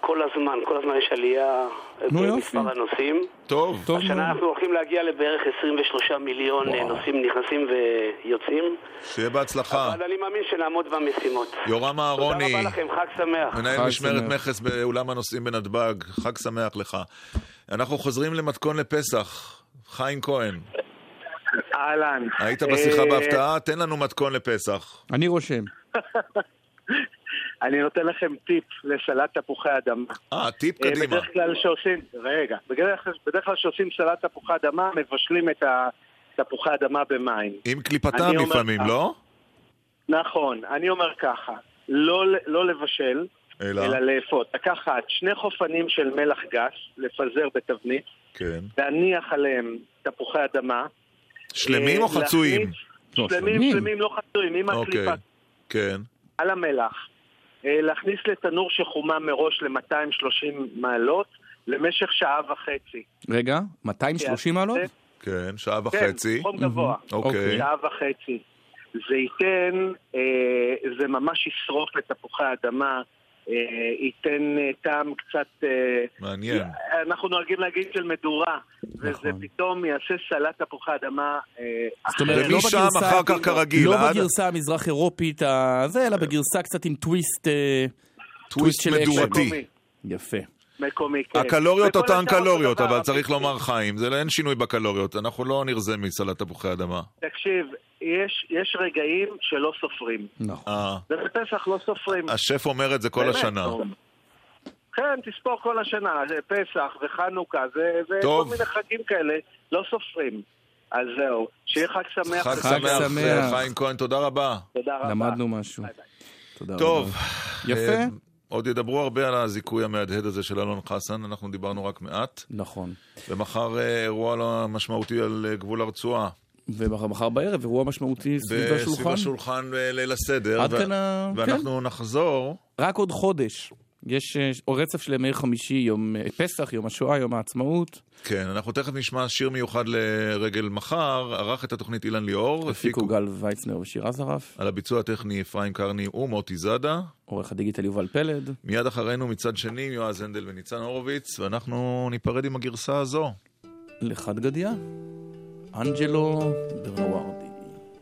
כל הזמן, כל הזמן יש עלייה. במספר הנוסעים. טוב. טוב השנה מאוד. אנחנו הולכים להגיע לבערך 23 מיליון אה, נוסעים נכנסים ויוצאים, שיהיה בהצלחה. אבל אני מאמין שנעמוד במשימות. יורם תודה אהרוני, רבה לכם, חג שמח. מנהל חג משמרת. מכס באולם הנוסעים בנתב"ג, חג שמח לך. אנחנו חוזרים למתכון לפסח. חיים כהן, אהלן. היית בשיחה אה, בהפתעה? תן לנו מתכון לפסח. אני רושם. אני נותן לכם טיפ לסלט תפוחי אדמה. אה, טיפ אה, קדימה. בדרך כלל שעושים, רגע, בדרך, בדרך כלל שעושים סלט תפוחי אדמה, מבשלים את התפוחי אדמה במים. עם קליפתם לפעמים, כך. לא? נכון, אני אומר ככה, לא, לא לבשל, אלא? אלא לאפות. לקחת שני חופנים של מלח גס, לפזר בתבנית, כן. להניח עליהם תפוחי אדמה. שלמים אה, או חצויים? לא, שלמים, שלמים. שלמים, לא חצויים, עם אוקיי. הקליפה כן. על המלח. אה, להכניס לתנור שחומם מראש ל-230 מעלות למשך שעה וחצי. רגע, 230 מעלות? כן, שעה כן, וחצי. חום גבוה. אוקיי. שעה וחצי. זה ייתן, אה, זה ממש ישרוף לתפוחי האדמה, ייתן אה, טעם קצת... אה, מעניין. אנחנו נוהגים להגיד של מדורה, וזה נכון. פתאום יעשה סלט תפוחי אדמה אה, זאת אומרת, אחר. לא ומשם אחר כך כרגיל, לא בגרסה המזרח אירופית אלא בגרסה קצת עם טוויסט... אה, טוויסט. מדורתי. יפה. מקומי, כן. הקלוריות אותן קלוריות, אבל צריך לומר חיים, זה אין שינוי בקלוריות, אנחנו לא נרזה מסלט תפוחי אדמה. תקשיב, יש, יש רגעים שלא סופרים. נכון. אה, ובפסח לא סופרים. השף אומר את זה כל. השנה. כן, תספור כל השנה, פסח וחנוכה, זה, זה טוב. כל מיני חגים כאלה, לא סופרים. אז זהו, שיהיה חג שמח. חג שמח. חיים כהן, תודה רבה. תודה רבה. למדנו משהו. תודה טוב. רבה. יפה. אה, עוד ידברו הרבה על הזיכוי המהדהד הזה של אלון חסן, אנחנו דיברנו רק מעט. נכון. ומחר אה, אירוע לא משמעותי על אה, גבול הרצועה. ומחר בערב אירוע משמעותי סביב סביב השולחן. השולחן בליל הסדר. עד ו- כאן ה- ואנחנו נחזור. רק עוד חודש. יש אה, או רצף של ימי חמישי, יום אה, פסח, יום השואה, יום העצמאות. כן, אנחנו תכף נשמע שיר מיוחד לרגל מחר. ערך את התוכנית אילן ליאור. הפיקו גל ויצנר ושיר עזרף. על הביצוע הטכני אפרים קרני ומוטי זאדה. עורך הדיגיטל יובל פלד. מיד אחרינו מצד שני יועז הנדל וניצן הורוביץ, ואנחנו ניפרד עם הגרסה הזו. לחד גדיה. אנג'לו ברנווארדי.